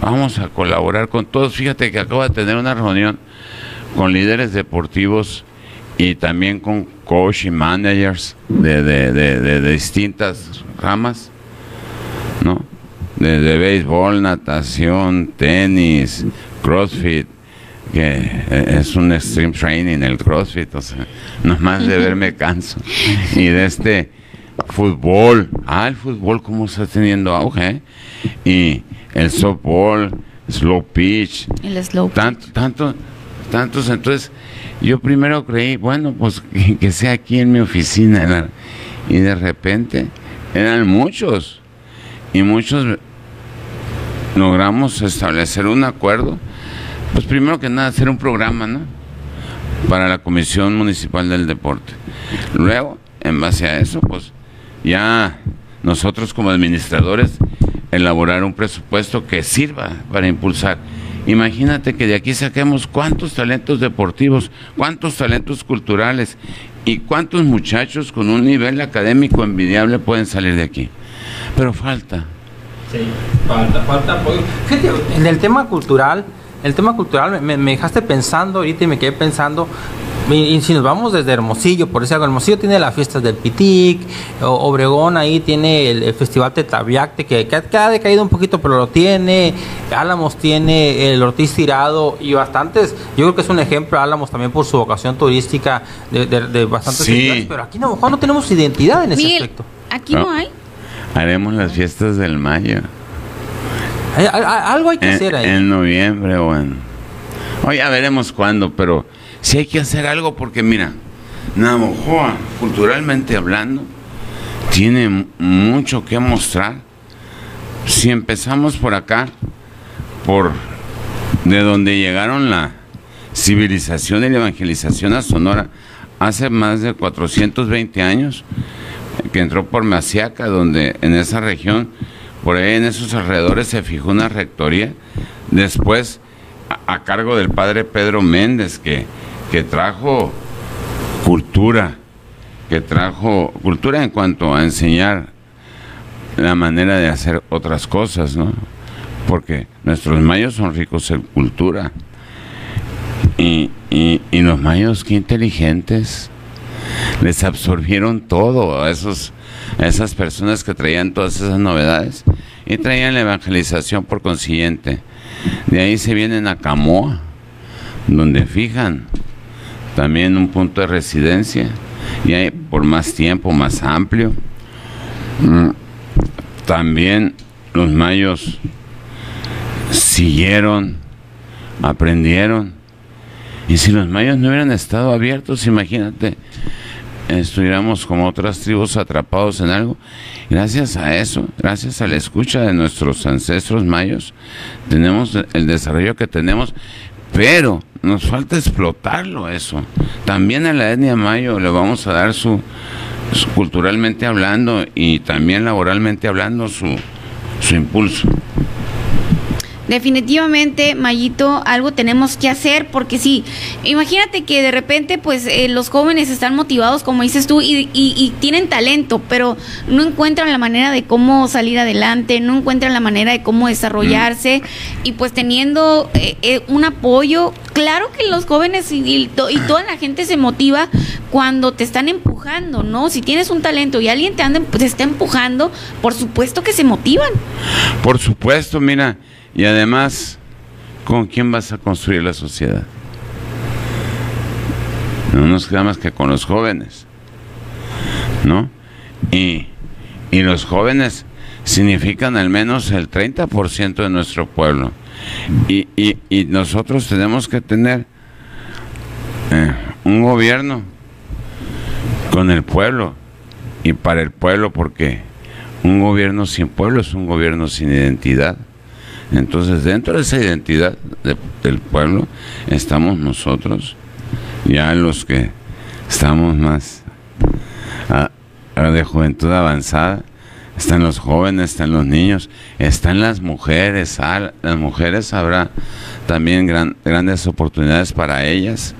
Vamos a colaborar con todos. Fíjate que acabo de tener una reunión con líderes deportivos y también con coach y managers de, de, de, de distintas ramas, ¿no? De, béisbol, natación, tenis, crossfit, que es un extreme training el crossfit, o sea, nomás de verme canso. Y de este fútbol, ah, el fútbol como está teniendo auge, y el softball, slow pitch. El slow tanto, Tanto, tantos. Entonces, yo primero creí, bueno, pues que, sea aquí en mi oficina. Y de repente eran muchos. Y muchos logramos establecer un acuerdo. Pues primero que nada, hacer un programa, ¿no? Para la Comisión Municipal del Deporte. Luego, en base a eso, pues ya nosotros como administradores elaborar un presupuesto que sirva para impulsar. Imagínate que de aquí saquemos cuántos talentos deportivos, cuántos talentos culturales y cuántos muchachos con un nivel académico envidiable pueden salir de aquí. Pero falta. Sí, falta, falta apoyo. en el tema cultural, el tema cultural me, me, dejaste pensando ahorita y me quedé pensando y si nos vamos desde Hermosillo, por eso Hermosillo tiene las fiestas del Pitic, Obregón ahí tiene el, festival Tetaviacte, que, que, ha decaído un poquito, pero lo tiene, Álamos tiene el Ortiz Tirado y bastantes, yo creo que es un ejemplo Álamos también por su vocación turística de, de, bastantes sí. pero aquí no, no tenemos identidad en ese aspecto. Aquí no, hay. Haremos las fiestas del mayo. algo hay que hacer ahí. En noviembre o en... O ya veremos cuándo, pero si hay que hacer algo porque mira, Navojoa, culturalmente hablando, tiene mucho que mostrar. Si empezamos por acá, por de donde llegaron la civilización y la evangelización a Sonora, hace más de 420 años, que entró por Maciaca, donde en esa región, por ahí en esos alrededores se fijó una rectoría, después a, cargo del padre Pedro Méndez, que que trajo cultura, que trajo cultura en cuanto a enseñar la manera de hacer otras cosas, ¿no? Porque nuestros mayos son ricos en cultura. Y, los mayos, qué inteligentes, les absorbieron todo a, esos, a esas personas que traían todas esas novedades y traían la evangelización por consiguiente. De ahí se vienen a Camoa, donde fijan también un punto de residencia, y hay por más tiempo, más amplio. Mm, también los mayos siguieron, aprendieron. Y si los mayos no hubieran estado abiertos, imagínate, estuviéramos como otras tribus atrapados en algo. Gracias a eso, gracias a la escucha de nuestros ancestros mayos, tenemos el desarrollo que tenemos, pero nos falta explotarlo eso. También a la etnia mayo le vamos a dar su, culturalmente hablando y también laboralmente hablando su, su impulso. Definitivamente, Mayito, algo tenemos que hacer porque sí, imagínate que de repente pues eh, los jóvenes están motivados, como dices tú, y, y, tienen talento, pero no encuentran la manera de cómo salir adelante, no encuentran la manera de cómo desarrollarse mm. y pues teniendo eh, eh, un apoyo, claro que los jóvenes y, y, toda la gente se motiva cuando te están empujando, ¿no? Si tienes un talento y alguien te, anda, te está empujando, por supuesto que se motivan. Por supuesto, mira. Y además, ¿con quién vas a construir la sociedad? No nos queda más que con los jóvenes, ¿no? Y, los jóvenes significan al menos el 30% de nuestro pueblo. Y, y, nosotros tenemos que tener eh, un gobierno con el pueblo y para el pueblo, porque un gobierno sin pueblo es un gobierno sin identidad. Entonces, dentro de esa identidad del pueblo estamos nosotros, ya los que estamos más de juventud avanzada, están los jóvenes, están los niños, están las mujeres, las mujeres habrá también grandes oportunidades para ellas,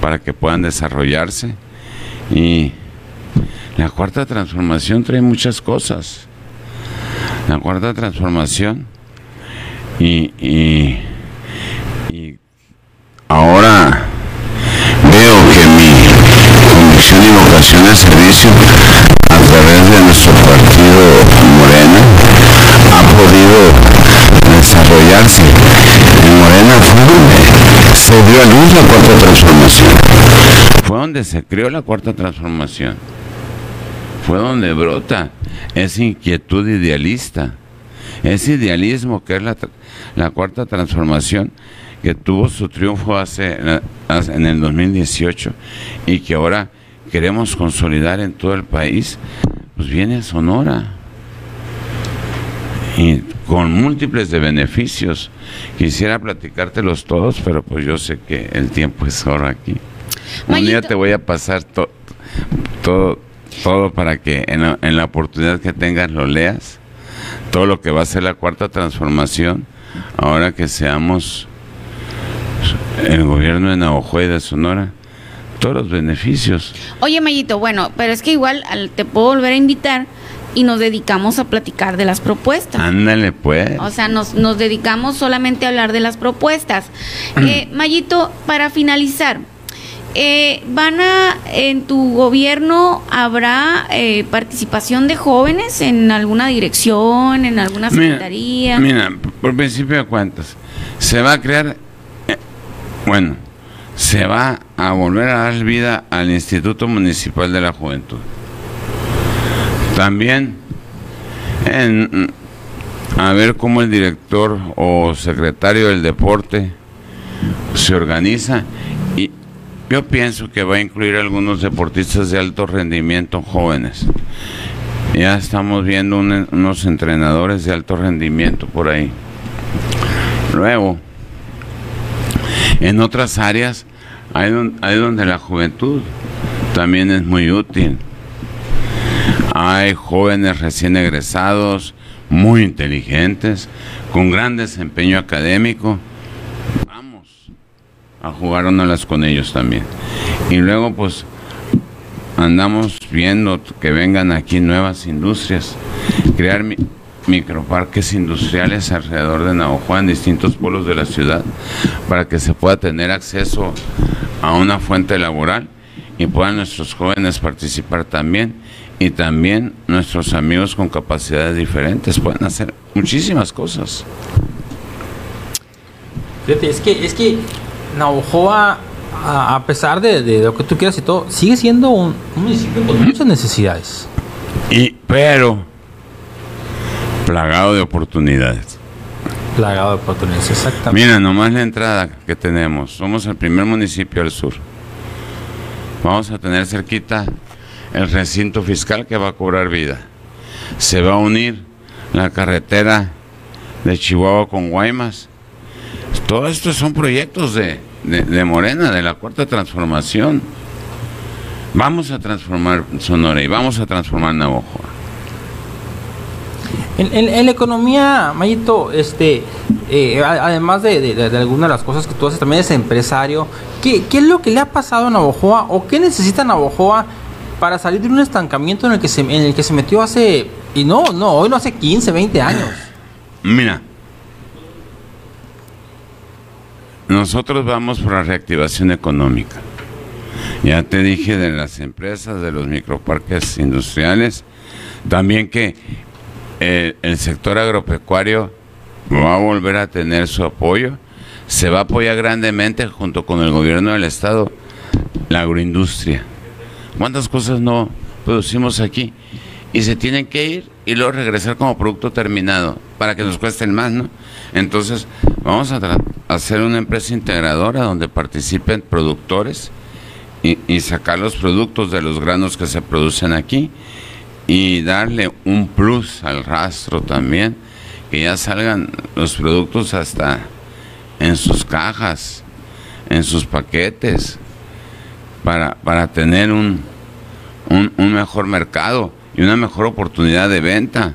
para que puedan desarrollarse. Y la cuarta transformación trae muchas cosas. La cuarta transformación y, y, ahora veo que mi convicción y vocación de servicio a través de nuestro partido Morena ha podido desarrollarse. En Morena fue donde se dio a luz la cuarta transformación. Fue donde se creó la cuarta transformación. Fue donde brota esa inquietud idealista, ese idealismo que es la la cuarta transformación que tuvo su triunfo hace, en el 2018 y que ahora queremos consolidar en todo el país, pues viene Sonora. Y con múltiples de beneficios. Quisiera platicártelos todos, pero pues yo sé que el tiempo es ahora aquí. Un día te voy a pasar todo todo para que en la, en la oportunidad que tengas lo leas. Todo lo que va a ser la cuarta transformación, ahora que seamos el gobierno y de Sonora todos los beneficios. Oye, Mayito, bueno, pero es que igual te puedo volver a invitar y nos dedicamos a platicar de las propuestas. Ándale, pues. O sea, nos, nos dedicamos solamente a hablar de las propuestas. eh, Mayito, para finalizar, eh, ¿Van a, en tu gobierno, habrá eh, participación de jóvenes en alguna dirección, en alguna secretaría? Mira, por principio de cuentas, se va a crear, eh, bueno, se va a volver a dar vida al Instituto Municipal de la Juventud. También en, a ver cómo el director o secretario del deporte se organiza yo pienso que va a incluir algunos deportistas de alto rendimiento jóvenes. Ya estamos viendo unos entrenadores de alto rendimiento por ahí. Luego, en otras áreas, hay donde la juventud también es muy útil. Hay jóvenes recién egresados, muy inteligentes, con gran desempeño académico a jugar las con ellos también. Y luego pues andamos viendo que vengan aquí nuevas industrias, crear microparques industriales alrededor de Navajo en distintos pueblos de la ciudad para que se pueda tener acceso a una fuente laboral y puedan nuestros jóvenes participar también y también nuestros amigos con capacidades diferentes pueden hacer muchísimas cosas. es que es que Navojoa, a, pesar de, lo que tú quieras y todo, sigue siendo un, municipio con muchas necesidades. Y, pero, plagado de oportunidades. Plagado de oportunidades, exactamente. Mira, nomás la entrada que tenemos. Somos el primer municipio al sur. Vamos a tener cerquita el recinto fiscal que va a cobrar vida. Se va a unir la carretera de Chihuahua con Guaymas todos estos son proyectos de, Morena, de la cuarta transformación. Vamos a transformar Sonora y vamos a transformar Navajo. En, la economía, Mayito, este, eh, además de, algunas de las cosas que tú haces, también es empresario. ¿Qué, es lo que le ha pasado a Navojoa o qué necesita Navojoa para salir de un estancamiento en el que se, en el que se metió hace, y no, no, hoy no hace 15, 20 años? Mira, Nosotros vamos por la reactivación económica. Ya te dije de las empresas, de los microparques industriales, también que eh, el, sector agropecuario va a volver a tener su apoyo, se va a apoyar grandemente junto con el gobierno del estado la agroindustria. ¿Cuántas cosas no producimos aquí? Y se tienen que ir y luego regresar como producto terminado para que nos cuesten más, ¿no? Entonces, vamos a hacer una empresa integradora donde participen productores y, sacar los productos de los granos que se producen aquí y darle un plus al rastro también, que ya salgan los productos hasta en sus cajas, en sus paquetes, para, para tener un, un mejor mercado y una mejor oportunidad de venta.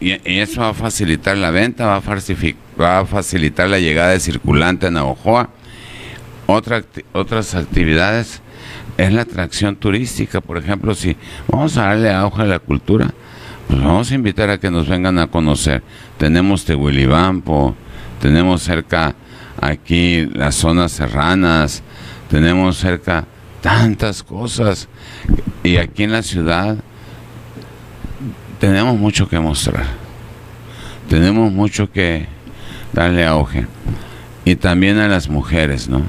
Y eso va a facilitar la venta, va a, va a facilitar la llegada de circulante a Navajoa. Otra, otras actividades es la atracción turística, por ejemplo, si vamos a darle auge a la cultura, pues vamos a invitar a que nos vengan a conocer. Tenemos Tehuilibampo, tenemos cerca aquí las zonas serranas, tenemos cerca tantas cosas. Y aquí en la ciudad tenemos mucho que mostrar. Tenemos mucho que darle auge. Y también a las mujeres, ¿no?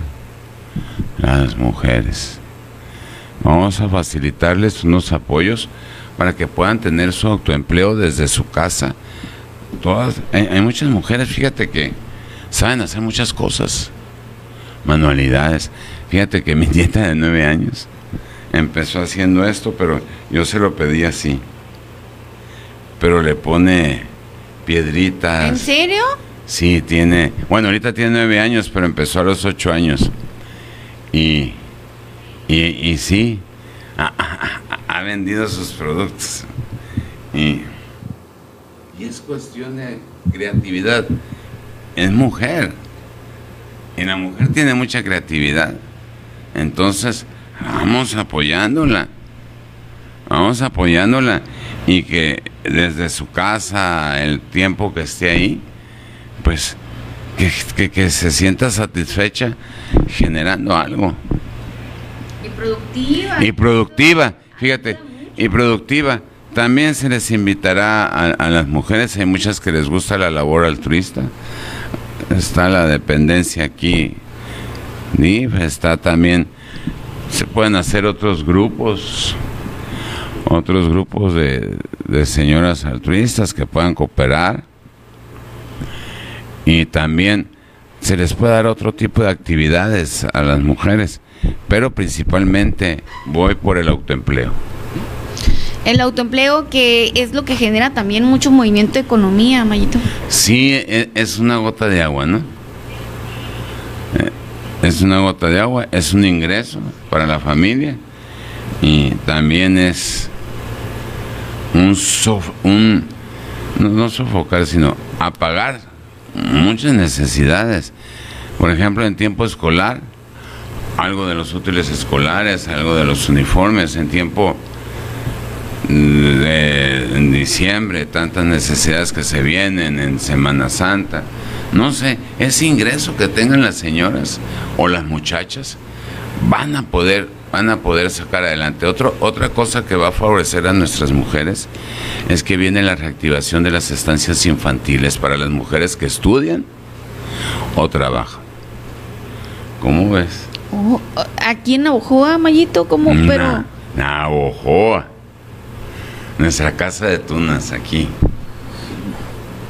Las mujeres. Vamos a facilitarles unos apoyos para que puedan tener su autoempleo desde su casa todas, hay, hay muchas mujeres, fíjate que saben hacer muchas cosas, manualidades. Fíjate que mi nieta de nueve años empezó haciendo esto, pero yo se lo pedí así. Pero le pone piedritas. ¿En serio? Sí, tiene. Bueno, ahorita tiene nueve años, pero empezó a los ocho años. Y, y, y sí, ha, ha- ha vendido sus productos. Y, y es cuestión de creatividad. Es mujer. Y la mujer tiene mucha creatividad. Entonces, vamos apoyándola. Vamos apoyándola. Y que desde su casa, el tiempo que esté ahí, pues que, que- que se sienta satisfecha generando algo. Y productiva. Y productiva, fíjate, y productiva. También se les invitará a, a las mujeres, hay muchas que les gusta la labor altruista. Está la dependencia aquí, está también, se pueden hacer otros grupos, otros grupos de, de señoras altruistas que puedan cooperar. Y también se les puede dar otro tipo de actividades a las mujeres, pero principalmente voy por el autoempleo. El autoempleo que es lo que genera también mucho movimiento de economía, Mayito. Sí, e- es una gota de agua, ¿no? Eh, Es una gota de agua, es un ingreso para la familia y también es un, sof- un no, no sofocar, sino apagar muchas necesidades. Por ejemplo, en tiempo escolar, algo de los útiles escolares, algo de los uniformes, en tiempo de, diciembre, tantas necesidades que se vienen en Semana Santa. No sé, ese ingreso que tengan las señoras o las muchachas van a poder van a poder sacar adelante. Otro, otra cosa que va a favorecer a nuestras mujeres es que viene la reactivación de las estancias infantiles para las mujeres que estudian o trabajan. ¿Cómo ves? Oh, aquí en Navajoa, Mayito, como, pero Na- Navojoa. Nuestra casa de tunas aquí.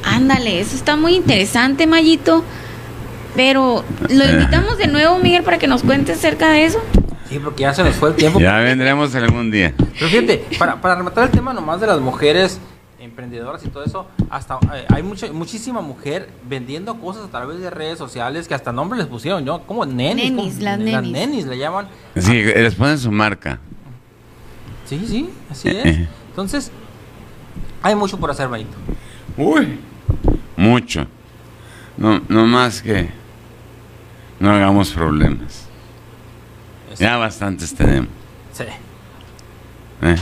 ándale, eso está muy interesante, Mayito. Pero lo invitamos de nuevo, Miguel, para que nos cuente acerca de eso. Sí, porque ya se nos fue el tiempo. Ya vendremos algún día. Pero fíjate, para, para rematar el tema nomás de las mujeres emprendedoras y todo eso, hasta eh, hay mucha, muchísima mujer vendiendo cosas a través de redes sociales que hasta nombre les pusieron, ¿no? Como nenis. Nenis, como- las nenis. le llaman. Sí, les ponen su marca. Sí, sí, así Eh, es. Entonces, hay mucho por hacer, Mayito. Uy, mucho. No, no más que no hagamos problemas. Ya bastantes tenemos. Sí. ¿eh?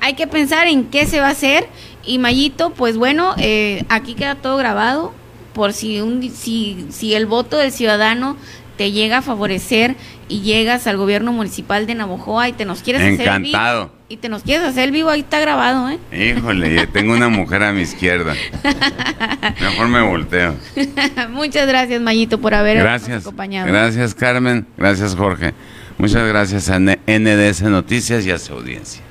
Hay que pensar en qué se va a hacer. Y Mayito, pues bueno, eh, aquí queda todo grabado. Por si, un, si, si el voto del ciudadano te llega a favorecer y llegas al gobierno municipal de Navojoa y te nos quieres hacer el vivo. Encantado. Y te nos quieres hacer el vivo, ahí está grabado, ¿eh? Híjole, tengo una mujer a mi izquierda. Mejor me volteo. Muchas gracias, Mayito, por habernos Gracias. acompañado. Gracias, Carmen. Gracias, Jorge. Muchas gracias a NDS Noticias y a su audiencia.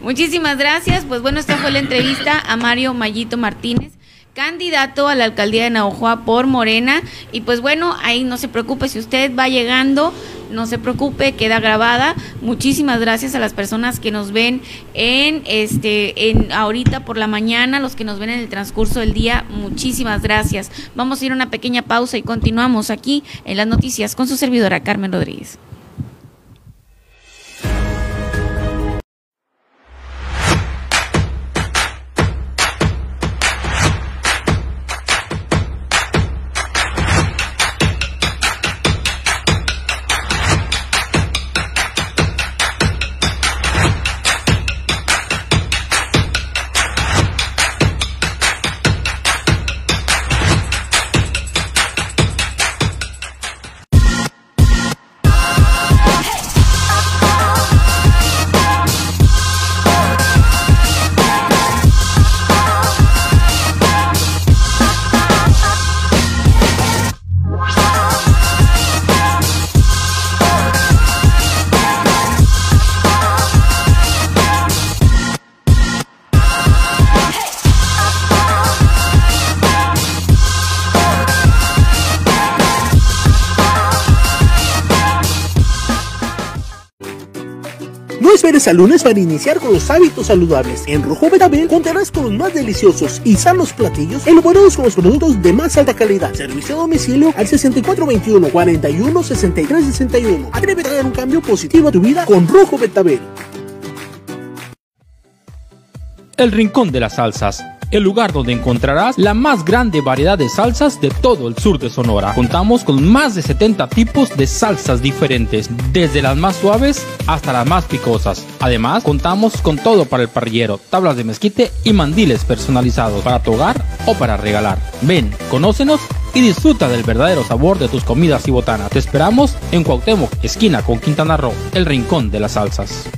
Muchísimas gracias. Pues bueno, esta fue la entrevista a Mario Mayito Martínez, candidato a la alcaldía de Navajoa por Morena. Y pues bueno, ahí no se preocupe, si usted va llegando, no se preocupe, queda grabada. Muchísimas gracias a las personas que nos ven en este en ahorita por la mañana, los que nos ven en el transcurso del día. Muchísimas gracias. Vamos a ir a una pequeña pausa y continuamos aquí en las noticias con su servidora Carmen Rodríguez. Esperes al lunes para iniciar con los hábitos saludables. En Rojo Betabel contarás con los más deliciosos y sanos platillos elaborados con los productos de más alta calidad. Servicio a domicilio al 6421 41 63 61. Atrévete a dar un cambio positivo a tu vida con Rojo Betabel. El Rincón de las Salsas el lugar donde encontrarás la más grande variedad de salsas de todo el sur de Sonora. Contamos con más de 70 tipos de salsas diferentes, desde las más suaves hasta las más picosas. Además, contamos con todo para el parrillero, tablas de mezquite y mandiles personalizados para tu hogar o para regalar. Ven, conócenos y disfruta del verdadero sabor de tus comidas y botanas. Te esperamos en Cuauhtémoc, esquina con Quintana Roo, el rincón de las salsas.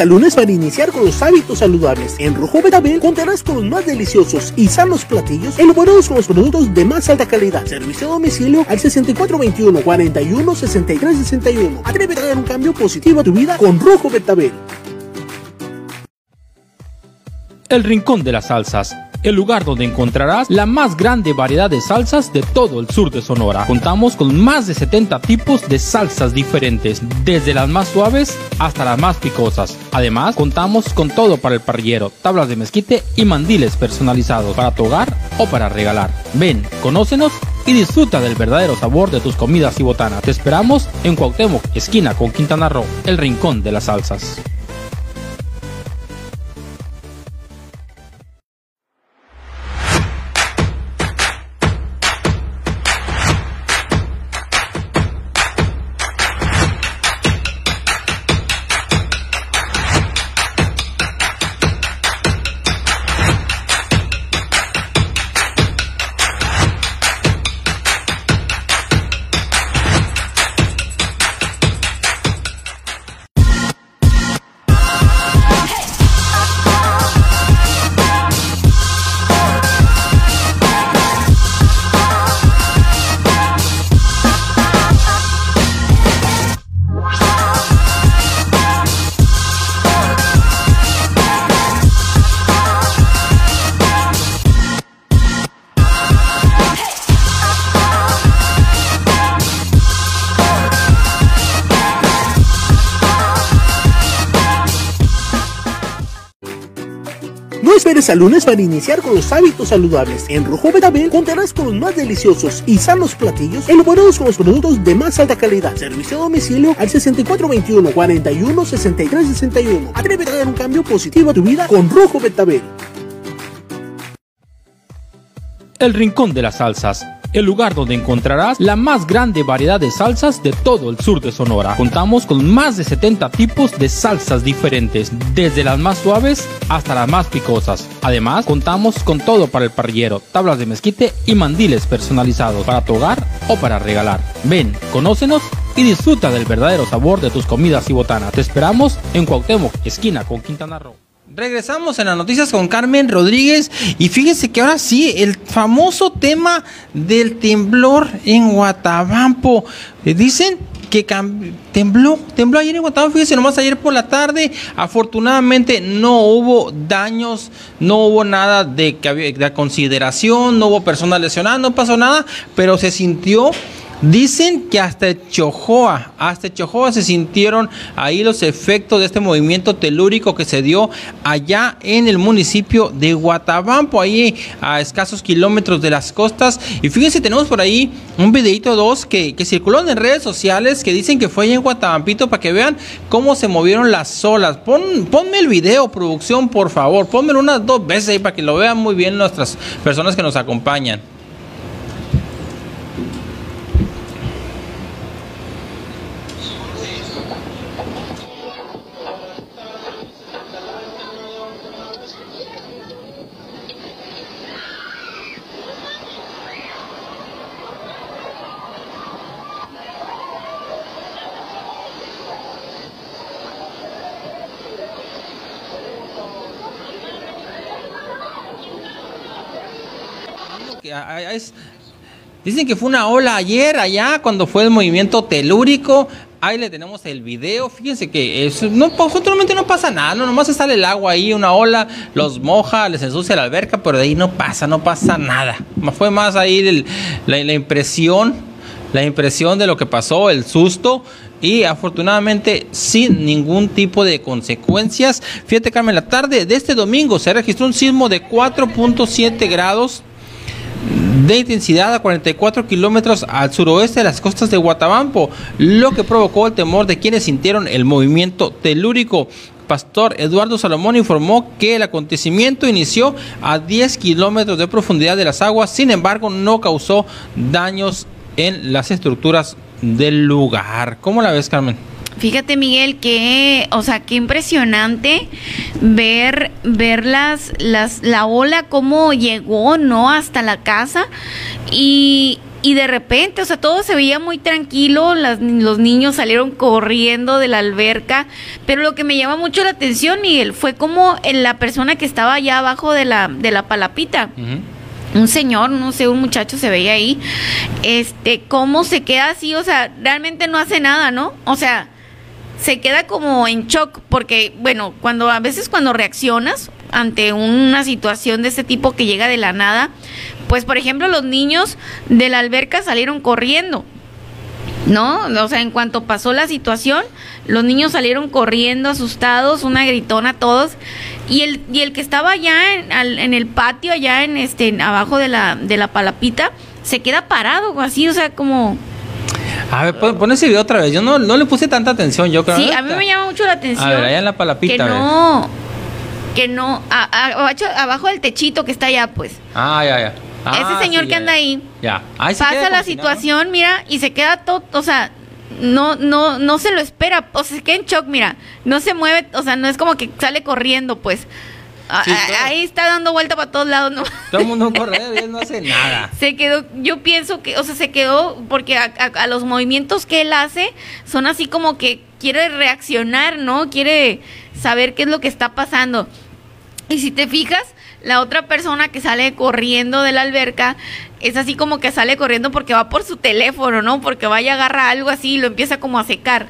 Al lunes para iniciar con los hábitos saludables. En Rojo Betabel contarás con los más deliciosos y sanos platillos elaborados con los productos de más alta calidad. Servicio a domicilio al 6421 41 63 61. Atrévete a dar un cambio positivo a tu vida con Rojo Betabel. El Rincón de las Salsas el lugar donde encontrarás la más grande variedad de salsas de todo el sur de Sonora. Contamos con más de 70 tipos de salsas diferentes, desde las más suaves hasta las más picosas. Además, contamos con todo para el parrillero, tablas de mezquite y mandiles personalizados para tu hogar o para regalar. Ven, conócenos y disfruta del verdadero sabor de tus comidas y botanas. Te esperamos en Cuauhtémoc, esquina con Quintana Roo, el rincón de las salsas. Esperes al lunes para iniciar con los hábitos saludables. En Rojo Betabel contarás con los más deliciosos y sanos platillos elaborados con los productos de más alta calidad. Servicio a domicilio al 6421 41 63 61. Atrévete a dar un cambio positivo a tu vida con Rojo Betabel. El Rincón de las Salsas el lugar donde encontrarás la más grande variedad de salsas de todo el sur de Sonora. Contamos con más de 70 tipos de salsas diferentes, desde las más suaves hasta las más picosas. Además, contamos con todo para el parrillero, tablas de mezquite y mandiles personalizados para tu hogar o para regalar. Ven, conócenos y disfruta del verdadero sabor de tus comidas y botanas. Te esperamos en Cuauhtémoc, esquina con Quintana Roo. Regresamos en las noticias con Carmen Rodríguez y fíjense que ahora sí, el famoso tema del temblor en Guatabampo. Eh, dicen que tembló, tembló ayer en Guatabampo, fíjense nomás ayer por la tarde. Afortunadamente no hubo daños, no hubo nada de, de consideración, no hubo personas lesionadas, no pasó nada, pero se sintió Dicen que hasta Chojoa, hasta Chojoa se sintieron ahí los efectos de este movimiento telúrico que se dio allá en el municipio de Guatabampo, ahí a escasos kilómetros de las costas. Y fíjense, tenemos por ahí un videito dos que, que circuló en redes sociales que dicen que fue allá en Guatabampito para que vean cómo se movieron las olas. Pon, ponme el video, producción, por favor. Pónmelo unas dos veces ahí para que lo vean muy bien nuestras personas que nos acompañan. Dicen que fue una ola ayer allá cuando fue el movimiento telúrico. Ahí le tenemos el video. Fíjense que es, no, absolutamente no pasa nada. No, nomás se sale el agua ahí, una ola, los moja, les ensucia la alberca, pero de ahí no pasa, no pasa nada. Fue más ahí la impresión, la impresión de lo que pasó, el susto. Y afortunadamente sin ningún tipo de consecuencias. Fíjate, Carmen, la tarde de este domingo se registró un sismo de 4.7 grados de intensidad a 44 kilómetros al suroeste de las costas de Guatabampo, lo que provocó el temor de quienes sintieron el movimiento telúrico. Pastor Eduardo Salomón informó que el acontecimiento inició a 10 kilómetros de profundidad de las aguas, sin embargo no causó daños en las estructuras del lugar. ¿Cómo la ves, Carmen? Fíjate, Miguel, que, o sea, qué impresionante ver, ver las, las, la ola cómo llegó, ¿no? Hasta la casa y, y de repente, o sea, todo se veía muy tranquilo, las- los niños salieron corriendo de la alberca, pero lo que me llama mucho la atención, Miguel, fue como en la persona que estaba allá abajo de la, de la palapita un señor, no sé, un muchacho se veía ahí, este, cómo se queda así, o sea, realmente no hace nada, ¿no? O sea, se queda como en shock, porque, bueno, cuando a veces cuando reaccionas ante una situación de este tipo que llega de la nada, pues por ejemplo los niños de la alberca salieron corriendo, ¿no? O sea, en cuanto pasó la situación, los niños salieron corriendo asustados, una gritona todos, y el, y el que estaba allá en, al- en el patio, allá en este, abajo de la, de la palapita, se queda parado, así, o sea, como... A ver, pon, ese video otra vez. Yo no, no le puse tanta atención, yo creo. Sí, a mí me llama mucho la atención. A ver, allá en la palapita. que no, que no, a- a- abajo, abajo del techito que está allá, pues. Ah, ya, ya. Ah, Ese señor sí, que ya, anda ya. ahí, Ya. Ahí se pasa la situación, mira, y se queda todo, o sea, no, no, no se lo espera, o sea, se queda en shock, mira, no se mueve, o sea, no es como que sale corriendo, pues. A- Sí, a- claro. Ahí está dando vuelta para todos lados, ¿no? Todo el mundo corre él no hace nada. Se quedó, yo pienso que, o sea, se quedó porque a, a- a los movimientos que él hace son así como que quiere reaccionar, ¿no? Quiere saber qué es lo que está pasando. Y si te fijas, la otra persona que sale corriendo de la alberca es así como que sale corriendo porque va por su teléfono, ¿no? Porque vaya a agarrar algo así y lo empieza como a secar.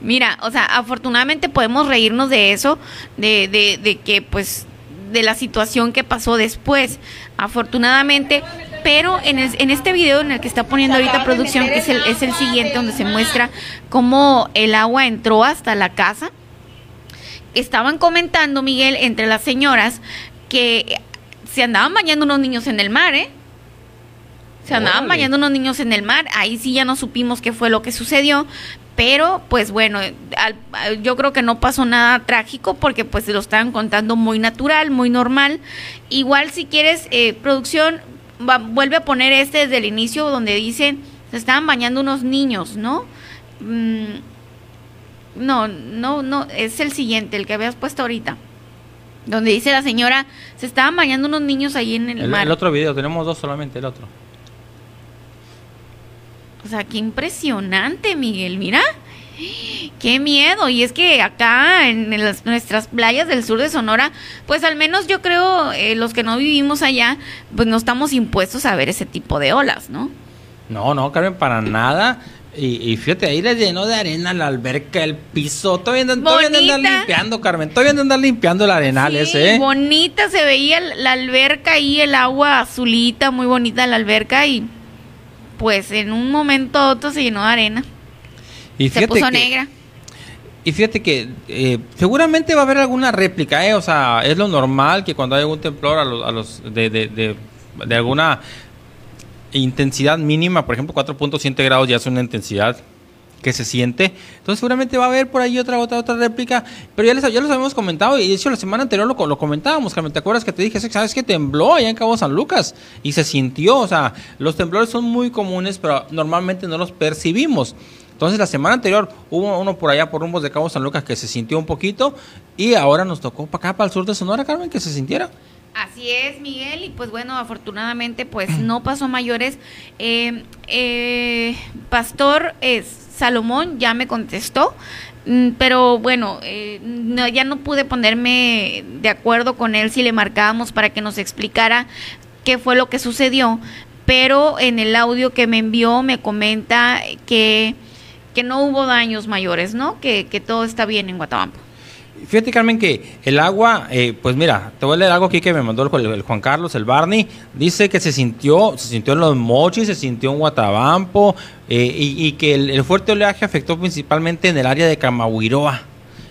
Mira, o sea, afortunadamente podemos reírnos de eso, de, de, de que pues de la situación que pasó después, afortunadamente, pero en, el- en este video en el que está poniendo ahorita producción, que es el, es el siguiente, donde se muestra cómo el agua entró hasta la casa, estaban comentando, Miguel, entre las señoras, que se andaban bañando unos niños en el mar, ¿eh? Se andaban bañando unos niños en el mar. Ahí sí ya no supimos qué fue lo que sucedió. Pero, pues bueno, al- al- yo creo que no pasó nada trágico porque pues se lo estaban contando muy natural, muy normal. Igual si quieres, eh, producción, va- vuelve a poner este desde el inicio donde dicen, se estaban bañando unos niños, ¿no? Mm, no, no, no, es el siguiente, el que habías puesto ahorita. Donde dice la señora, se estaban bañando unos niños ahí en el, El, mar. el otro video, tenemos dos solamente, el otro. O sea, qué impresionante, Miguel, mira. Qué miedo. Y es que acá en las- nuestras playas del sur de Sonora, pues al menos yo creo, eh, los que no vivimos allá, pues no estamos impuestos a ver ese tipo de olas, ¿no? No, no, Carmen, para nada. Y, y fíjate, ahí les llenó de arena la alberca, el piso. Todavía andan, todavía andan limpiando, Carmen. Todavía andan andar limpiando el arenal Sí, ese, ¿eh? bonita se veía la alberca ahí, el agua azulita, muy bonita la alberca y pues en un momento otro se llenó de arena. Y se puso que- negra. Y fíjate que eh, seguramente va a haber alguna réplica, ¿eh? O sea, es lo normal que cuando hay algún temblor a los, a los de, de, de, de alguna intensidad mínima, por ejemplo 4.7 grados ya es una intensidad que se siente. Entonces seguramente va a haber por ahí otra otra otra réplica, pero ya les ya los habíamos comentado y de hecho la semana anterior lo, co- lo comentábamos, Carmen, ¿te acuerdas que te dije, sabes que tembló allá en Cabo San Lucas y se sintió, o sea, los temblores son muy comunes, pero normalmente no los percibimos. Entonces la semana anterior hubo uno por allá por rumbos de Cabo San Lucas que se sintió un poquito y ahora nos tocó para acá, para el sur de Sonora, Carmen, que se sintiera. Así es, Miguel, y pues bueno, afortunadamente pues no pasó mayores. Eh, eh, Pastor eh, Salomón ya me contestó, mm, pero bueno, eh, no, ya no pude ponerme de acuerdo con él si le marcábamos para que nos explicara qué fue lo que sucedió, pero en el audio que me envió me comenta que, que no hubo daños mayores, ¿no? Que, que todo está bien en Guatabampo. Fíjate, Carmen, que el agua, eh, pues mira, te voy a leer algo aquí que me mandó el, el Juan Carlos, el Barney. Dice que se sintió, se sintió en los mochis, se sintió en Guatabampo, eh, y, y que el, el fuerte oleaje afectó principalmente en el área de Camahuiroa.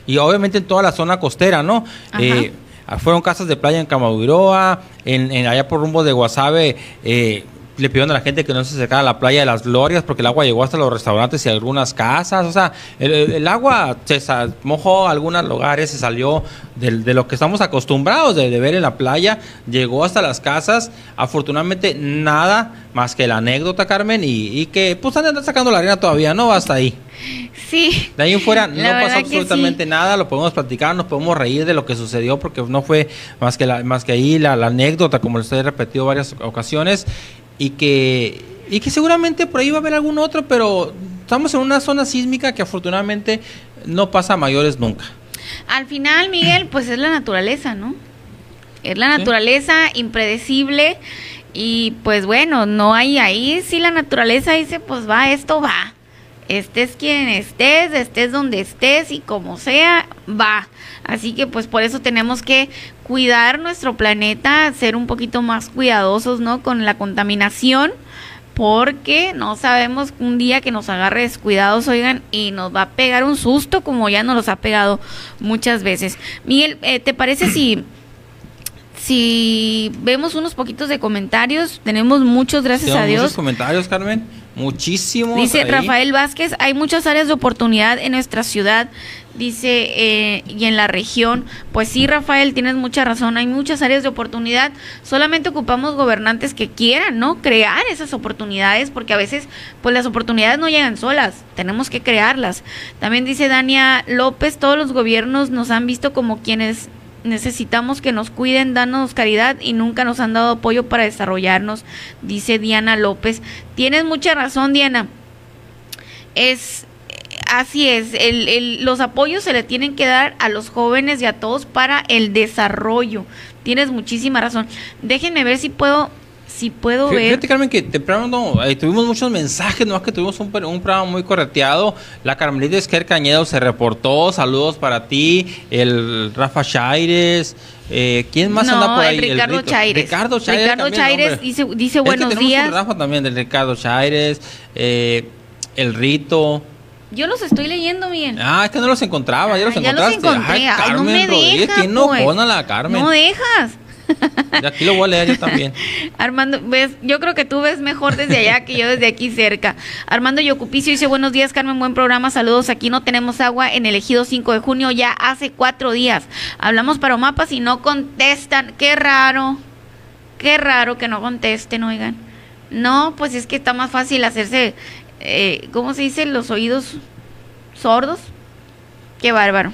Y obviamente en toda la zona costera, ¿no? Eh, fueron casas de playa en Camahuiroa, en, en allá por rumbo de Guasave, eh, le pidieron a la gente que no se acercara a la playa de las Glorias porque el agua llegó hasta los restaurantes y algunas casas. O sea, el, agua se mojó algunos lugares, se salió de, lo que estamos acostumbrados de, de ver en la playa, llegó hasta las casas. Afortunadamente, nada más que la anécdota, Carmen, y, y que pues andan sacando la arena todavía, no hasta ahí. Sí. De ahí en fuera no pasó absolutamente sí. nada, lo podemos platicar, nos podemos reír de lo que sucedió porque no fue más que la, más que ahí la, la anécdota, como les he repetido varias ocasiones, y que, y que seguramente por ahí va a haber algún otro, pero estamos en una zona sísmica que afortunadamente no pasa a mayores nunca. Al final, Miguel, pues es la naturaleza, ¿no? Es la naturaleza impredecible y pues bueno, no hay ahí, si la naturaleza dice, pues va, esto va. Estés quien estés, estés donde estés y como sea, va. Así que pues por eso tenemos que cuidar nuestro planeta, ser un poquito más cuidadosos, ¿no? Con la contaminación porque no sabemos un día que nos agarre descuidados, oigan, y nos va a pegar un susto como ya nos los ha pegado muchas veces. Miguel, eh, ¿te parece si si vemos unos poquitos de comentarios? Tenemos muchos, gracias a Dios. Muchos comentarios, Carmen, muchísimos. Dice ahí. Rafael Vázquez, hay muchas áreas de oportunidad en nuestra ciudad, dice, eh, y en la región. Pues sí, Rafael, tienes mucha razón, hay muchas áreas de oportunidad. Solamente ocupamos gobernantes que quieran, ¿no? Crear esas oportunidades, porque a veces, pues las oportunidades no llegan solas, tenemos que crearlas. También dice Dania López, todos los gobiernos nos han visto como quienes necesitamos que nos cuiden, danos caridad y nunca nos han dado apoyo para desarrollarnos, dice Diana López. Tienes mucha razón, Diana. Es así es, el, el- los apoyos se le tienen que dar a los jóvenes y a todos para el desarrollo. Tienes muchísima razón. Déjenme ver si puedo si puedo ver. Fíjate, Carmen, que temprano no, eh, tuvimos muchos mensajes, no es que tuvimos un, un programa muy correteado. La Carmelita Esquer Cañedo se reportó, saludos para ti, el Rafa Chaires, eh, ¿quién más no, anda por ahí? el Ricardo Rito. Chaires. Ricardo Chaires. Ricardo también, Chaires hombre. dice, dice Es que buenos tenemos días. un Rafa también, del Ricardo Chaires, eh, el Rito. Yo los estoy leyendo bien. Ah, es que no los encontraba, ya los Ah, ya los encontraste. encontré. Ay, Ay, no Carmen me Rodríguez, dejas, ¿quién no pues. la Carmen? No dejas. De aquí lo voy a leer yo también. Armando, ves, yo creo que tú ves mejor desde allá que yo desde aquí cerca. Armando Yocupicio dice, buenos días Carmen, buen programa, saludos. Aquí no tenemos agua en el ejido 5 de junio ya hace cuatro días. Hablamos para mapas y no contestan. Qué raro, qué raro que no contesten, oigan. No, pues es que está más fácil hacerse, eh, ¿cómo se dice? Los oídos sordos. Qué bárbaro.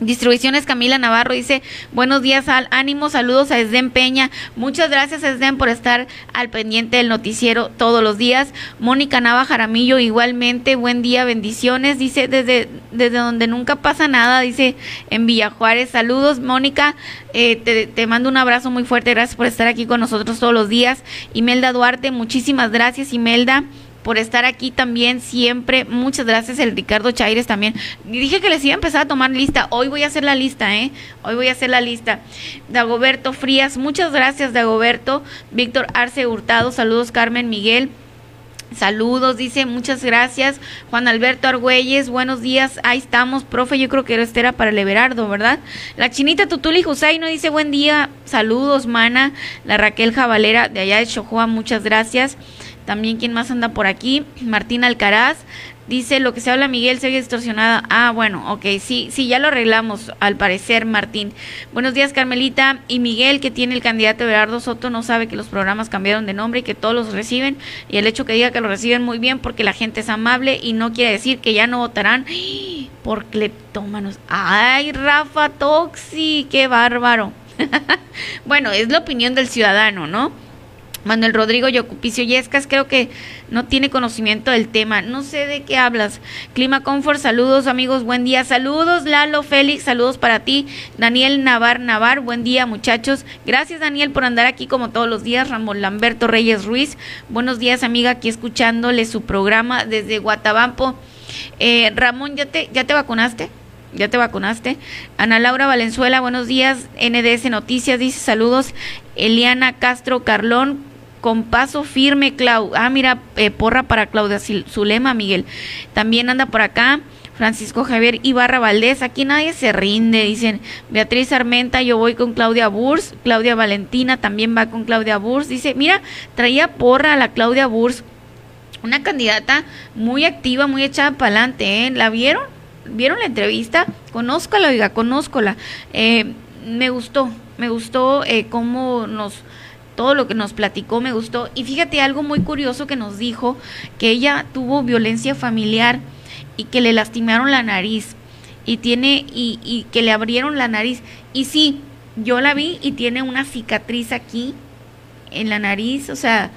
Distribuciones Camila Navarro dice, buenos días, al ánimo, saludos a Esden Peña. Muchas gracias Esden por estar al pendiente del noticiero todos los días. Mónica Nava Jaramillo igualmente, buen día, bendiciones. Dice, desde, desde donde nunca pasa nada, dice en Villa Juárez. Saludos Mónica, eh, te, te mando un abrazo muy fuerte, gracias por estar aquí con nosotros todos los días. Imelda Duarte, muchísimas gracias Imelda por estar aquí también siempre. Muchas gracias, el Ricardo Chaires también. Dije que les iba a empezar a tomar lista. Hoy voy a hacer la lista, ¿eh? Hoy voy a hacer la lista. Dagoberto Frías, muchas gracias, Dagoberto. Víctor Arce Hurtado, saludos, Carmen Miguel. Saludos, dice, muchas gracias. Juan Alberto Argüelles, buenos días. Ahí estamos, profe. Yo creo que este era para el Everardo, ¿verdad? La chinita Tutuli Jusay nos dice buen día. Saludos, mana. La Raquel Jabalera de allá de Chojoa, muchas gracias. También, ¿quién más anda por aquí? Martín Alcaraz. Dice, lo que se habla Miguel se ve distorsionada. Ah, bueno, ok, sí, sí, ya lo arreglamos, al parecer, Martín. Buenos días, Carmelita. Y Miguel, que tiene el candidato Everardo Soto, no sabe que los programas cambiaron de nombre y que todos los reciben. Y el hecho que diga que lo reciben muy bien porque la gente es amable y no quiere decir que ya no votarán por cleptómanos. Ay, Rafa Toxi, qué bárbaro. bueno, es la opinión del ciudadano, ¿no? Manuel Rodrigo Yocupicio Yescas, creo que no tiene conocimiento del tema. No sé de qué hablas. Clima Comfort, saludos amigos, buen día. Saludos Lalo Félix, saludos para ti. Daniel Navar Navar, buen día muchachos. Gracias Daniel por andar aquí como todos los días. Ramón Lamberto Reyes Ruiz, buenos días amiga, aquí escuchándole su programa desde Guatabampo. Eh, Ramón, ¿ya te, ¿ya te vacunaste? ¿Ya te vacunaste? Ana Laura Valenzuela, buenos días. NDS Noticias dice saludos. Eliana Castro Carlón, con paso firme, Clau. Ah, mira, eh, porra para Claudia Zulema, Miguel. También anda por acá. Francisco Javier Ibarra Valdés, aquí nadie se rinde, dicen Beatriz Armenta, yo voy con Claudia Burs, Claudia Valentina también va con Claudia Burs, dice, mira, traía porra a la Claudia Burs, una candidata muy activa, muy echada para adelante, ¿eh? ¿La vieron? ¿Vieron la entrevista? Conózcala, oiga, conózcola. Eh, me gustó, me gustó eh, cómo nos todo lo que nos platicó me gustó. Y fíjate algo muy curioso que nos dijo, que ella tuvo violencia familiar y que le lastimaron la nariz y tiene y, y que le abrieron la nariz. Y sí, yo la vi y tiene una cicatriz aquí en la nariz, o sea,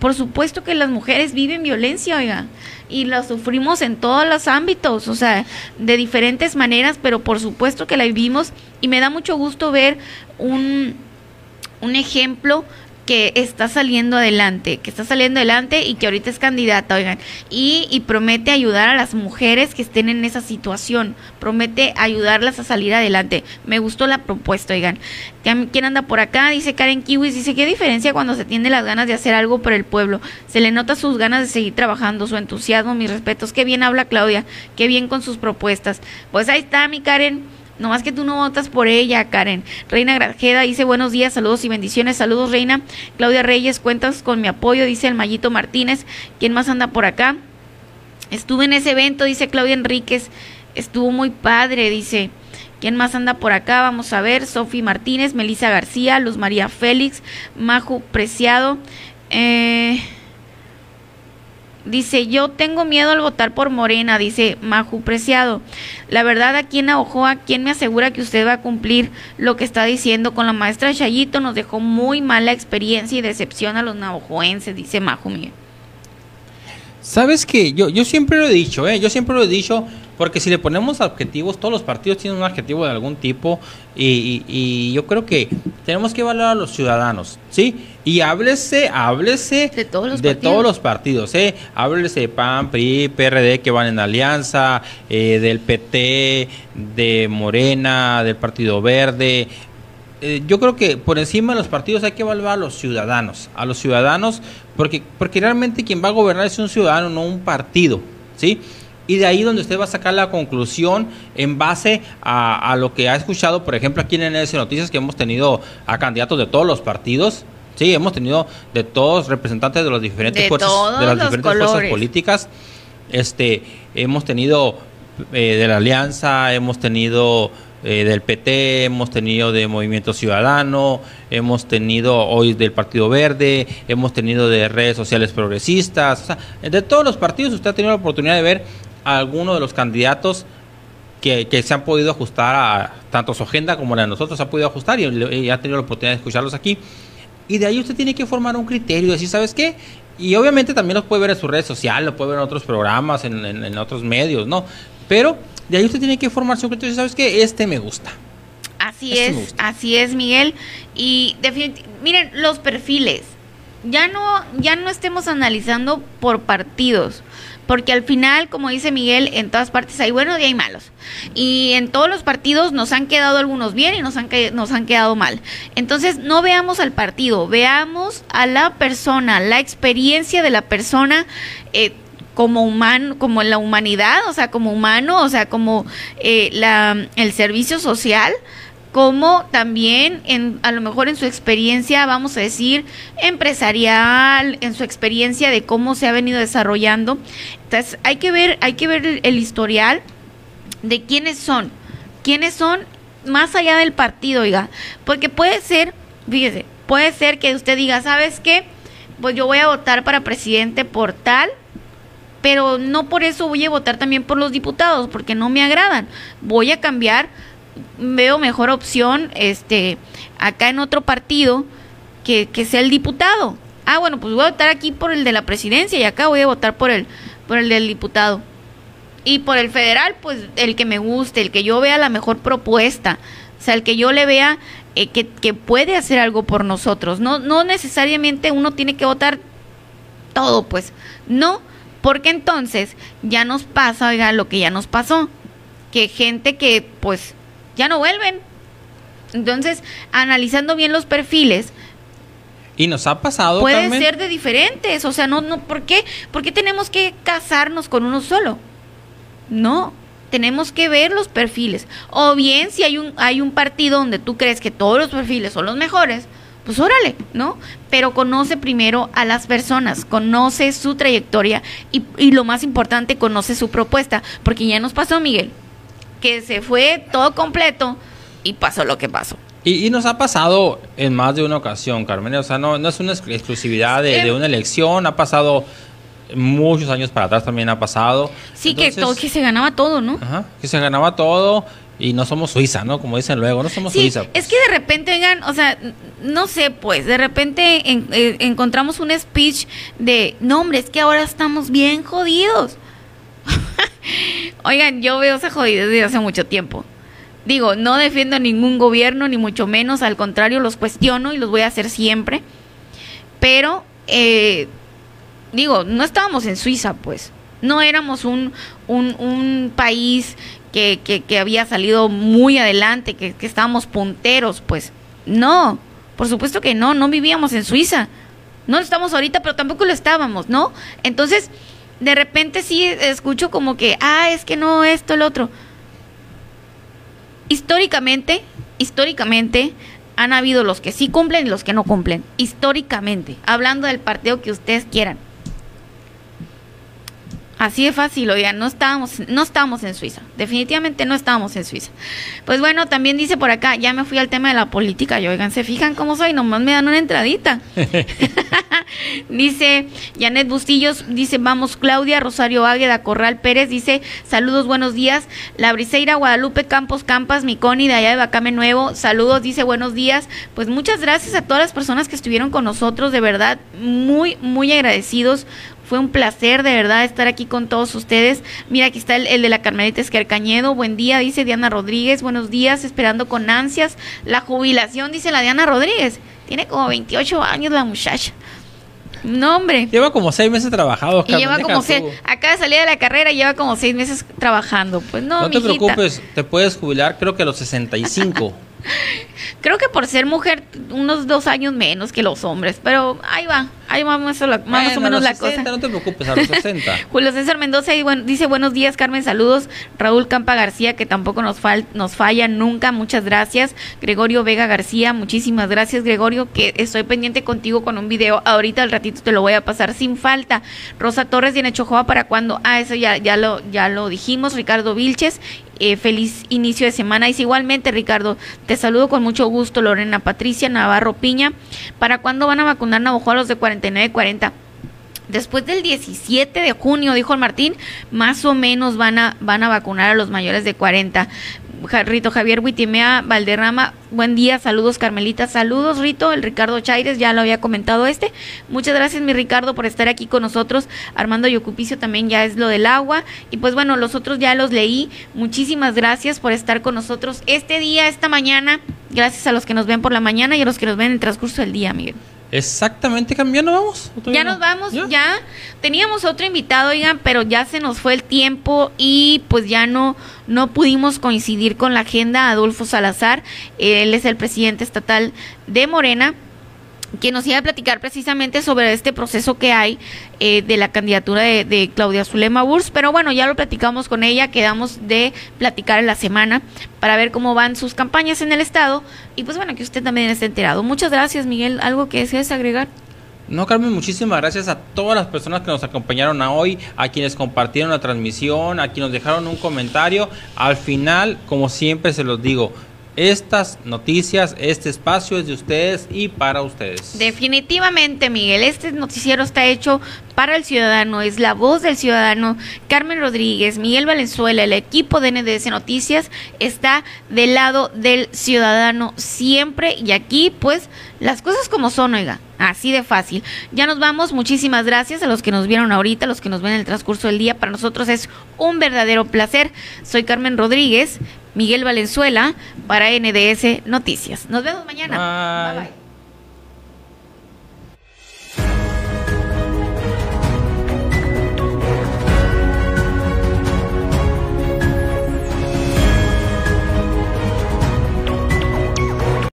por supuesto que las mujeres viven violencia, oiga, y la sufrimos en todos los ámbitos, o sea, de diferentes maneras, pero por supuesto que la vivimos y me da mucho gusto ver un un ejemplo que está saliendo adelante, que está saliendo adelante y que ahorita es candidata, oigan, y, promete ayudar a las mujeres que estén en esa situación, promete ayudarlas a salir adelante. Me gustó la propuesta, oigan. ¿Quién anda por acá? Dice Karen Kiwis, dice, ¿qué diferencia cuando se tiene las ganas de hacer algo por el pueblo? Se le nota sus ganas de seguir trabajando, su entusiasmo, mis respetos. Qué bien habla Claudia, qué bien con sus propuestas. Pues ahí está, mi Karen no más que tú no votas por ella, Karen. Reina Grajeda dice buenos días, saludos y bendiciones. Saludos, Reina. Claudia Reyes, cuentas con mi apoyo, dice el Mayito Martínez. ¿Quién más anda por acá? Estuve en ese evento, dice Claudia Enríquez. Estuvo muy padre, dice. ¿Quién más anda por acá? Vamos a ver. Sofi Martínez, Melisa García, Luz María Félix, Maju Preciado. Eh, Dice, yo tengo miedo al votar por Morena, dice Maju Preciado. La verdad, aquí en Ojoa, ¿quién me asegura que usted va a cumplir lo que está diciendo? Con la maestra Chayito nos dejó muy mala experiencia y decepción a los navajoenses, dice Maju Miguel. Sabes que yo, yo siempre lo he dicho, ¿eh? yo siempre lo he dicho, porque si le ponemos objetivos, todos los partidos tienen un objetivo de algún tipo y, yo creo que tenemos que evaluar a los ciudadanos, ¿sí? Y háblese, háblese de todos los de partidos, todos los partidos ¿eh? Háblese de PAN, PRI, PRD que van en alianza, eh, del PT, de Morena, del Partido Verde, eh, yo creo que por encima de los partidos hay que evaluar a los ciudadanos, a los ciudadanos, porque, porque realmente quien va a gobernar es un ciudadano, no un partido, ¿sí? Y de ahí donde usted va a sacar la conclusión en base a, lo que ha escuchado, por ejemplo, aquí en NS Noticias, que hemos tenido a candidatos de todos los partidos, sí, hemos tenido de todos representantes de los diferentes fuerzas, de las diferentes fuerzas políticas, este, hemos tenido eh, de la Alianza, hemos tenido eh, del PT, hemos tenido de Movimiento Ciudadano, hemos tenido hoy del Partido Verde, hemos tenido de redes sociales progresistas, o sea, de todos los partidos usted ha tenido la oportunidad de ver a alguno de los candidatos que, se han podido ajustar a tanto su agenda como la de nosotros, ha podido ajustar y, ha tenido la oportunidad de escucharlos aquí. Y de ahí usted tiene que formar un criterio, decir, ¿sabes qué? Y obviamente también los puede ver en sus redes sociales, lo puede ver en otros programas, en, en otros medios, ¿no? Pero de ahí usted tiene que formarse un criterio, ¿sabes qué? Este me gusta. Así este es, así es, Miguel. Y miren, los perfiles. ya no, ya no estemos analizando por partidos, porque al final, como dice Miguel, en todas partes hay buenos y hay malos. Y en todos los partidos nos han quedado algunos bien y nos han, nos han quedado mal. Entonces, no veamos al partido, veamos a la persona, la experiencia de la persona. Eh, como humano, como la humanidad, o sea, como humano, o sea, como eh, la, el servicio social, como también en, a lo mejor en su experiencia, vamos a decir, empresarial, en su experiencia de cómo se ha venido desarrollando. Entonces, hay que ver, hay que ver el, historial de quiénes son, quiénes son más allá del partido, oiga, porque puede ser, fíjese, puede ser que usted diga, ¿sabes qué? Pues yo voy a votar para presidente por tal, pero no por eso voy a votar también por los diputados, porque no me agradan. Voy a cambiar veo mejor opción este acá en otro partido que, que sea el diputado. Ah, bueno, pues voy a votar aquí por el de la presidencia y acá voy a votar por el, por el del diputado. Y por el federal, pues el que me guste, el que yo vea la mejor propuesta, o sea, el que yo le vea eh, que, que, puede hacer algo por nosotros. No, no necesariamente uno tiene que votar todo, pues, no, porque entonces ya nos pasa, oiga, lo que ya nos pasó, que gente que pues ya no vuelven. Entonces, analizando bien los perfiles, y nos ha pasado puede ser de diferentes, o sea, no no ¿por qué? ¿Por qué tenemos que casarnos con uno solo? No, tenemos que ver los perfiles. O bien si hay un hay un partido donde tú crees que todos los perfiles son los mejores, pues órale, ¿no? Pero conoce primero a las personas, conoce su trayectoria y, y lo más importante, conoce su propuesta, porque ya nos pasó, Miguel que se fue todo completo y pasó lo que pasó. Y, nos ha pasado en más de una ocasión, Carmen. O sea, no, no es una exclusividad de, una elección, ha pasado muchos años para atrás también ha pasado. Sí, que, todo, que se ganaba todo, ¿no? Ajá, que se ganaba todo y no somos Suiza, ¿no? Como dicen luego, no somos Suiza. Es pues. que de repente, vengan, o sea, no sé, pues, de repente eh, encontramos un speech de, no, hombre, es que ahora estamos bien jodidos. Oigan, yo veo esa jodida desde hace mucho tiempo. Digo, no defiendo ningún gobierno, ni mucho menos, al contrario, los cuestiono y los voy a hacer siempre. Pero, eh, digo, no estábamos en Suiza, pues. No éramos un, un, país que, que, había salido muy adelante, que, que estábamos punteros, pues. No, por supuesto que no, no vivíamos en Suiza. No estamos ahorita, pero tampoco lo estábamos, ¿no? Entonces, de repente sí escucho como que, ah, es que no, esto, el otro. Históricamente, históricamente, han habido los que sí cumplen y los que no cumplen. Históricamente, hablando del partido que ustedes quieran. Así de fácil, oigan, no estábamos, no estábamos en Suiza, definitivamente no estábamos en Suiza. Pues bueno, también dice por acá, ya me fui al tema de la política, y oigan, se fijan cómo soy, nomás me dan una entradita. dice Janet Bustillos, dice, vamos Claudia, Rosario Águeda, Corral Pérez, dice, saludos, buenos días. La Briseira, Guadalupe Campos Campas, Miconi, de allá de Bacame Nuevo, saludos, dice, buenos días. Pues muchas gracias a todas las personas que estuvieron con nosotros, de verdad, muy, muy agradecidos fue un placer de verdad estar aquí con todos ustedes. Mira, aquí está el, de la Carmelita Esquercañedo. Buen día, dice Diana Rodríguez. Buenos días, esperando con ansias la jubilación, dice la Diana Rodríguez. Tiene como 28 años la muchacha. No, hombre. Lleva como seis meses trabajado. Y lleva como seis. Acaba de salir de la carrera, lleva como seis meses trabajando. Pues no, No te preocupes, te puedes jubilar creo que a los 65. Creo que por ser mujer, unos dos años menos que los hombres, pero ahí va, ahí va más, o menos la cosa. No te preocupes, a los 60. Julio César Mendoza dice buenos días, Carmen, saludos. Raúl Campa García, que tampoco nos, nos falla nunca, muchas gracias. Gregorio Vega García, muchísimas gracias, Gregorio, que estoy pendiente contigo con un video. Ahorita al ratito te lo voy a pasar sin falta. Rosa Torres tiene Chojoa para cuando, ah, eso ya, ya, lo, ya lo dijimos. Ricardo Vilches eh, feliz inicio de semana. Es igualmente, Ricardo, te saludo con mucho gusto, Lorena Patricia Navarro Piña. ¿Para cuándo van a vacunar Navajo a los de 49-40? Después del 17 de junio, dijo el Martín, más o menos van a, van a vacunar a los mayores de 40. Rito Javier Huitimea Valderrama, buen día, saludos Carmelita, saludos Rito, el Ricardo Chaires, ya lo había comentado este. Muchas gracias mi Ricardo por estar aquí con nosotros. Armando Yocupicio también ya es lo del agua. Y pues bueno, los otros ya los leí. Muchísimas gracias por estar con nosotros este día, esta mañana. Gracias a los que nos ven por la mañana y a los que nos ven en el transcurso del día, Miguel. Exactamente, ¿ya nos vamos? ¿O todavía Ya no? nos vamos, ¿Ya? Teníamos otro invitado, oigan, pero ya se nos fue el tiempo y pues ya no, no pudimos coincidir con la agenda. Adolfo Salazar, él es el presidente estatal de Morena que nos iba a platicar precisamente sobre este proceso que hay eh, de la candidatura de, Claudia Zulema Burs, pero bueno, ya lo platicamos con ella, quedamos de platicar en la semana para ver cómo van sus campañas en el estado y pues bueno, que usted también esté enterado. Muchas gracias, Miguel. ¿Algo que desees agregar? No, Carmen, muchísimas gracias a todas las personas que nos acompañaron hoy, a quienes compartieron la transmisión, a quienes dejaron un comentario. Al final, como siempre se los digo, estas noticias, este espacio es de ustedes y para ustedes. Definitivamente, Miguel, este noticiero está hecho para el ciudadano, es la voz del ciudadano. Carmen Rodríguez, Miguel Valenzuela, el equipo de NDS Noticias está del lado del ciudadano siempre y aquí pues las cosas como son, oiga, así de fácil. Ya nos vamos, muchísimas gracias a los que nos vieron ahorita, a los que nos ven en el transcurso del día. Para nosotros es un verdadero placer. Soy Carmen Rodríguez, Miguel Valenzuela para NDS Noticias. Nos vemos mañana. Bye. bye. bye.